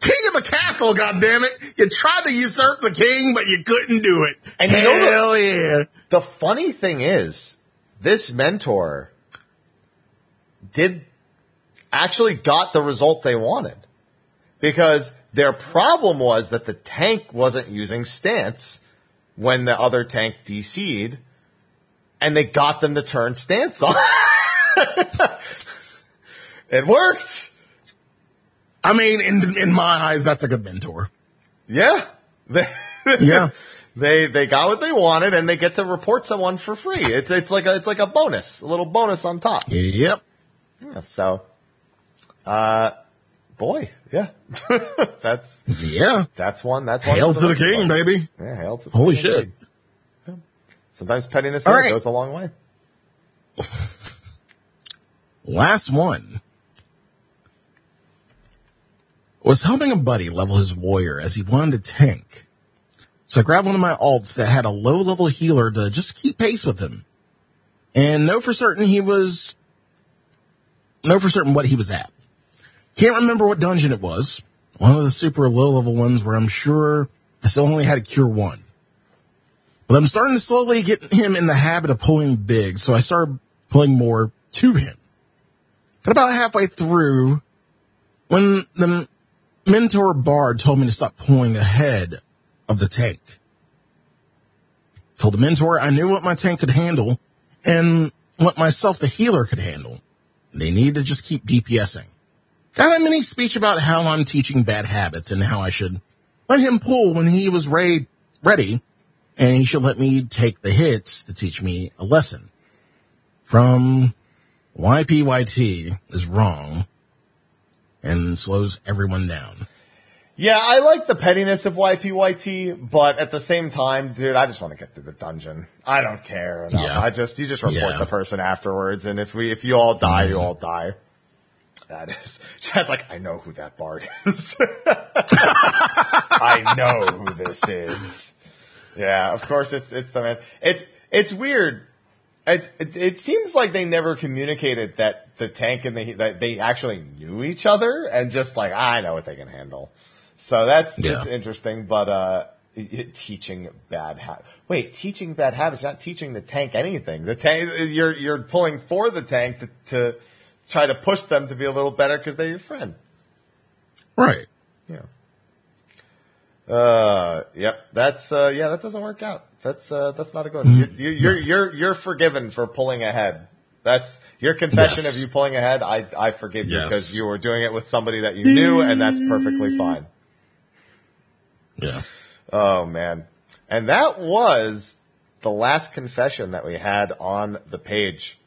King of the castle, goddammit. You tried to usurp the king, but you couldn't do it. And you know the- Hell yeah. The funny thing is, this mentor did actually got the result they wanted because their problem was that the tank wasn't using stance when the other tank DC'd and they got them to turn stance on. it worked. I mean, in, in my eyes, that's a good mentor. Yeah. They, Yeah. they, they got what they wanted and they get to report someone for free. It's, it's like a, it's like a bonus, a little bonus on top. Yep. Yeah, so, uh, boy, yeah, that's Yeah. that's one. That's one. Hail to the king, ones. baby. Yeah, hail to the Holy king, shit. Yeah. Sometimes pettiness right. goes a long way. Last one was helping a buddy level his warrior as he wanted to tank. So I grabbed one of my alts that had a low level healer to just keep pace with him. And know for certain he was, know for certain what he was at. Can't remember what dungeon it was. One of the super low level ones where I'm sure I still only had a cure one. But I'm starting to slowly get him in the habit of pulling big, so I started pulling more to him. Got about halfway through when the mentor bard told me to stop pulling ahead of the tank. Told the mentor I knew what my tank could handle and what myself the healer could handle. They need to just keep DPSing. Got a mini speech about how I'm teaching bad habits and how I should let him pull when he was ready, ready and he should let me take the hits to teach me a lesson. From YPYT is wrong and slows everyone down. Yeah, I like the pettiness of YPYT, but at the same time, dude, I just want to get to the dungeon. I don't care enough. Yeah. I just you just report Yeah. the person afterwards, and if we if you all die, you mm-hmm. all die. That is, Chad's like, I know who that bard is. I know who this is. Yeah, of course it's it's the man. It's it's weird. It's, it, it seems like they never communicated that the tank and the that they actually knew each other and just like I know what they can handle. So that's Yeah. it's interesting, but uh, it- it- teaching bad habits. Wait, teaching bad habits, not teaching the tank anything. The tank you're you're pulling for the tank to, to try to push them to be a little better because they're your friend. Right. Yeah. Uh, yep. That's uh, yeah. That doesn't work out. That's uh, that's not a good. One. You, you, you're you're you're forgiven for pulling ahead. That's your confession Yes. of you pulling ahead. I I forgive you because you were doing it with somebody that you knew, and that's perfectly fine. Yeah. Oh man. And that was the last confession that we had on the page.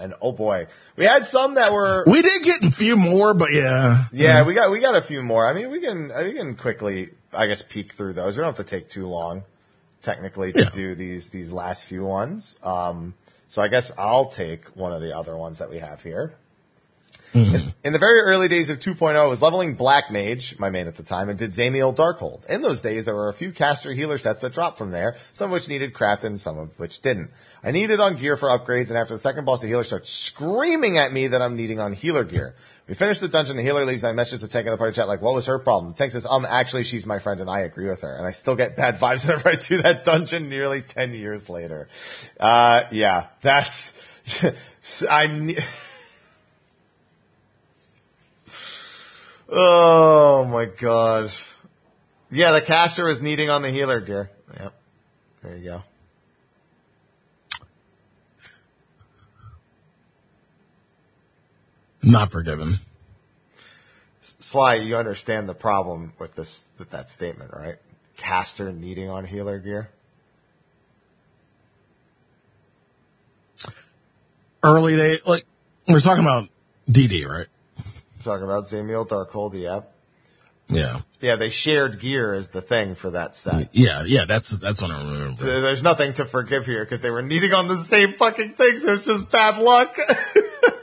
And oh boy, we had some that were We did get a few more, but yeah. Yeah, we got we got a few more. I mean, we can we can quickly, I guess, peek through those. We don't have to take too long, technically, to Yeah. do these these last few ones. Um, so I guess I'll take one of the other ones that we have here. In, in the very early days of 2.0, I was leveling Black Mage, my main at the time, and did Dzemael Darkhold. In those days, there were a few caster healer sets that dropped from there, some of which needed crafted and some of which didn't. I needed on gear for upgrades, and after the second boss, the healer starts screaming at me that I'm needing on healer gear. We finish the dungeon, the healer leaves, and I message the tank in the party chat like, what was her problem? The tank says, um, actually, she's my friend and I agree with her. And I still get bad vibes whenever I do that dungeon nearly 10 years later. Uh, yeah, that's, I, ne- Oh my god. Yeah, the caster is needing on the healer gear. Yep. There you go. Not forgiven. Sly, you understand the problem with this with that statement, right? Caster needing on healer gear. Early day, like, we're talking about DD, right? Talking about Dzemael Darkhold, yeah. Yeah. Yeah, they shared gear as the thing for that set. Yeah, yeah, that's that's what I remember. So there's nothing to forgive here because they were needing on the same fucking things. so it's just bad luck.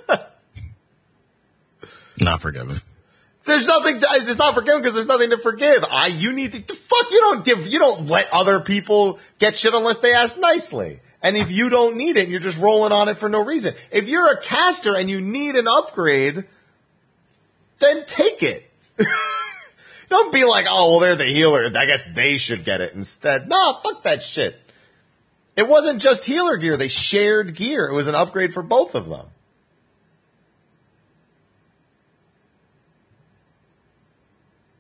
Not forgiven. there's nothing. To, it's not forgiven because there's nothing to forgive. I, you need to. the Fuck, you don't give. You don't let other people get shit unless they ask nicely. And if you don't need it, you're just rolling on it for no reason. If you're a caster and you need an upgrade, then take it. don't be like, oh, well, they're the healer. I guess they should get it instead. Nah, fuck that shit. It wasn't just healer gear. They shared gear. It was an upgrade for both of them.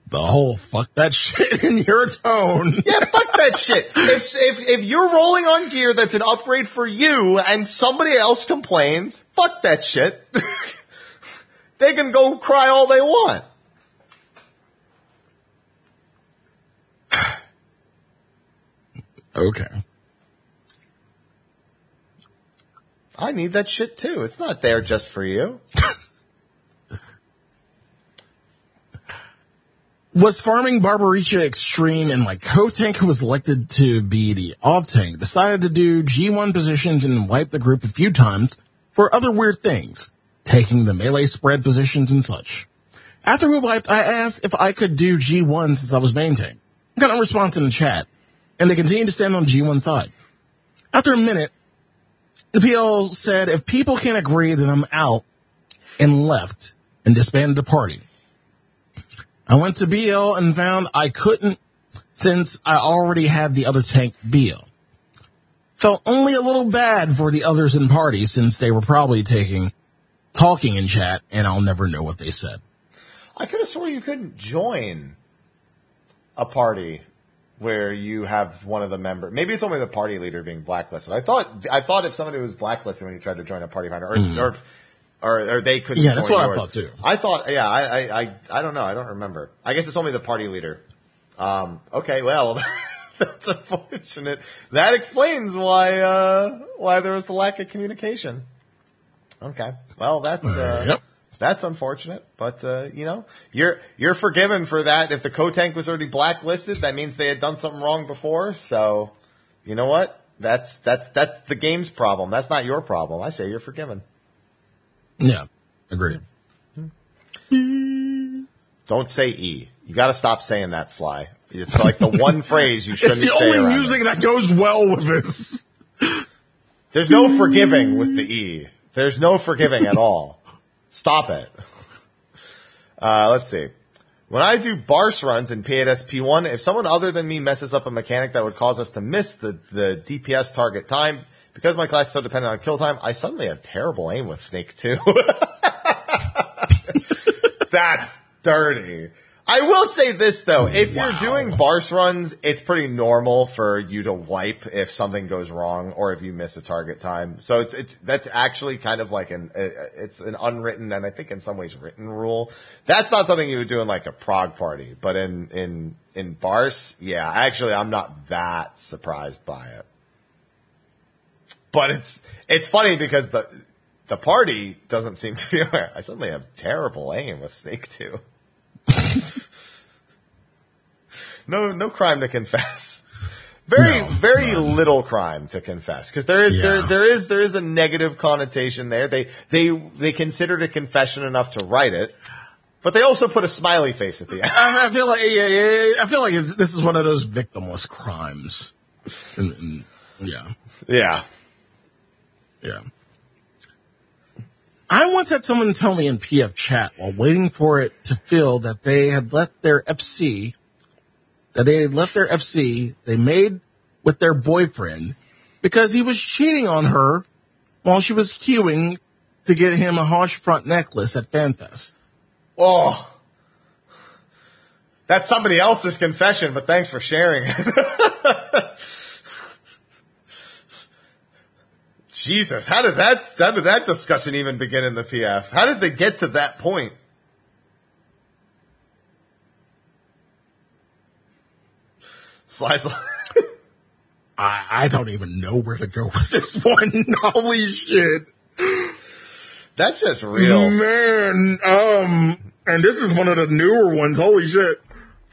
The whole fuck that shit in your tone. Yeah, fuck that shit. If, if, if you're rolling on gear that's an upgrade for you and somebody else complains, fuck that shit. they can go cry all they want. Okay. I need that shit too. It's not there just for you. Was farming Barbariccia extreme and my co-tank who was elected to be the off-tank decided to do G1 positions and wipe the group a few times for other weird things, taking the melee spread positions and such. After we wiped, I asked if I could do G1 since I was main tank. Got a response in the chat, and they continued to stand on G1 side. After a minute, the PL said if people can't agree, then I'm out and left and disbanded the party. I went to BL and found I couldn't since I already had the other tank BL. Felt only a little bad for the others in party since they were probably taking, talking in chat and I'll never know what they said. I could have swore you couldn't join a party where you have one of the members. Maybe it's only the party leader being blacklisted. I thought I thought if somebody was blacklisted when you tried to join a party finder, or hmm. or, or, or they couldn't. Yeah, that's what I thought, too. I thought, yeah, I, I, I, I don't know. I don't remember. I guess it's only the party leader. Um, okay, well, that's unfortunate. That explains why uh, why there was a lack of communication. Okay, well, that's uh, Yep. that's unfortunate, but uh, you know, you're you're forgiven for that. If the co-tank was already blacklisted, that means they had done something wrong before. So, you know what? That's that's that's the game's problem. That's not your problem. I say you're forgiven. Yeah, agreed. Don't say e. You got to stop saying that, Sly. It's like the one phrase you shouldn't say. It's the say. only music it. that goes well with this. There's no forgiving with the e. There's no forgiving at all. Stop it. Uh, let's see. When I do parse runs in P8S P1, if someone other than me messes up a mechanic that would cause us to miss the, the DPS target time, because my class is so dependent on kill time, I suddenly have terrible aim with Snake 2. That's dirty. I will say this though, if you're doing parse runs, it's pretty normal for you to wipe if something goes wrong or if you miss a target time. So it's it's that's actually kind of like an it's an unwritten and I think in some ways written rule. That's not something you would do in like a prog party, but in in in parse, yeah, actually I'm not that surprised by it. But it's it's funny because the the party doesn't seem to be aware. I suddenly have terrible aim with Snake 2. no, no crime to confess. Very, No, very little crime to confess because there is there there is there is a negative connotation there. They they they considered a confession enough to write it, but they also put a smiley face at the end. I, I feel like yeah, yeah, yeah, I feel like this is one of those victimless crimes. And, and, yeah, yeah, yeah. I once had someone tell me in PF chat while waiting for it to fill that they had left their FC, that they had left their FC they made with their boyfriend because he was cheating on her while she was queuing to get him a Haurchefant necklace at FanFest. Oh, that's somebody else's confession, but thanks for sharing it. Jesus, how did that how did that discussion even begin in the PF? How did they get to that point? Slice. I, I don't even know where to go with this one. Holy shit. That's just real. Man, um, And this is one of the newer ones. Holy shit.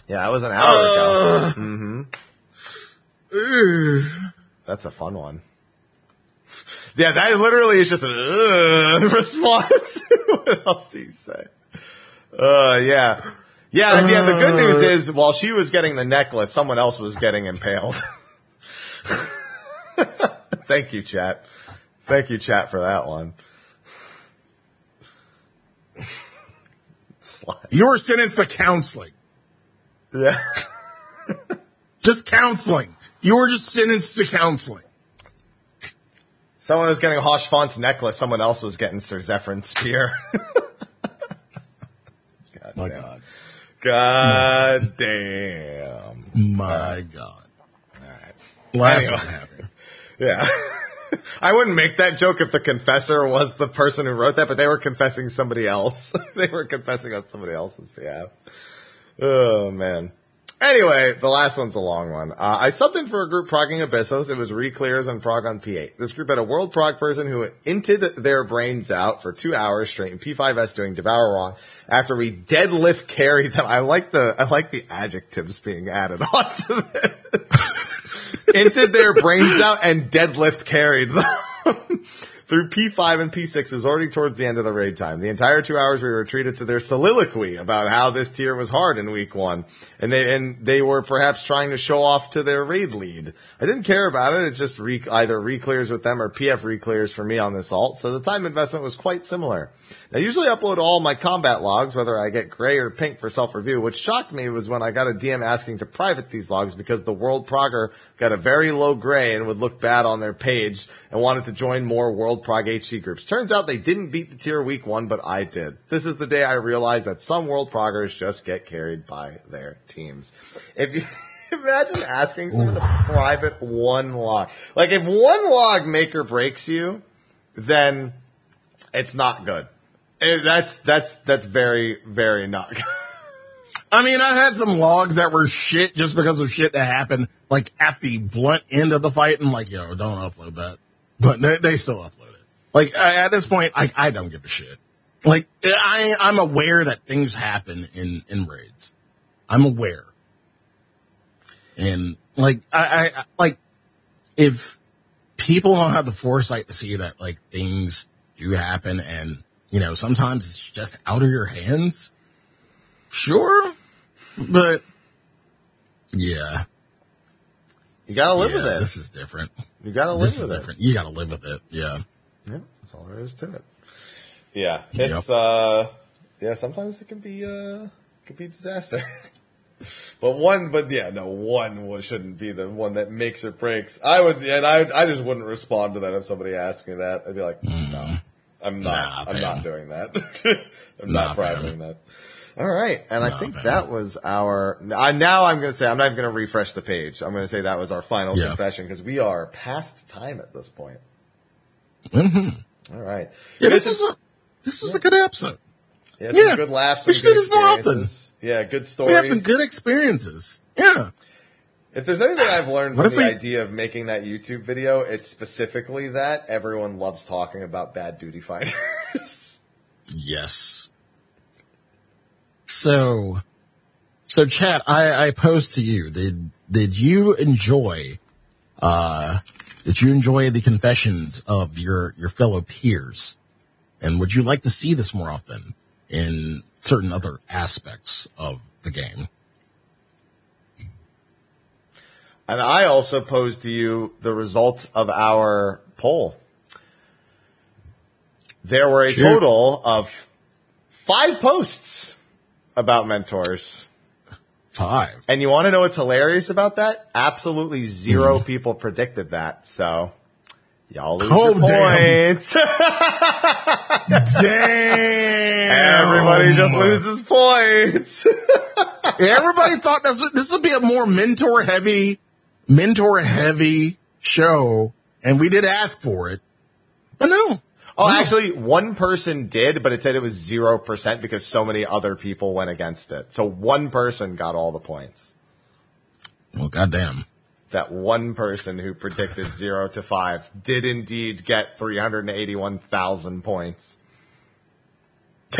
Yeah, that was an hour ago. Mm-hmm. That's a fun one. Yeah, that literally is just an uh, response. what else do you say? Uh, yeah. Yeah, yeah, the good news is while she was getting the necklace, someone else was getting impaled. Thank you, chat. Thank you, chat, for that one. You were sentenced to counseling. Yeah. Just counseling. You were just sentenced to counseling. Someone was getting Haurchefant's necklace, someone else was getting Sir Zephyr's spear. God My damn. God. God damn. My God. All right. Last Anyway. one happened. Yeah. I wouldn't make that joke if the confessor was the person who wrote that, but they were confessing somebody else. they were confessing on somebody else's behalf. Oh, man. Anyway, the last one's a long one. Uh, I subbed in for a group progging Abyssos. It was Reclears and Prog on P8. This group had a world prog person who inted their brains out for two hours straight in P5S doing Devour Wrong after we deadlift carried them. I like the, I like the adjectives being added onto this. inted their brains out and deadlift carried them. Through P5 and P6 is already towards the end of the raid time. The entire two hours we were treated to their soliloquy about how this tier was hard in week one. And they, and they were perhaps trying to show off to their raid lead. I didn't care about it. It just re, either re-clears with them or PF re-clears for me on this alt. So the time investment was quite similar. I usually upload all my combat logs, whether I get gray or pink for self-review. What shocked me was when I got a DM asking to private these logs because the world progger got a very low gray and would look bad on their page and wanted to join more world prog HC groups. Turns out they didn't beat the tier week one, but I did. This is the day I realized that some world proggers just get carried by their teams. If you imagine asking someone to private one log, like if one log maker breaks you, then it's not good. Eh, That's that's that's very very not good. I mean, I had some logs that were shit just because of shit that happened, like at the blunt end of the fight. And like, yo, don't upload that. But they, they still upload it. Like I, at this point, I, I don't give a shit. Like I, I'm aware that things happen in, in raids. I'm aware. And like, I, I, like, if people don't have the foresight to see that like things do happen and, you know, sometimes it's just out of your hands. Sure. But yeah, You gotta live yeah, with it. this is different. You gotta live This is with it. different. You gotta live with it. Yeah. Yeah, that's all there is to it. Yeah, Yep. it's uh, yeah. Sometimes it can be uh, it can be disaster. but one, but yeah, no, one shouldn't be the one that makes or breaks. I would, and I, I just wouldn't respond to that if somebody asked me that. I'd be like, no, I'm not, Nah, I'm fam. not doing that. I'm Nah, not fam. privating that. All right, and I think fam. that was our. I, now I'm going to say I'm not even going to refresh the page. I'm going to say that was our final Yeah. confession because we are past time at this point. hmm All right, Yeah, this is a, this is a good episode. Yeah, Yeah. good laughs. We should do good this more often. Yeah, good stories. We have some good experiences. Yeah. If there's anything I've learned What from the we- idea of making that YouTube video, it's specifically that everyone loves talking about bad duty finders. Yes. So, so chat, I, I posed to you, did, did you enjoy, uh, did you enjoy the confessions of your, your fellow peers? And would you like to see this more often in certain other aspects of the game? and I also posed to you the result of our poll. There were a Shoot. total of five posts about mentors. Five. And you want to know what's hilarious about that? Absolutely zero Hmm. people predicted that. So y'all lose Oh, your damn. points. Damn. Everybody just loses points. Everybody thought this would, this would be a more mentor heavy, mentor heavy show, and we did ask for it, but no. Oh, actually, one person did, but it said it was 0% because so many other people went against it. So one person got all the points. Well, goddamn. That one person who predicted 0 to 5 did indeed get 381,000 points.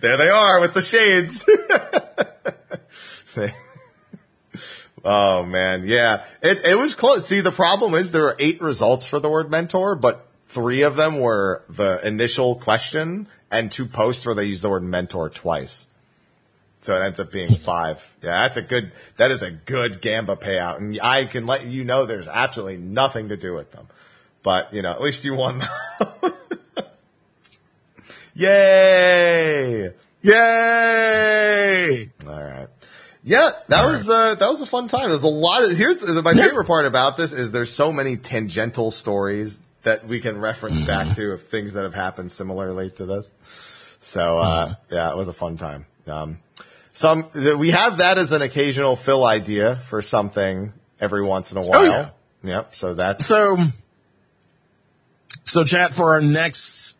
there they are with the shades. oh man, yeah. It it was close. See, the problem is there are eight results for the word mentor, but three of them were the initial question and two posts where they use the word mentor twice. So it ends up being five. Yeah, that's a good, that is a good Gamba payout. And I can let you know there's absolutely nothing to do with them. But, you know, at least you won. Yay! Yay! All right. Yeah, that All was uh, that was a fun time. There's a lot of here's my favorite part about this is there's so many tangential stories that we can reference back to of things that have happened similarly to this. So uh, yeah, it was a fun time. Um, some we have that as an occasional fill idea for something every once in a while. yeah. Yep. So that's So, so chat for our next,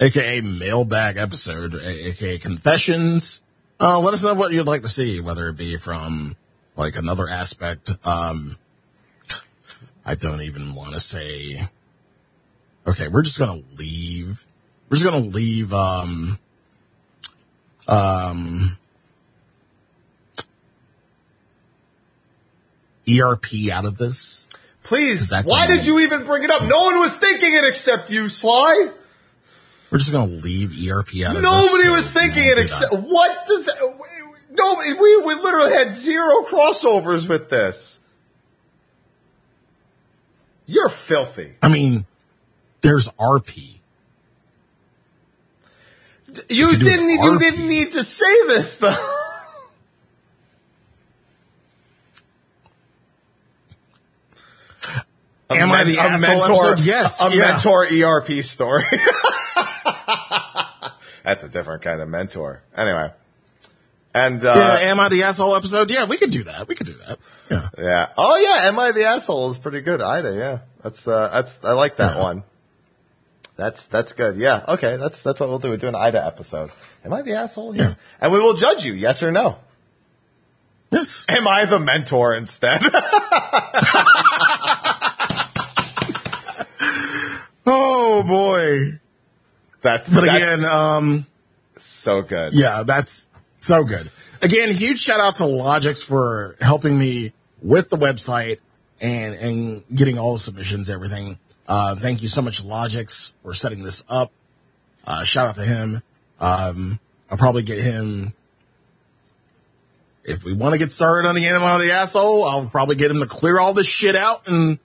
aka mailbag episode, aka confessions. Uh, let us know what you'd like to see, whether it be from like another aspect. Um, I don't even want to say. Okay, we're just gonna leave. We're just gonna leave. Um, um, ERP out of this. please. Why did you even bring it up? No one was thinking it except you, Sly. We're just gonna leave ERP out of this. Nobody this. was so thinking it except what does that? No, we we literally had zero crossovers with this. You're filthy. I mean, there's RP. You you didn't. You didn't need to say this though. A Am I the a asshole mentor? episode? Yes, a yeah. mentor ERP story. That's a different kind of mentor. Anyway, and uh, yeah, am I the asshole episode? Yeah, we could do that. We could do that. Yeah. Yeah. Oh yeah, Am I the asshole is pretty good. Ida, yeah. That's uh that's I like that Yeah. one. That's that's good. Yeah. Okay, that's that's what we'll do. We'll do an Ida episode. Am I the asshole here? Yeah. And we will judge you, yes or no. Yes. Am I the mentor instead? Oh boy. that's But that's again, um, so good. yeah, that's so good. Again, huge shout out to Logix for helping me with the website and, and getting all the submissions, everything. Uh, thank you so much, Logix, for setting this up. Uh, shout out to him. Um, I'll probably get him. If we want to get started on the Am I the Asshole, I'll probably get him to clear all this shit out and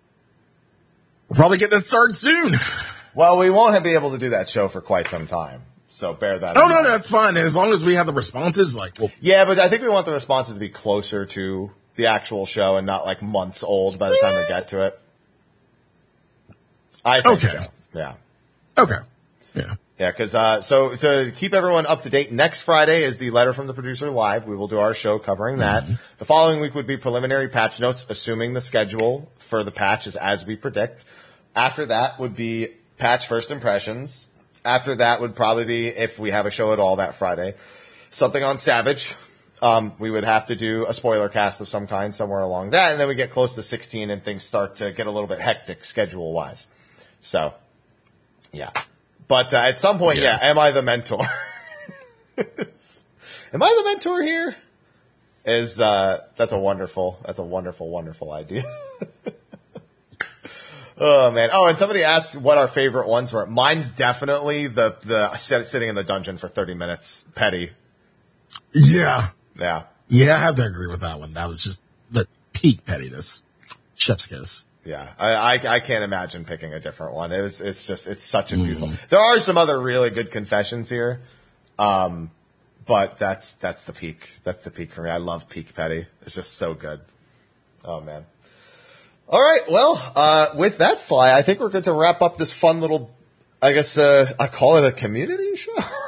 we'll probably get that started soon. Well, we won't be able to do that show for quite some time. So bear that Oh, in no, mind. no, that's fine. As long as we have the responses, like, well, Yeah, but I think we want the responses to be closer to the actual show and not like months old by the time we get to it. I think Okay. so. Yeah. okay. Yeah. Yeah, because uh, so to keep everyone up to date, next Friday is the letter from the producer live. We will do our show covering that. The following week would be preliminary patch notes, assuming the schedule for the patch is as we predict. After that would be patch first impressions. After that would probably be if we have a show at all that Friday, something on Savage. Um, we would have to do a spoiler cast of some kind somewhere along that, and then we get close to 16 and things start to get a little bit hectic schedule wise. So, yeah. But uh, at some point, yeah. Yeah. am I the mentor? am I the mentor here? Is uh, that's a wonderful, that's a wonderful, wonderful idea. oh man! Oh, and somebody asked what our favorite ones were. Mine's definitely the the sitting in the dungeon for thirty minutes, petty. Yeah. Yeah, Yeah, I have to agree with that one. That was just the peak pettiness. Chef's kiss. Yeah. I, I I can't imagine picking a different one. It's it's just it's such a beautiful. There are some other really good confessions here. Um, but that's that's the peak. That's the peak for me. I love peak petty. It's just so good. Oh man. All right. Well, uh, with that, Sly, I think we're good to wrap up this fun little. I guess uh, I call it a community show.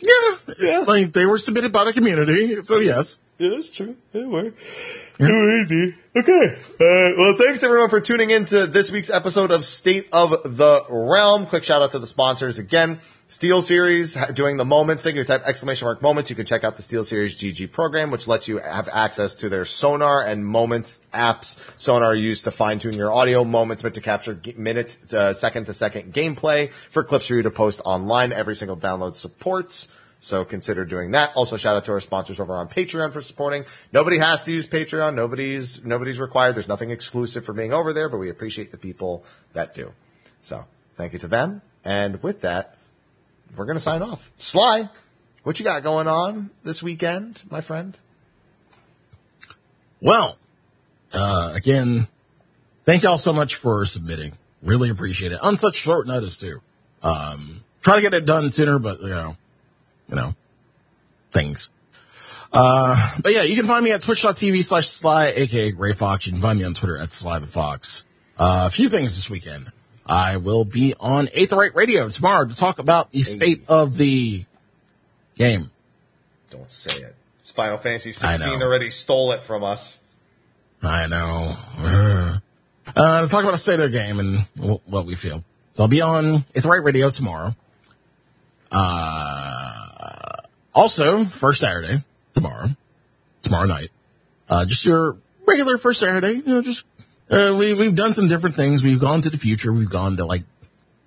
Yeah. Yeah. Like they were submitted by the community. So yes. Yeah, that's true. They were. Okay. Uh, well, thanks everyone for tuning in to this week's episode of State of the Realm. Quick shout out to the sponsors again. SteelSeries doing the moments thing. You type exclamation mark moments. You can check out the SteelSeries GG program, which lets you have access to their sonar and moments apps. Sonar used to fine tune your audio moments, but to capture minute, uh, second to second gameplay for clips for you to post online. Every single download supports. So consider doing that. Also shout out to our sponsors over on Patreon for supporting. Nobody has to use Patreon. Nobody's, nobody's required. There's nothing exclusive for being over there, but we appreciate the people that do. So thank you to them. And with that, we're going to sign off. Sly, what you got going on this weekend, my friend? Well, uh, again, thank y'all so much for submitting. Really appreciate it on such short notice too. Um, try to get it done sooner, but you know, you know, things. Uh, but yeah, you can find me at twitch.tv slash sly, aka Gray Fox. You can find me on Twitter at sly the fox. Uh, a few things this weekend. I will be on Aetheryte Radio tomorrow to talk about the state of the game. Don't say it. It's Final Fantasy 16 already stole it from us. I know. Uh, to talk about the state of the game and wh- what we feel. So I'll be on Aetheryte Radio tomorrow. Uh, also, first Saturday, tomorrow, tomorrow night, uh, just your regular first Saturday, you know, just, uh, we, we've done some different things. We've gone to the future. We've gone to like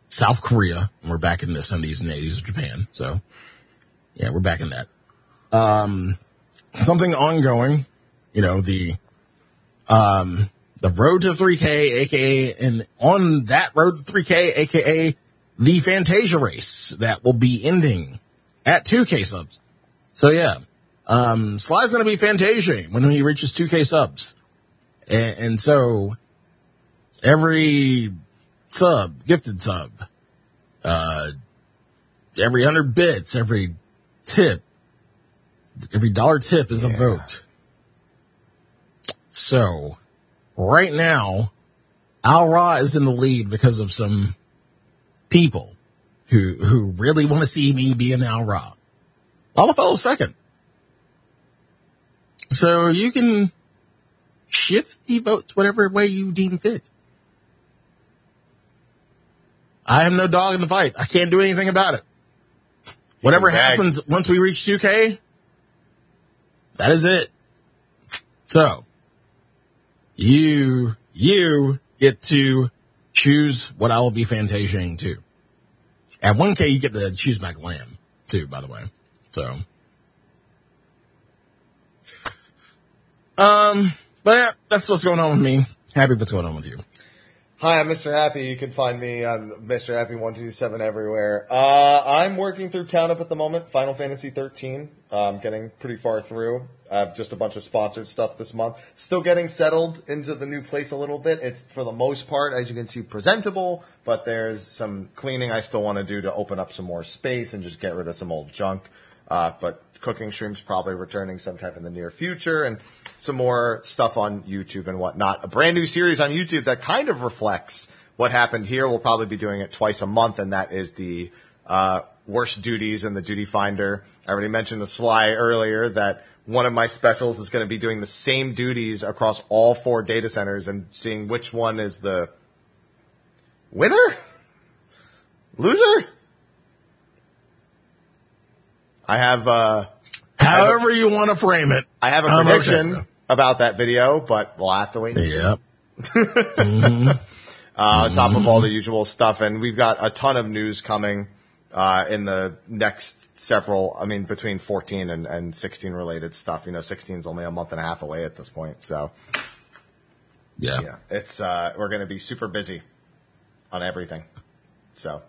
South Korea and we're back in the 70s and 80s of Japan. So yeah, we're back in that. Um, something ongoing, you know, the, um, the road to 3K, aka, and on that road to 3K, aka the Fantasia race that will be ending at 2K subs. So yeah, um, Sly's gonna be Fantasia when he reaches 2K subs. And, and so every sub, gifted sub, uh, every hundred bits, every tip, every dollar tip is a vote. So right now, Au Ra is in the lead because of some people who, who really want to see me be an Au Ra. Lalafell's second. So you can shift the votes whatever way you deem fit. I have no dog in the fight. I can't do anything about it. Whatever happens once we reach 2K, that is it. So, you, you get to choose what I will be Fantasiaing to. At 1K, you get to choose my glam too, by the way. So. Um, but yeah, that's what's going on with me. Happy what's going on with you. Hi, I'm Mr. Happy. You can find me on Mr. Happy one two seven everywhere. Uh, I'm working through Count Up at the moment. Final Fantasy 13. I'm getting pretty far through. I have just a bunch of sponsored stuff this month. Still getting settled into the new place a little bit. It's for the most part, as you can see, presentable, but there's some cleaning I still want to do to open up some more space and just get rid of some old junk. Uh, but cooking streams probably returning sometime in the near future and some more stuff on YouTube and whatnot. A brand new series on YouTube that kind of reflects what happened here. We'll probably be doing it twice a month and that is the, uh, worst duties in the duty finder. I already mentioned the Sly earlier that one of my specials is going to be doing the same duties across all four data centers and seeing which one is the winner? Loser? I have, uh, However you want to frame it. I have a I'm prediction okay. about that video, but we'll have to wait see. Yep. Uh, on top of all the usual stuff. And we've got a ton of news coming, uh, in the next several, I mean, between 14 and, and 16 related stuff. You know, 16 is only a month and a half away at this point. So Yeah. yeah, it's, uh, we're going to be super busy on everything. So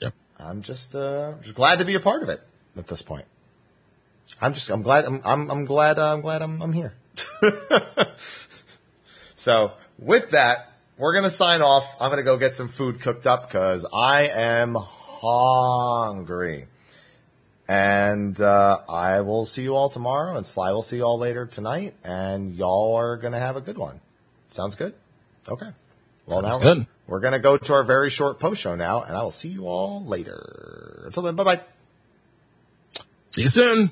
Yep. I'm just, uh, just glad to be a part of it at this point. I'm just, I'm glad, I'm, I'm, I'm glad, uh, I'm glad I'm, I'm here. so with that, we're going to sign off. I'm going to go get some food cooked up because I am hungry. And, uh, I will see you all tomorrow and Sly will see you all later tonight and y'all are going to have a good one. Sounds good? Okay. Well, Sounds now good. we're going to go to our very short post show now and I will see you all later. Until then, bye bye. See you soon.